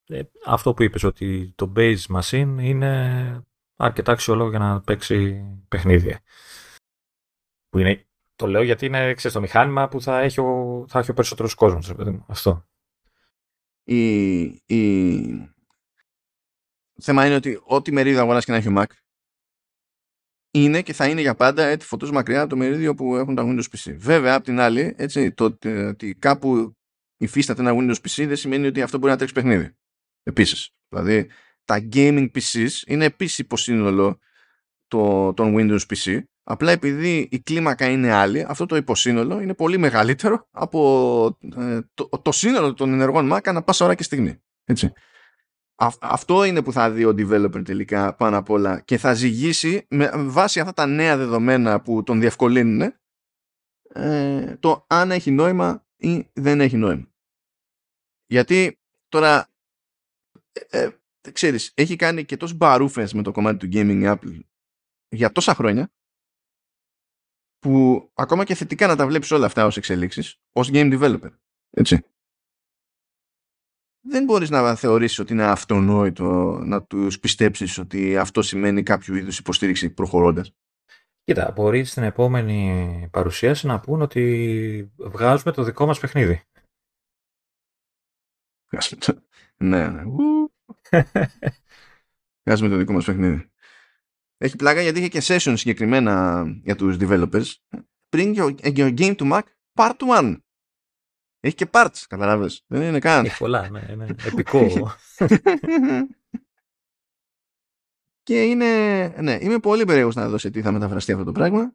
ε, αυτό που είπες ότι το base machine είναι αρκετά αξιολόγο για να παίξει παιχνίδια. Που είναι, το λέω γιατί είναι ξέρεις, το μηχάνημα που θα έχει ο, θα έχει ο περισσότερος κόσμος. Αυτό. Η, η... θέμα είναι ότι ό,τι μερίδιο αγοράς και να έχει ο Mac είναι και θα είναι για πάντα έτσι φωτός μακριά από το μερίδιο που έχουν τα Windows PC. Βέβαια, απ' την άλλη, έτσι, το ότι κάπου υφίσταται ένα Windows PC δεν σημαίνει ότι αυτό μπορεί να τρέξει παιχνίδι. Επίσης. Δηλαδή, τα gaming PCs είναι επίσης υποσύνολο το, των Windows PC απλά επειδή η κλίμακα είναι άλλη αυτό το υποσύνολο είναι πολύ μεγαλύτερο από ε, το, το σύνολο των ενεργών Mac ανά πάσα ώρα και στιγμή. Έτσι. αυτό είναι που θα δει ο developer τελικά πάνω απ' όλα και θα ζυγίσει με βάση αυτά τα νέα δεδομένα που τον διευκολύνουν ε, το αν έχει νόημα ή δεν έχει νόημα. Γιατί τώρα ε, ε ξέρεις, έχει κάνει και τόσο μπαρούφες με το κομμάτι του gaming Apple για τόσα χρόνια που ακόμα και θετικά να τα βλέπεις όλα αυτά ως εξελίξεις ως game developer. Έτσι. Δεν μπορείς να θεωρήσεις ότι είναι αυτονόητο να τους πιστέψεις ότι αυτό σημαίνει κάποιο είδους υποστήριξη προχωρώντας. Κοίτα, μπορεί στην επόμενη παρουσίαση να πούν ότι βγάζουμε το δικό μας παιχνίδι. ναι, ναι. Βγάζουμε το δικό μας παιχνίδι. Έχει πλάκα γιατί είχε και session συγκεκριμένα για τους developers. Bring your, your game to Mac part 1. Έχει και parts, καταλάβες. Δεν είναι καν. Έχει πολλά, ναι, ναι. Επικό. και είναι, ναι, είμαι πολύ περίεργος να δω σε τι θα μεταφραστεί αυτό το πράγμα.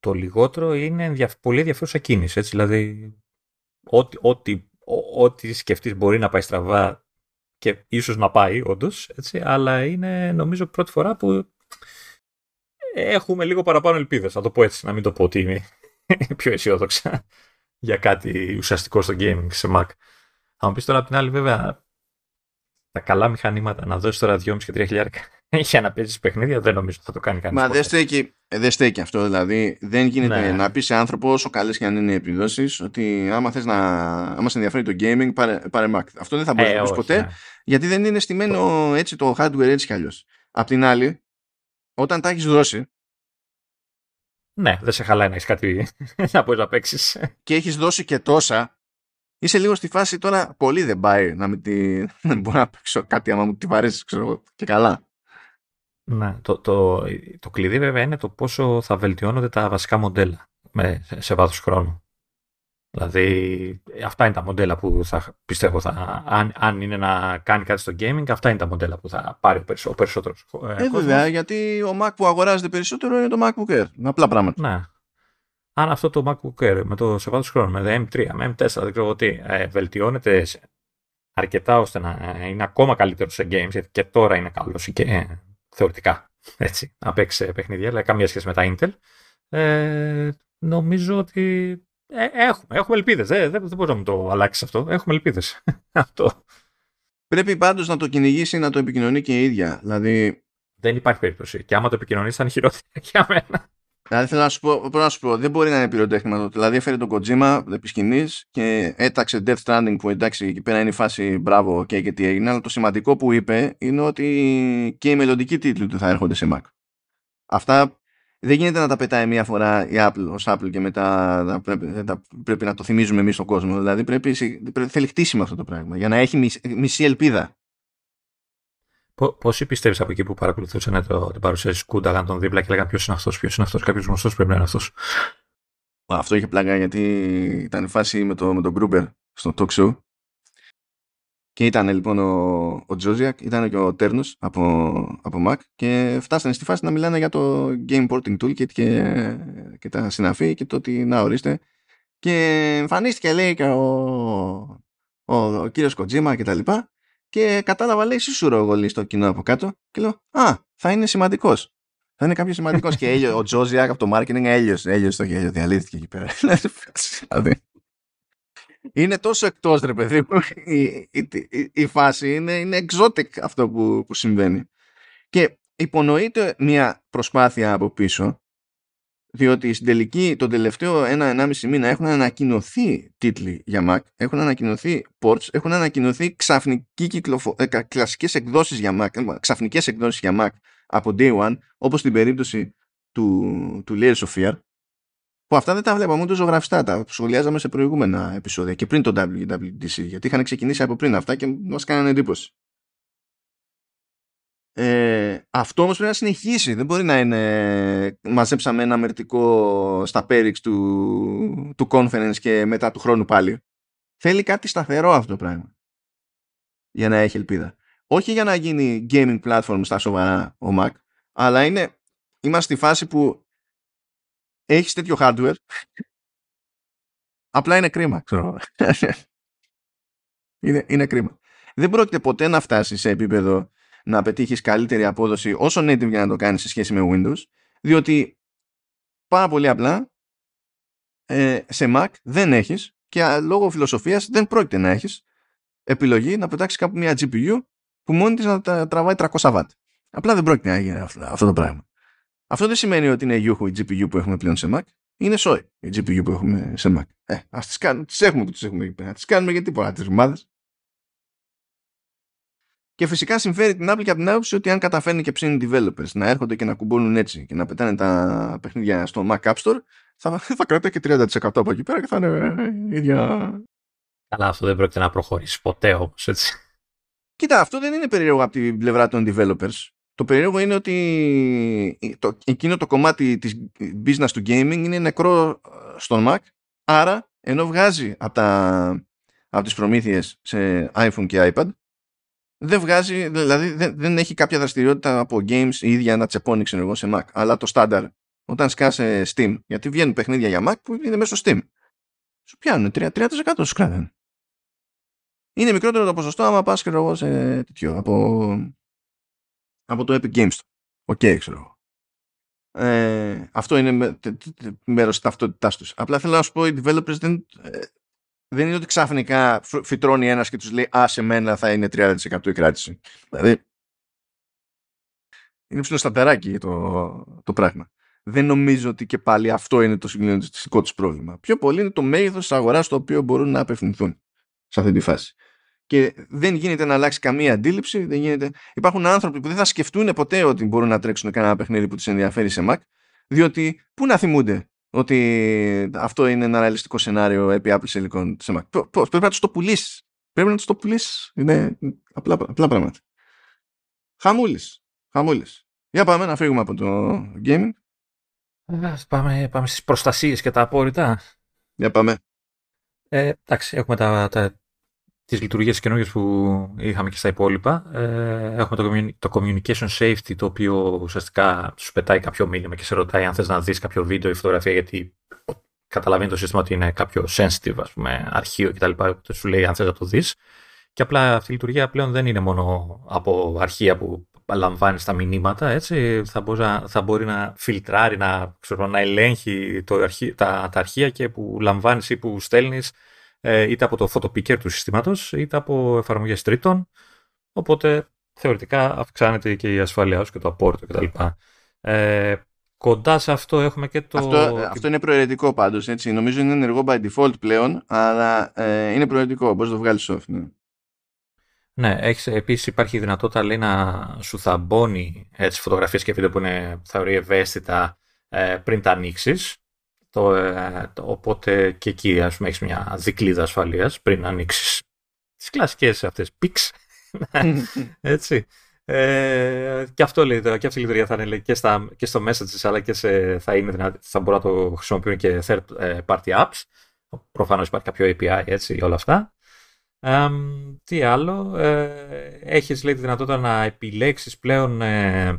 Το λιγότερο είναι πολύ ενδιαφέρουσα κίνηση, έτσι, δηλαδή ό,τι, ό,τι, ό,τι σκεφτείς μπορεί να πάει στραβά και ίσως να πάει όντως, έτσι, αλλά είναι νομίζω πρώτη φορά που έχουμε λίγο παραπάνω ελπίδες, να το πω έτσι, να μην το πω ότι είμαι πιο αισιόδοξα για κάτι ουσιαστικό στο gaming σε Mac. Θα μου πεις τώρα απ' την άλλη βέβαια τα καλά μηχανήματα να δώσεις τώρα 2,5 και 3 χιλιάρικα για να παίζεις παιχνίδια δεν νομίζω θα το κάνει κανείς. Μα δεν στέκει, δεν στέκει αυτό. Δηλαδή δεν γίνεται ναι. να πεις σε άνθρωπο, όσο καλές και αν είναι οι επιδόσεις, ότι άμα θες να. άμα σε ενδιαφέρει το gaming, πάρε, πάρε Mac. Αυτό δεν θα μπορεί ε, να πεις ποτέ, ναι. γιατί δεν είναι στημένο έτσι το hardware έτσι κι αλλιώς. Απ' την άλλη, όταν τα έχεις δώσει. Ναι, δεν σε χαλάει να έχεις κάτι να μπορείς να παίξεις. Και έχεις δώσει και τόσα. Είσαι λίγο στη φάση τώρα, πολύ δεν πάει να μην, τη... να μπορώ να παίξω κάτι άμα μου τη βαρέσεις, ξέρω και καλά. Ναι, το, το, το κλειδί βέβαια είναι το πόσο θα βελτιώνονται τα βασικά μοντέλα με, σε βάθος χρόνου. Δηλαδή, αυτά είναι τα μοντέλα που θα πιστεύω, θα, αν, αν είναι να κάνει κάτι στο gaming, αυτά είναι τα μοντέλα που θα πάρει ο, περισσότερο. περισσότερος ε, ε βέβαια, γιατί ο Mac που αγοράζεται περισσότερο είναι το MacBook Air. Απλά πράγματα. Ναι. Αν αυτό το MacBook Air με το σε βάθος χρόνου, με το M3, με M4, δεν ξέρω τι, ε, βελτιώνεται αρκετά ώστε να είναι ακόμα καλύτερο σε games, γιατί και τώρα είναι καλός και θεωρητικά, έτσι, να παίξει παιχνίδια, αλλά καμία σχέση με τα Intel. Ε, νομίζω ότι ε, έχουμε, έχουμε ελπίδες. Δεν, δεν, δεν μπορεί να μου το αλλάξεις αυτό. Έχουμε ελπίδες. αυτό. Πρέπει πάντως να το κυνηγήσει να το επικοινωνεί και η ίδια. Δηλαδή... Δεν υπάρχει περίπτωση. Και άμα το επικοινωνεί, θα είναι χειρότερα για μένα. Δηλαδή θέλω να σου πω, να σου πω δεν μπορεί να είναι πυροτέχνημα. Δηλαδή έφερε τον Kojima επί σκηνής και έταξε Death Stranding που εντάξει εκεί πέρα είναι η φάση μπράβο και, και τι έγινε. Αλλά το σημαντικό που είπε είναι ότι και οι μελλοντικοί τίτλοι του θα έρχονται σε Mac. Αυτά δεν γίνεται να τα πετάει μία φορά η Apple ως Apple και μετά πρέπει, πρέπει να το θυμίζουμε εμείς στον κόσμο. Δηλαδή πρέπει, πρέπει, θέλει χτίσιμο αυτό το πράγμα για να έχει μισή ελπίδα. Πόσοι πιστεύεις από εκεί που παρακολουθούσαν το, την παρουσίαση Κούνταγαν τον δίπλα και λέγανε ποιος είναι αυτός, ποιος είναι αυτός, κάποιος γνωστός πρέπει να είναι αυτός. Αυτό είχε πλάκα γιατί ήταν η φάση με, το, με τον Γκρούμπερ στο talk show και ήταν λοιπόν ο, ο Τζόζιακ, ήταν και ο Τέρνος από, από Mac και φτάσανε στη φάση να μιλάνε για το Game Porting Tool και, και, τα συναφή και το ότι να ορίστε. Και εμφανίστηκε λέει και ο, ο, ο κύριος Κοτζίμα και τα λοιπά και κατάλαβα λέει συσούρο εγώ στο κοινό από κάτω και λέω «Α, θα είναι σημαντικός». Θα είναι κάποιος σημαντικός. και έλιο, ο Τζόζιακ από το marketing έλειο. Έλειο το γέλιο. Διαλύθηκε εκεί πέρα. δηλαδή είναι τόσο εκτός ρε παιδί μου η, η, η, η, φάση είναι, είναι exotic αυτό που, που συμβαίνει και υπονοείται μια προσπάθεια από πίσω διότι στην τελική τον τελευταίο ένα-ενάμιση μήνα έχουν ανακοινωθεί τίτλοι για Mac, έχουν ανακοινωθεί ports, έχουν ανακοινωθεί ξαφνική κυκλοφο... ε, κλασικές εκδόσεις για Mac, ε, ξαφνικές εκδόσεις για Mac από day one, όπως στην περίπτωση του, του Layers of Fear, που αυτά δεν τα βλέπαμε ούτε ζωγραφιστά, τα σχολιάζαμε σε προηγούμενα επεισόδια και πριν το WWDC, γιατί είχαν ξεκινήσει από πριν αυτά και μας κάνανε εντύπωση. Ε, αυτό όμως πρέπει να συνεχίσει. Δεν μπορεί να είναι μαζέψαμε ένα μερτικό στα πέριξ του, του conference και μετά του χρόνου πάλι. Θέλει κάτι σταθερό αυτό το πράγμα. Για να έχει ελπίδα. Όχι για να γίνει gaming platform στα σοβαρά ο Mac, αλλά είναι, είμαστε στη φάση που έχεις τέτοιο hardware απλά είναι κρίμα ξέρω. είναι, είναι κρίμα δεν πρόκειται ποτέ να φτάσει σε επίπεδο να πετύχεις καλύτερη απόδοση όσο native για να το κάνεις σε σχέση με Windows διότι πάρα πολύ απλά ε, σε Mac δεν έχεις και λόγω φιλοσοφίας δεν πρόκειται να έχεις επιλογή να πετάξεις κάπου μια GPU που μόνη της να τα τραβάει 300 W. Απλά δεν πρόκειται να γίνει αυτό, αυτό το πράγμα. Αυτό δεν σημαίνει ότι είναι Yuhu η GPU που έχουμε πλέον σε Mac. Είναι SOI η GPU που έχουμε σε Mac. Ε, ας τις, κάνουμε, τις έχουμε που τις έχουμε εκεί πέρα. Τις κάνουμε γιατί πολλά τις ομάδες. Και φυσικά συμφέρει την Apple και από την άποψη ότι αν καταφέρνει και ψήνει developers να έρχονται και να κουμπώνουν έτσι και να πετάνε τα παιχνίδια στο Mac App Store, θα, θα κρατάει και 30% από εκεί πέρα και θα είναι ε, ίδια. Καλά, αυτό δεν πρόκειται να προχωρήσει ποτέ όμως, έτσι. Κοίτα, αυτό δεν είναι περίεργο από την πλευρά των developers. Το περίεργο είναι ότι το, εκείνο το κομμάτι της business του gaming είναι νεκρό ε, στον Mac, άρα ενώ βγάζει από, τα, από τις προμήθειες σε iPhone και iPad, δεν βγάζει, δηλαδή δεν, δεν έχει κάποια δραστηριότητα από games η ίδια να τσεπώνει ξέρω εγώ σε Mac, αλλά το στάνταρ όταν σκάσε Steam, γιατί βγαίνουν παιχνίδια για Mac που είναι μέσα στο Steam. Σου πιάνουν 3%, 30% σου κράτανε. Είναι μικρότερο το ποσοστό άμα πας ξέρω εγώ σε τέτοιο, από από το Epic Games OK, okay, ξέρω εγώ. Ε, αυτό είναι μέρος της ταυτότητάς τους. Απλά θέλω να σου πω, οι developers δεν, ε, δεν είναι ότι ξαφνικά φυτρώνει ένας και τους λέει «Α, σε μένα θα είναι 30% η κράτηση». Δηλαδή, είναι ψηλοστατεράκι το, το πράγμα. Δεν νομίζω ότι και πάλι αυτό είναι το συγκλονιστικό τους πρόβλημα. Πιο πολύ είναι το μέγεθος της αγοράς στο οποίο μπορούν να απευθυνθούν σε αυτή τη φάση και δεν γίνεται να αλλάξει καμία αντίληψη. Δεν γίνεται... Υπάρχουν άνθρωποι που δεν θα σκεφτούν ποτέ ότι μπορούν να τρέξουν κανένα παιχνίδι που τους ενδιαφέρει σε Mac, διότι πού να θυμούνται ότι αυτό είναι ένα ρεαλιστικό σενάριο επί Apple Silicon σε Mac. Πώς, πρέπει να τους το πουλήσεις. Πρέπει να τους το πουλήσεις. Είναι απλά, απλά πράγματα. Χαμούλης. Χαμούλης. Για πάμε να φύγουμε από το gaming. Πάμε, πάμε στις προστασίες και τα απόρριτα. Για πάμε. Ε, εντάξει, έχουμε τα, τα τις λειτουργίες καινούργιε που είχαμε και στα υπόλοιπα. Ε, έχουμε το, communication safety, το οποίο ουσιαστικά σου πετάει κάποιο μήνυμα και σε ρωτάει αν θες να δεις κάποιο βίντεο ή φωτογραφία, γιατί καταλαβαίνει το σύστημα ότι είναι κάποιο sensitive, ας πούμε, αρχείο κτλ. Οπότε σου λέει αν θες να το δεις. Και απλά αυτή η λειτουργία πλέον δεν είναι μόνο από αρχεία που λαμβάνεις τα μηνύματα, έτσι, θα, μπορείς να, θα μπορεί να φιλτράρει, να, ξέρω, να ελέγχει το τα, τα αρχεία και που λαμβάνεις ή που στέλνεις ε, είτε από το photopicker του συστήματος, είτε από εφαρμογές τρίτων, οπότε θεωρητικά αυξάνεται και η ασφάλειά σου και το απόρριτο κτλ. Ε, κοντά σε αυτό έχουμε και το... Αυτό, αυτό είναι προαιρετικό πάντως, έτσι. Νομίζω είναι ενεργό by default πλέον, αλλά ε, είναι προαιρετικό, μπορείς να το βγάλεις off. Ναι. Ναι, έχεις, επίσης υπάρχει η δυνατότητα λέει, να σου θαμπώνει έτσι, φωτογραφίες και βίντεο που είναι θεωρεί ευαίσθητα ε, πριν τα ανοίξεις. Το, ε, το, οπότε και εκεί ας πούμε έχεις μια δικλίδα ασφαλείας πριν ανοίξεις τις κλασικές αυτές πίξ. Έτσι. Ε, και αυτό λέει και αυτή η λειτουργία θα είναι και, στα, και στο messages αλλά και σε, θα, είναι, θα μπορούν να το χρησιμοποιούν και third ε, party apps. Προφανώς υπάρχει κάποιο API έτσι όλα αυτά. Τι άλλο, ε, έχεις λέει τη δυνατότητα να επιλέξεις πλέον ε,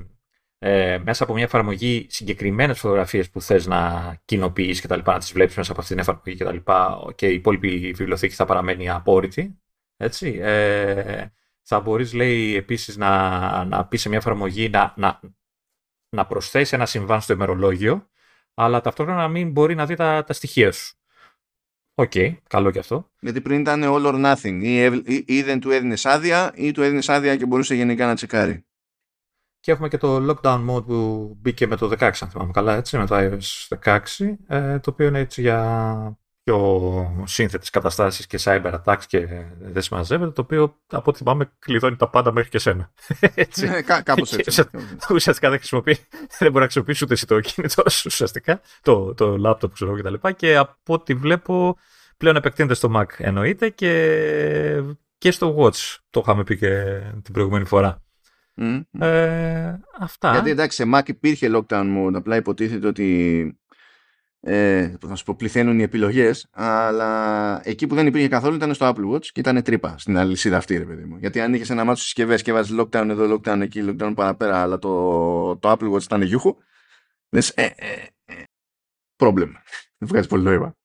ε, μέσα από μια εφαρμογή συγκεκριμένες φωτογραφίες που θες να κοινοποιείς και τα λοιπά, να τις βλέπεις μέσα από αυτήν την εφαρμογή και τα λοιπά και η υπόλοιπη βιβλιοθήκη θα παραμένει απόρριτη. Έτσι. Ε, θα μπορείς λέει επίσης να, να πεις σε μια εφαρμογή να, να, να προσθέσεις ένα συμβάν στο ημερολόγιο αλλά ταυτόχρονα να μην μπορεί να δει τα, τα στοιχεία σου. OK, okay, καλό και αυτό. Γιατί πριν ήταν all or nothing. Ή, ή, ή δεν του έδινες άδεια, ή του έδινες άδεια και μπορούσε γενικά να τσεκάρει. Και έχουμε και το lockdown mode που μπήκε με το 16, αν θυμάμαι καλά, έτσι, με το iOS 16, ε, το οποίο είναι έτσι για πιο σύνθετες καταστάσεις και cyber attacks και δεν συμμαζεύεται, το οποίο από ό,τι θυμάμαι κλειδώνει τα πάντα μέχρι και σένα. έτσι. Ναι, κά, κάπως έτσι. ουσιαστικά δεν χρησιμοποιεί, δεν μπορεί να χρησιμοποιήσει ούτε εσύ το κινητό ουσιαστικά, το, το laptop ξέρω και τα λοιπά και από ό,τι βλέπω πλέον επεκτείνεται στο Mac εννοείται και, και στο Watch, το είχαμε πει και την προηγούμενη φορά. Mm. Ε, αυτά. Γιατί εντάξει, σε Mac υπήρχε lockdown mode, απλά υποτίθεται ότι ε, θα σου πω, πληθαίνουν οι επιλογέ, αλλά εκεί που δεν υπήρχε καθόλου ήταν στο Apple Watch και ήταν τρύπα στην αλυσίδα αυτή, ρε παιδί μου. Γιατί αν είχε ένα μάτσο συσκευέ και βάζει lockdown εδώ, lockdown εκεί, lockdown παραπέρα, αλλά το, το Apple Watch ήταν γιούχου, ε, ε, ε, problem. Δεν βγάζει πολύ νόημα.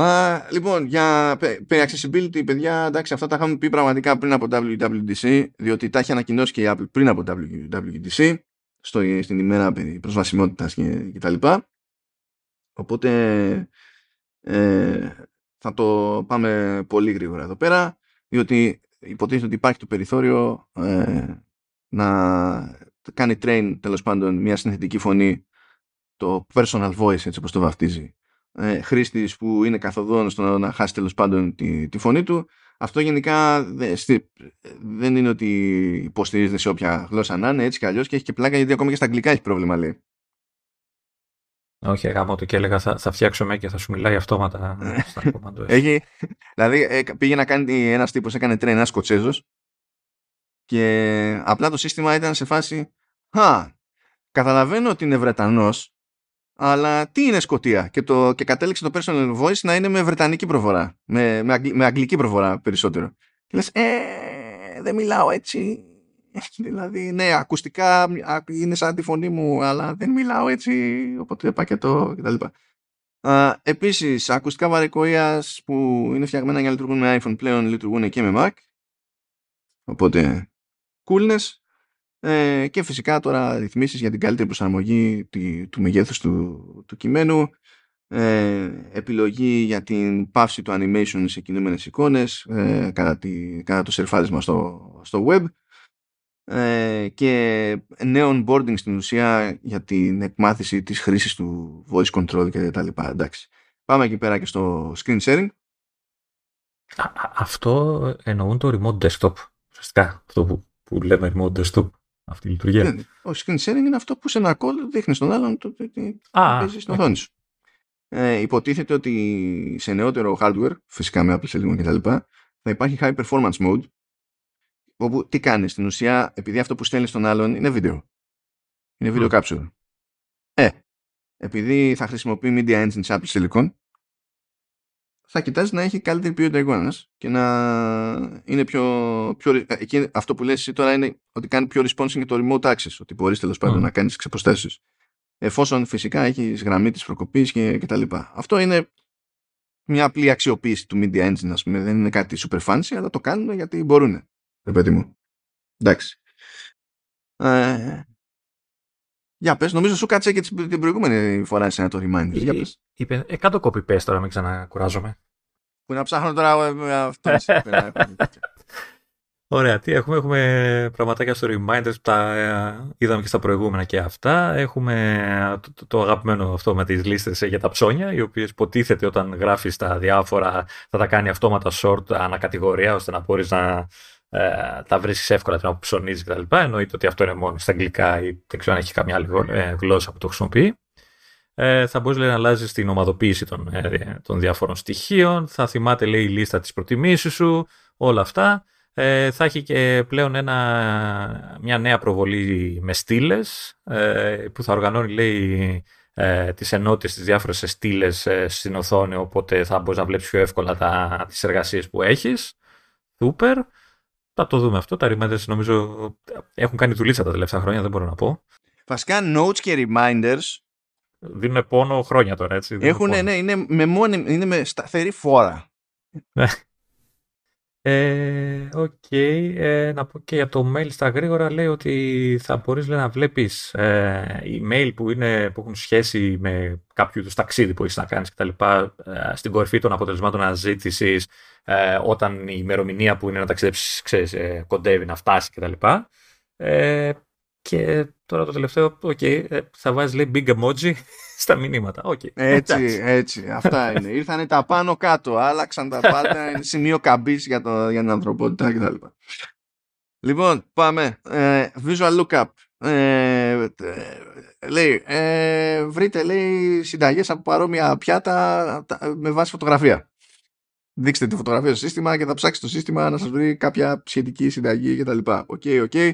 Α, λοιπόν, για περί accessibility, παιδιά, εντάξει, αυτά τα είχαμε πει πραγματικά πριν από WWDC, διότι τα έχει ανακοινώσει και η Apple πριν από WWDC, στο, στην ημέρα περί προσβασιμότητας και, και τα λοιπά. Οπότε ε, θα το πάμε πολύ γρήγορα εδώ πέρα, διότι υποτίθεται ότι υπάρχει το περιθώριο ε, να κάνει train τέλος πάντων μια συνθετική φωνή το personal voice έτσι όπως το βαφτίζει ε, χρήστης που είναι καθοδόν στο να χάσει τέλος πάντων τη, τη φωνή του. Αυτό γενικά δεν είναι ότι υποστηρίζεται σε όποια γλώσσα να είναι έτσι κι αλλιώς και έχει και πλάκα γιατί ακόμα και στα αγγλικά έχει πρόβλημα λέει. Όχι, γάμο του και έλεγα θα, θα φτιάξω και θα σου μιλάει αυτόματα στα κομμάτια. Έχει, δηλαδή ε, πήγε να κάνει ένας τύπος, έκανε τρένα ένας Σκοτσέζος. Και απλά το σύστημα ήταν σε φάση «Χα, καταλαβαίνω ότι είναι Βρετανός, αλλά τι είναι Σκοτία» και, το, και κατέληξε το personal voice να είναι με βρετανική προφορά, με, με, με αγγλική προφορά περισσότερο. Και λες «Ε, δεν μιλάω έτσι, δηλαδή, ναι, ακουστικά είναι σαν τη φωνή μου, αλλά δεν μιλάω έτσι, οπότε πακέτο κτλ. Uh, επίσης, ακουστικά βαρικοίας που είναι φτιαγμένα για να λειτουργούν με iPhone πλέον λειτουργούν και με Mac. Οπότε, coolness. Ε, και φυσικά τώρα ρυθμίσεις για την καλύτερη προσαρμογή του, του μεγέθους του, του κειμένου. Ε, επιλογή για την πάυση του animation σε κινούμενες εικόνες ε, κατά, τη, κατά το σερφάδισμα στο, στο web ε, και νέο onboarding στην ουσία για την εκμάθηση της χρήσης του voice control και τα λοιπά. Εντάξει. Πάμε εκεί πέρα και στο screen sharing. αυτό εννοούν το remote desktop. Ουσιαστικά αυτό που, που λέμε remote desktop. Αυτή η λειτουργία. Ναι, ο screen sharing είναι αυτό που σε ένα call δείχνεις τον άλλον το, το, το, παίζεις στην οθόνη σου. Ε, υποτίθεται ότι σε νεότερο hardware, φυσικά με Apple Silicon κτλ., θα υπάρχει high performance mode όπου τι κάνεις στην ουσία, επειδή αυτό που στέλνεις στον άλλον είναι βίντεο. Είναι βίντεο mm. capture. Ε, επειδή θα χρησιμοποιεί media engine σε Apple Silicon, θα κοιτάζει να έχει καλύτερη ποιότητα εικόνα και να είναι πιο. πιο ε, εκεί, αυτό που λες εσύ τώρα είναι ότι κάνει πιο responsive και το remote access. Ότι μπορείς τέλος πάντων να κάνεις ξεποστάσεις. Εφόσον φυσικά έχεις γραμμή της προκοπής και, και τα λοιπά. Αυτό είναι μια απλή αξιοποίηση του media engine, ας πούμε. Δεν είναι κάτι super fancy, αλλά το κάνουν γιατί μπορούν ρε παιδί μου. Εντάξει. Ε, για πες, νομίζω σου κάτσε και την προηγούμενη φορά σε ένα το reminder. Για πες. Είπε, ε, κάτω copy paste τώρα, μην ξανακουράζομαι. Που να ψάχνω τώρα ε, αυτό. Ωραία, τι έχουμε, έχουμε πραγματάκια στο Reminders που τα ε, είδαμε και στα προηγούμενα και αυτά. Έχουμε το, το, αγαπημένο αυτό με τις λίστες για τα ψώνια, οι οποίες υποτίθεται όταν γράφεις τα διάφορα θα τα κάνει αυτόματα short ανακατηγορία, ώστε να μπορείς να, ε, τα βρίσκει εύκολα την που ψωνίζεις κτλ. Εννοείται ότι αυτό είναι μόνο στα αγγλικά ή δεν ξέρω αν έχει καμιά άλλη ε, γλώσσα που το χρησιμοποιεί. Ε, θα μπορείς να αλλάζεις την ομαδοποίηση των, ε, των διάφορων στοιχείων. Θα θυμάται λέει, η λίστα της προτιμήσεω σου, όλα αυτά. Ε, θα έχει και πλέον ένα, μια νέα προβολή με στήλες ε, που θα οργανώνει λέει ε, τις ενότητες στις διάφορες στήλες ε, στην οθόνη οπότε θα μπορείς να βλέπεις πιο εύκολα τα, τις εργασίες που έχεις. Super. Θα το δούμε αυτό. Τα reminders νομίζω έχουν κάνει δουλίτσα τα τελευταία χρόνια, δεν μπορώ να πω. Βασικά notes και reminders δίνουν πόνο χρόνια τώρα, έτσι. Έχουν, ναι, είναι με, μόνη, είναι με σταθερή φόρα. Ναι. Ε, okay. ε, να πω και για το mail στα γρήγορα λέει ότι θα μπορείς λέει, να βλέπεις ε, email που, είναι, που έχουν σχέση με κάποιο του ταξίδι που έχεις να κάνεις κτλ. Ε, στην κορυφή των αποτελεσμάτων αναζήτησης ε, όταν η ημερομηνία που είναι να ταξιδέψεις ξέρεις, ε, κοντεύει να φτάσεις κτλ. Ε, και τώρα το τελευταίο, okay, ε, θα βάζεις λέει big emoji στα μηνύματα. Okay. Έτσι, έτσι. Αυτά είναι. Ήρθανε τα πάνω κάτω, άλλαξαν τα πάντα. Είναι σημείο καμπής για, το, για την ανθρωπότητα κτλ. Λοιπόν, πάμε. Ε, visual lookup. Ε, λέει, ε, βρείτε λέει συνταγές από παρόμοια πιάτα με βάση φωτογραφία. Δείξτε τη φωτογραφία στο σύστημα και θα ψάξει το σύστημα να σας βρει κάποια σχετική συνταγή κτλ. OK, okay, OK. Okay.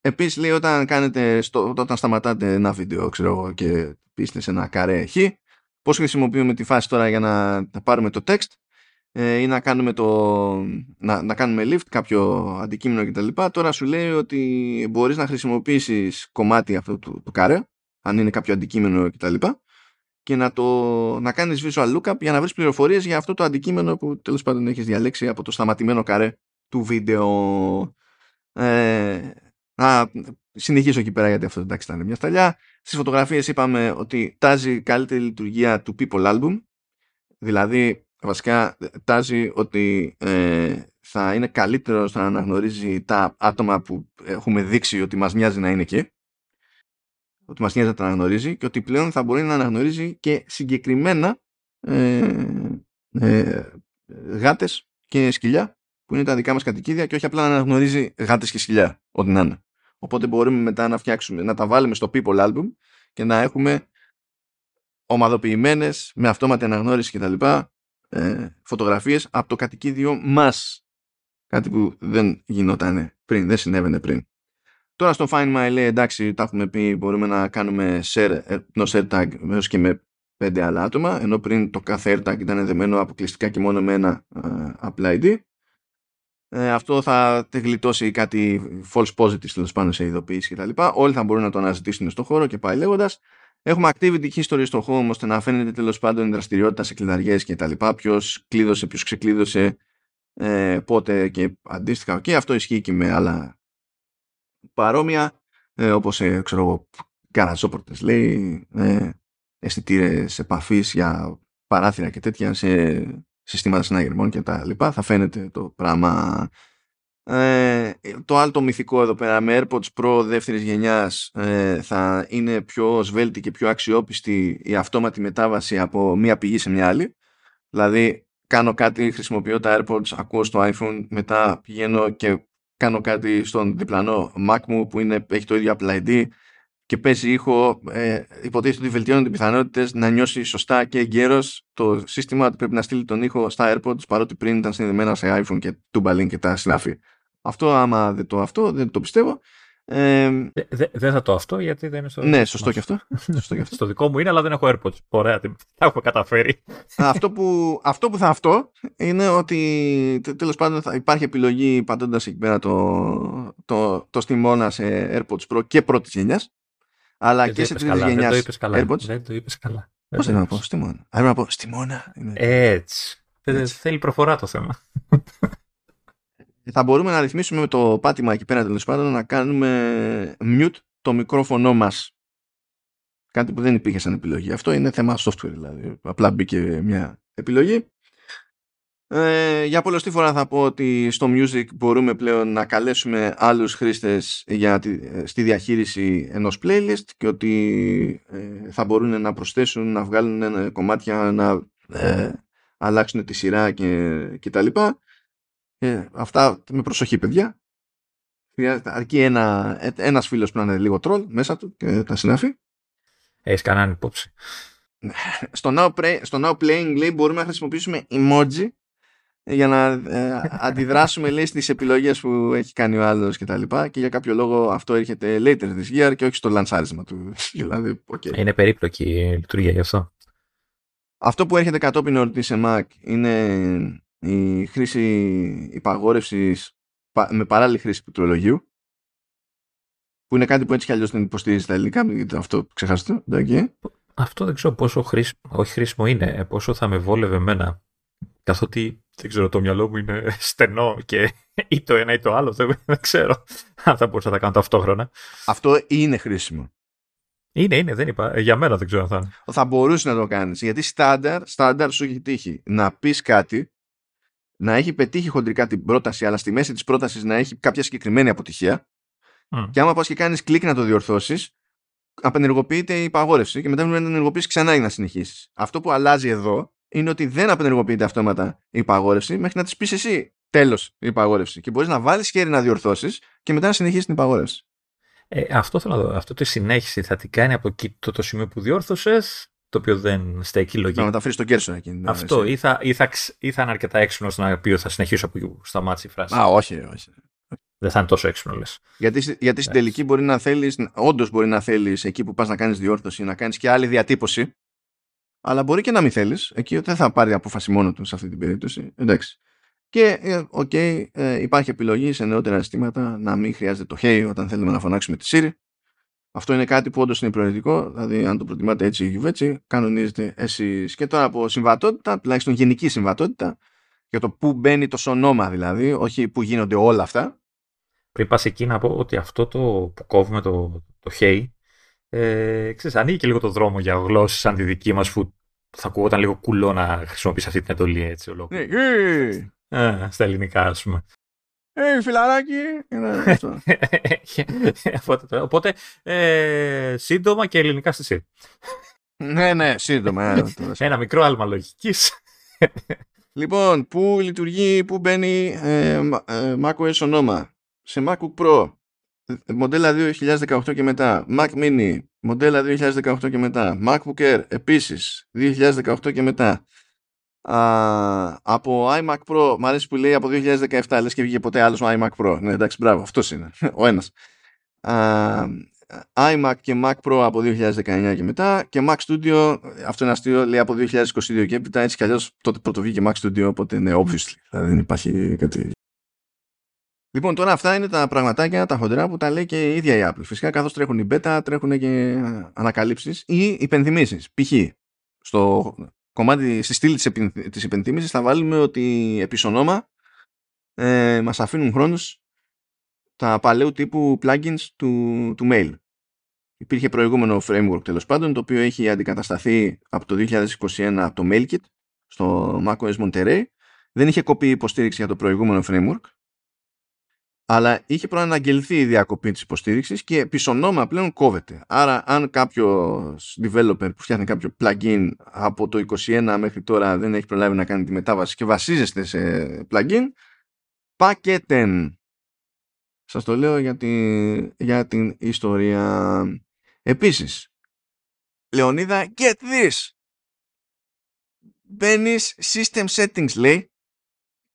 Επίσης λέει όταν, κάνετε στο, όταν σταματάτε ένα βίντεο ξέρω εγώ, και είστε σε ένα καρέ χ, πώς χρησιμοποιούμε τη φάση τώρα για να, πάρουμε το text ε, ή να κάνουμε, το, να, να κάνουμε lift κάποιο αντικείμενο κτλ. Τώρα σου λέει ότι μπορείς να χρησιμοποιήσεις κομμάτι αυτού του, του καρέ, αν είναι κάποιο αντικείμενο κτλ. Και να, το, να κάνεις visual lookup για να βρεις πληροφορίες για αυτό το αντικείμενο που τέλος πάντων έχεις διαλέξει από το σταματημένο καρέ του βίντεο. Ε, να συνεχίσω εκεί πέρα γιατί αυτό εντάξει ήταν μια σταλιά. Στις φωτογραφίες είπαμε ότι τάζει καλύτερη λειτουργία του People Album. Δηλαδή βασικά τάζει ότι ε, θα είναι καλύτερο στο να αναγνωρίζει τα άτομα που έχουμε δείξει ότι μας μοιάζει να είναι εκεί. Ότι μας μοιάζει να τα αναγνωρίζει και ότι πλέον θα μπορεί να αναγνωρίζει και συγκεκριμένα ε, ε, γάτες και σκυλιά που είναι τα δικά μας κατοικίδια και όχι απλά να αναγνωρίζει γάτες και σκυλιά, ό,τι να είναι. Οπότε μπορούμε μετά να φτιάξουμε, να τα βάλουμε στο People Album και να έχουμε ομαδοποιημένες με αυτόματη αναγνώριση κτλ. Ε, φωτογραφίες από το κατοικίδιο μας. Κάτι που δεν γινόταν πριν, δεν συνέβαινε πριν. Τώρα στο Find My λέει εντάξει τα έχουμε πει μπορούμε να κάνουμε share, ε, no share tag έως και με πέντε άλλα άτομα ενώ πριν το κάθε AirTag ήταν δεμένο αποκλειστικά και μόνο με ένα uh, Apple ID ε, αυτό θα γλιτώσει κάτι false positive τέλος πάνω σε ειδοποίηση κτλ. Όλοι θα μπορούν να το αναζητήσουν στον χώρο και πάει λέγοντας. Έχουμε activity history στο home ώστε να φαίνεται τέλος πάντων η δραστηριότητα σε κλειδαριές κτλ. Ποιος κλείδωσε, ποιος ξεκλείδωσε, ε, πότε και αντίστοιχα. Και αυτό ισχύει και με άλλα παρόμοια, ε, όπως ε, ξέρω εγώ, καραζόπορτες λέει, ε, αισθητήρες επαφής για παράθυρα και τέτοια σε συστήματα συναγερμών και τα λοιπά, θα φαίνεται το πράγμα. Ε, το άλλο το μυθικό εδώ πέρα με AirPods Pro δεύτερης γενιάς ε, θα είναι πιο σβέλτη και πιο αξιόπιστη η αυτόματη μετάβαση από μία πηγή σε μια άλλη. Δηλαδή κάνω κάτι, χρησιμοποιώ τα AirPods, ακούω στο iPhone, μετά πηγαίνω και κάνω κάτι στον διπλανό Mac μου που είναι, έχει το ίδιο Apple ID και παίζει ήχο, ε, υποτίθεται ότι βελτιώνουν οι πιθανότητες να νιώσει σωστά και εγκαίρω το σύστημα ότι πρέπει να στείλει τον ήχο στα AirPods παρότι πριν ήταν συνδεδεμένα σε iPhone και τούμπαλιν και τα συνάφη. Αυτό, άμα δεν το αυτό, δεν το πιστεύω. Ε, δεν θα το αυτό γιατί δεν είναι στο. Ναι, σωστό και αυτό. σωστό και αυτό. στο δικό μου είναι, αλλά δεν έχω AirPods. Ωραία, τα έχω καταφέρει. αυτό, που, αυτό που θα αυτό είναι ότι τέλος πάντων θα υπάρχει επιλογή πατώντας εκεί πέρα το, το, το στιμώνα σε AirPods Pro και πρώτης γενιάς αλλά και, και σε τρίτη γενιά. Δεν το είπες καλά. AirPods. Δεν το είπες καλά. Πώς δεν να πω, στη μόνα. Αν να πω, στη μόνα. Έτσι. Έτσι. Θέλει προφορά το θέμα. Θα μπορούμε να ρυθμίσουμε με το πάτημα εκεί πέρα τέλος πάντων να κάνουμε mute το μικρόφωνο μας. Κάτι που δεν υπήρχε σαν επιλογή. Αυτό είναι θέμα software δηλαδή. Απλά μπήκε μια επιλογή. Ε, για πολλωστή φορά θα πω ότι στο Music μπορούμε πλέον να καλέσουμε άλλους χρήστες για τη, στη διαχείριση ενός playlist και ότι ε, θα μπορούν να προσθέσουν, να βγάλουν κομμάτια, να ε, αλλάξουν τη σειρά και, και τα λοιπά. Ε, αυτά με προσοχή, παιδιά. Αρκεί ένα, ένας φίλος που να είναι λίγο τρόλ μέσα του και τα συνάφη. Έχεις κανέναν υπόψη. στο, now play, στο now playing λέει μπορούμε να χρησιμοποιήσουμε emoji για να ε, αντιδράσουμε λέει στις επιλογές που έχει κάνει ο άλλος και τα λοιπά και για κάποιο λόγο αυτό έρχεται later this year και όχι στο λανσάρισμα του. δηλαδή, okay. Είναι περίπλοκη η λειτουργία γι' αυτό. Αυτό που έρχεται κατόπιν εορτή σε Mac είναι η χρήση υπαγόρευσης με παράλληλη χρήση πληκτρολογίου που είναι κάτι που έτσι κι αλλιώς δεν υποστηρίζει τα ελληνικά, αυτό ξεχάσετε. Αυτό δεν ξέρω πόσο χρήσιμο, όχι χρήσιμο είναι, πόσο θα με βόλευε εμένα. Καθότι δεν ξέρω, το μυαλό μου είναι στενό και ή το ένα ή το άλλο. Δεν, ξέρω αν θα μπορούσα να τα κάνω ταυτόχρονα. Αυτό είναι χρήσιμο. Είναι, είναι, δεν είπα. Για μένα δεν ξέρω αν θα είναι. Θα μπορούσε να το κάνεις. Γιατί στάνταρ, στάνταρ σου έχει τύχει να πεις κάτι, να έχει πετύχει χοντρικά την πρόταση, αλλά στη μέση της πρότασης να έχει κάποια συγκεκριμένη αποτυχία. Mm. Και άμα πας και κάνεις κλικ να το διορθώσεις, απενεργοποιείται η υπαγόρευση και μετά πρέπει να την ενεργοποιήσει ξανά για να συνεχίσεις. Αυτό που αλλάζει εδώ είναι ότι δεν απενεργοποιείται αυτόματα η υπαγόρευση μέχρι να τη πεις εσύ τέλος η υπαγόρευση. Και μπορείς να βάλεις χέρι να διορθώσεις και μετά να συνεχίσεις την υπαγόρευση. Ε, αυτό θέλω να δω. Αυτό τη συνέχιση θα την κάνει από εκεί το, το σημείο που διόρθωσες, το οποίο δεν στέκει λογική. Να μεταφέρει τον κέρσο εκείνη. Αυτό. Ή θα, ή, θα, ή θα είναι αρκετά έξυπνο να πει ότι θα συνεχίσω από εκεί που σταμάτησε η φράση. Α, όχι, όχι. Δεν θα είναι τόσο έξυπνο, λες. Γιατί, γιατί στην τελική μπορεί να θέλεις, όντως μπορεί να θέλεις εκεί που πας να κάνεις διόρθωση, να κάνεις και άλλη διατύπωση. Αλλά μπορεί και να μην θέλεις. Εκεί δεν θα πάρει απόφαση μόνο του σε αυτή την περίπτωση. Εντάξει. Και, ε, OK, okay, ε, υπάρχει επιλογή σε νεότερα συστήματα να μην χρειάζεται το hey όταν θέλουμε να φωνάξουμε τη Siri. Αυτό είναι κάτι που όντως είναι προαιρετικό. Δηλαδή, αν το προτιμάτε έτσι ή έτσι, κανονίζετε εσείς. Και τώρα από συμβατότητα, τουλάχιστον γενική συμβατότητα, για το πού μπαίνει το σωνόμα δηλαδή, όχι πού γίνονται όλα αυτά. Πριν πας εκεί να πω ότι αυτό το που κόβουμε το, το hey, ε, ξέρεις, ανοίγει και λίγο το δρόμο για γλώσσες σαν τη δική μας που θα ακούγονταν λίγο κουλό να χρησιμοποιήσει αυτή την εντολή έτσι ολόκληρη. Ναι, ε, στα ελληνικά, ας πούμε. Ε, φιλαράκι. Οπότε, ε, σύντομα και ελληνικά στη ΣΥΡ. ναι, ναι, σύντομα. Ε, Ένα μικρό άλμα λογικής. λοιπόν, πού λειτουργεί, πού μπαίνει ε, ε, macOS ονόμα; Σε MacBook Pro, μοντέλα 2018 και μετά. Mac Mini, μοντέλα 2018 και μετά. MacBook Air, επίσης, 2018 και μετά από iMac Pro, μου αρέσει που λέει από 2017, λες και βγήκε ποτέ άλλος iMac Pro. Ναι, εντάξει, μπράβο, αυτός είναι, ο ένας. iMac και Mac Pro από 2019 και μετά και Mac Studio, αυτό είναι αστείο, λέει από 2022 και έπειτα, έτσι κι αλλιώς τότε πρώτο βγήκε Mac Studio, οπότε ναι, obviously, δηλαδή δεν υπάρχει κάτι... Λοιπόν, τώρα αυτά είναι τα πραγματάκια, τα χοντρά που τα λέει και η ίδια η Apple. Φυσικά καθώς τρέχουν οι beta, τρέχουν και ανακαλύψεις ή υπενθυμίσεις. Π.χ. στο κομμάτι στη στήλη της, υπενθύμησης θα βάλουμε ότι επί ονόμα ε, μας αφήνουν χρόνους τα παλαιού τύπου plugins του, του mail. Υπήρχε προηγούμενο framework τέλος πάντων το οποίο έχει αντικατασταθεί από το 2021 από το MailKit στο macOS Monterey. Δεν είχε κοπεί υποστήριξη για το προηγούμενο framework αλλά είχε προαναγγελθεί η διακοπή της υποστήριξης και πισωνόμα πλέον κόβεται. Άρα αν κάποιος developer που φτιάχνει κάποιο plugin από το 21 μέχρι τώρα δεν έχει προλάβει να κάνει τη μετάβαση και βασίζεστε σε plugin, πακέτεν. Σας το λέω για, για την ιστορία. Επίσης, Λεωνίδα, get this! Μπαίνεις system settings λέει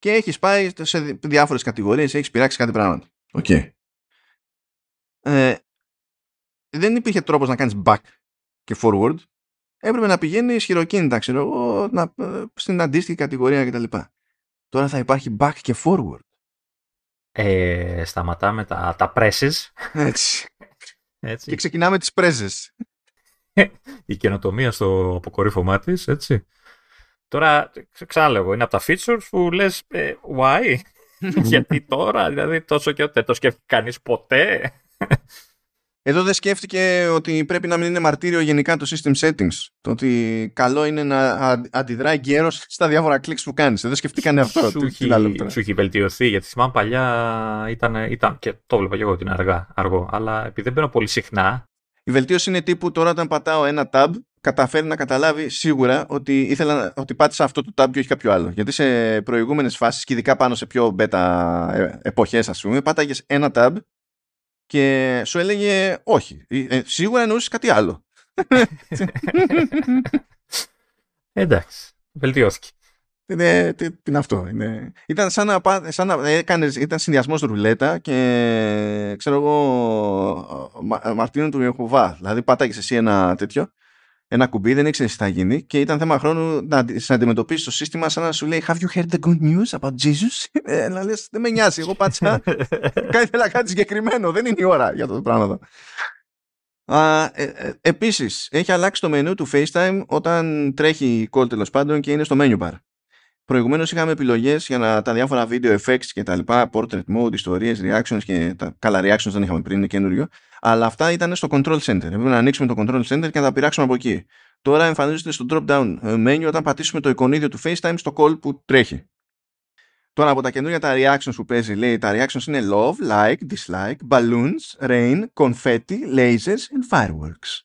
και έχεις πάει σε διάφορες κατηγορίες, έχεις πειράξει κάτι πράγματα. Οκ. Ε, δεν υπήρχε τρόπος να κάνεις back και forward. Έπρεπε να πηγαίνει χειροκίνητα, ξέρω εγώ, να, ε, στην αντίστοιχη κατηγορία κτλ. Τώρα θα υπάρχει back και forward. Ε, σταματάμε τα, τα presses. Έτσι. έτσι. Και ξεκινάμε τις presses. Η καινοτομία στο αποκορύφωμά της, έτσι. Τώρα, ξαναλέω, είναι από τα features που λες, ε, why, γιατί τώρα, δηλαδή τόσο και δεν το σκέφτηκε κανείς ποτέ; Εδώ δεν σκέφτηκε ότι πρέπει να μην είναι μαρτύριο γενικά το system settings. Το ότι καλό είναι να αντιδράει γέρος στα διάφορα κλικ που κάνεις. Δεν σκεφτήκανε αυτό. Σου, έχει, σου έχει βελτιωθεί, γιατί θυμάμαι παλιά ήταν, ήταν και το βλέπα και εγώ ότι είναι αργά, αργό. Αλλά επειδή δεν μπαίνω πολύ συχνά. Η βελτίωση είναι τύπου τώρα όταν πατάω ένα tab καταφέρει να καταλάβει σίγουρα ότι, ήθελα, ότι πάτησα αυτό το tab και όχι κάποιο άλλο. Γιατί σε προηγούμενες φάσεις και ειδικά πάνω σε πιο beta ε, εποχές ας πούμε πάταγες ένα tab και σου έλεγε όχι. Ε, σίγουρα εννοούσε κάτι άλλο. Εντάξει, βελτιώθηκε. Είναι, τι, τι είναι αυτό. Είναι... Ήταν σαν να, σαν να έκανες, ήταν συνδυασμός ρουλέτα και ξέρω εγώ μα, Μαρτίνο του Ιεχωβά. Δηλαδή πάταγες εσύ ένα τέτοιο, ένα κουμπί, δεν ήξερε τι θα γίνει και ήταν θέμα χρόνου να σε αντιμετωπίσει το σύστημα σαν να σου λέει Have you heard the good news about Jesus? ε, να λες δεν με νοιάζει, εγώ πάτησα κάτι ήθελα κάτι συγκεκριμένο, δεν είναι η ώρα για αυτό το πράγμα εδώ. Α, ε, ε, επίσης, έχει αλλάξει το μενού του FaceTime όταν τρέχει η call τέλος πάντων και είναι στο menu bar. Προηγουμένως είχαμε επιλογές για να, τα διάφορα video effects και τα λοιπά, portrait mode, ιστορίες, reactions και τα καλά reactions δεν είχαμε πριν, είναι καινούριο. Αλλά αυτά ήταν στο control center. Έπρεπε να ανοίξουμε το control center και να τα πειράξουμε από εκεί. Τώρα εμφανίζονται στο drop down menu όταν πατήσουμε το εικονίδιο του FaceTime στο call που τρέχει. Τώρα από τα καινούργια τα reactions που παίζει, λέει τα reactions είναι love, like, dislike, balloons, rain, confetti, lasers and fireworks.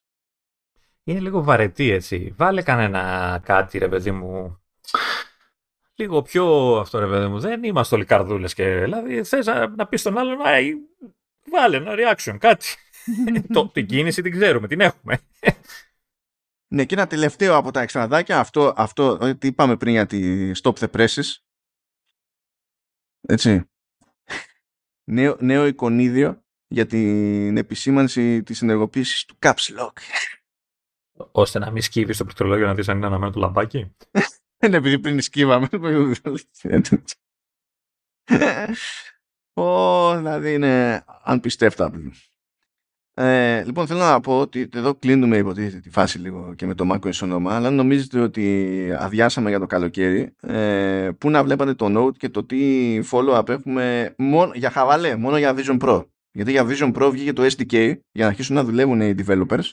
Είναι λίγο βαρετή έτσι. Βάλε κανένα κάτι ρε παιδί μου λίγο πιο αυτό ρε παιδί μου. Δεν είμαστε όλοι καρδούλες και δηλαδή θες να, να πεις στον άλλον, βάλε ένα reaction, κάτι. το, την κίνηση την ξέρουμε, την έχουμε. ναι, και ένα τελευταίο από τα εξτραδάκια, αυτό, αυτό τι είπαμε πριν για τη Stop the Presses. Έτσι. νέο, νέο εικονίδιο για την επισήμανση της ενεργοποίησης του Caps Lock. Ώστε να μην σκύβεις στο πληκτρολόγιο να δεις αν είναι αναμένο το λαμπάκι. Είναι επειδή πριν σκύβαμε. Ω, δηλαδή είναι unpistefable. Ε, λοιπόν, θέλω να πω ότι εδώ κλείνουμε υποτίθεται τη φάση λίγο και με το macOS όνομα, αλλά νομίζετε ότι αδειάσαμε για το καλοκαίρι, ε, πού να βλέπατε το Note και το τι follow-up έχουμε μόνο, για χαβαλέ, μόνο για Vision Pro. Γιατί για Vision Pro βγήκε το SDK για να αρχίσουν να δουλεύουν οι developers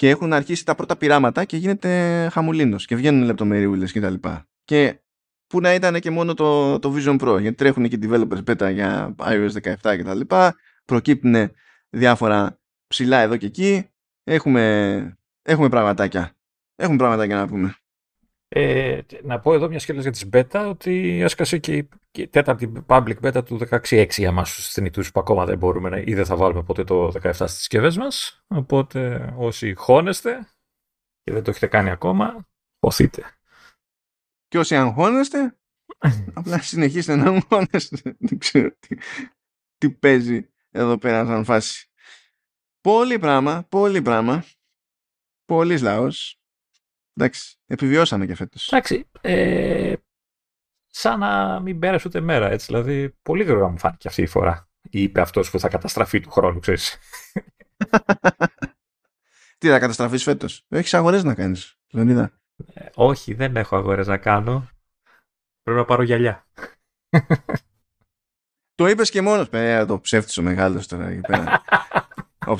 και έχουν αρχίσει τα πρώτα πειράματα και γίνεται χαμουλίνος και βγαίνουν λεπτομεριούλες και τα λοιπά. Και που να ήταν και μόνο το, το Vision Pro, γιατί τρέχουν και developers beta για iOS 17 και τα λοιπά, προκύπτουν διάφορα ψηλά εδώ και εκεί, έχουμε, έχουμε πραγματάκια. Έχουμε πραγματάκια να πούμε. Ε, να πω εδώ μια σχέση για τις beta ότι έσκασε και η τέταρτη public beta του 16.6 για εμάς τους θνητούς που ακόμα δεν μπορούμε να, ή δεν θα βάλουμε ποτέ το 17 στις συσκευές μας. Οπότε όσοι χώνεστε και δεν το έχετε κάνει ακόμα χωθείτε και όσοι αγχώνεστε απλά συνεχίστε να αγχώνεστε δεν ξέρω τι, τι παίζει εδώ πέρα σαν φάση. Πολύ πράγμα, πολύ πράγμα. Πολλής λαός Εντάξει, επιβιώσαμε και φέτος. Εντάξει, ε, σαν να μην πέρασε ούτε μέρα, έτσι. Δηλαδή, πολύ γρήγορα μου φάνηκε αυτή η φορά. Είπε αυτός που θα καταστραφεί του χρόνου, ξέρεις. Τι θα καταστραφείς φέτος; Έχεις αγορές να κάνεις, Λεωνίδα. Ε, όχι, δεν έχω αγορές να κάνω. Πρέπει να πάρω γυαλιά. το είπες και μόνος. Πέρα, το ψεύτης ο μεγάλος τώρα εκεί πέρα.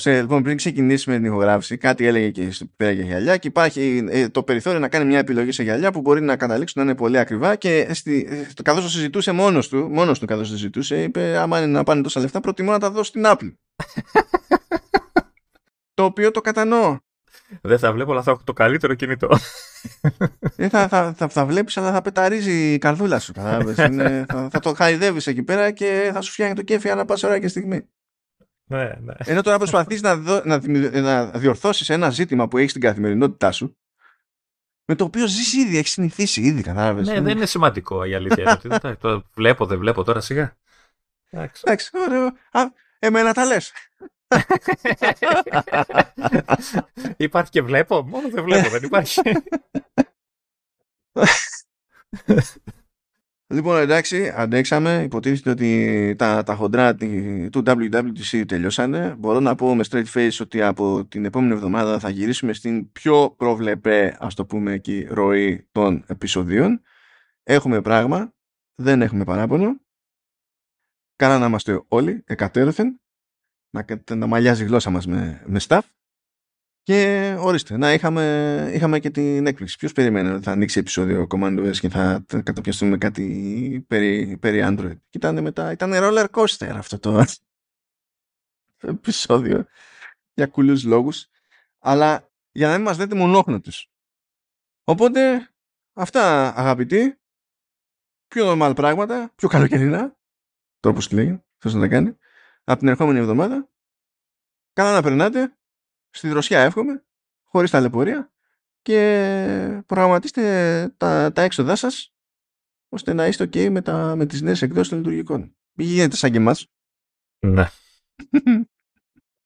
λοιπόν, πριν ξεκινήσουμε την ηχογράφηση, κάτι έλεγε και πέρα για γυαλιά και υπάρχει ε, το περιθώριο να κάνει μια επιλογή σε γυαλιά που μπορεί να καταλήξουν να είναι πολύ ακριβά και στη, ε, καθώς το συζητούσε μόνος του, μόνος του καθώς το συζητούσε, είπε άμα είναι να πάνε τόσα λεφτά προτιμώ να τα δώσω στην Apple. το οποίο το κατανοώ. Δεν θα βλέπω, αλλά θα έχω το καλύτερο κινητό. Ε, θα, θα, θα, θα βλέπεις, αλλά θα πεταρίζει η καρδούλα σου. θα, θα, το χαϊδεύεις εκεί πέρα και θα σου φτιάχνει το κέφι ανά πάσα ώρα και στιγμή. Ναι, ναι. Ενώ τώρα προσπαθείς να, να, να διορθώσεις ένα ζήτημα που έχεις στην καθημερινότητά σου με το οποίο ζεις ήδη, έχεις συνηθίσει ήδη, κατάλαβες. Ναι, δεν είναι σημαντικό η αλήθεια. είναι το βλέπω, δεν βλέπω τώρα σιγά. Εντάξει, ωραίο. Α, εμένα τα λες. υπάρχει και βλέπω, μόνο δεν βλέπω, δεν υπάρχει. Λοιπόν, εντάξει, αντέξαμε. Υποτίθεται ότι τα, τα χοντρά του WWDC τελειώσανε. Μπορώ να πω με straight face ότι από την επόμενη εβδομάδα θα γυρίσουμε στην πιο προβλεπέ, ας το πούμε εκεί, ροή των επεισοδίων. Έχουμε πράγμα, δεν έχουμε παράπονο. Κάνα να είμαστε όλοι εκατέρωθεν, να, να μαλλιάζει η γλώσσα μας με, με staff. Και ορίστε, να είχαμε, είχαμε και την έκπληξη. Ποιος περιμένει ότι θα ανοίξει επεισόδιο Command OS και θα καταπιαστούμε κάτι περί, περί Android. Και ήταν μετά, ήταν roller coaster αυτό το επεισόδιο για κουλούς λόγους. Αλλά για να μην μας δείτε μονόχνοτες. Οπότε, αυτά αγαπητοί, πιο normal πράγματα, πιο καλοκαιρινά, τρόπος τη λέγει, θες να τα κάνει, από την ερχόμενη εβδομάδα. Καλά να περνάτε, στη δροσιά εύχομαι, χωρίς ταλαιπωρία και προγραμματίστε τα, τα έξοδά σας ώστε να είστε ok με, τα, με τις νέες εκδόσεις των λειτουργικών. Μην γίνετε σαν και εμάς. Ναι.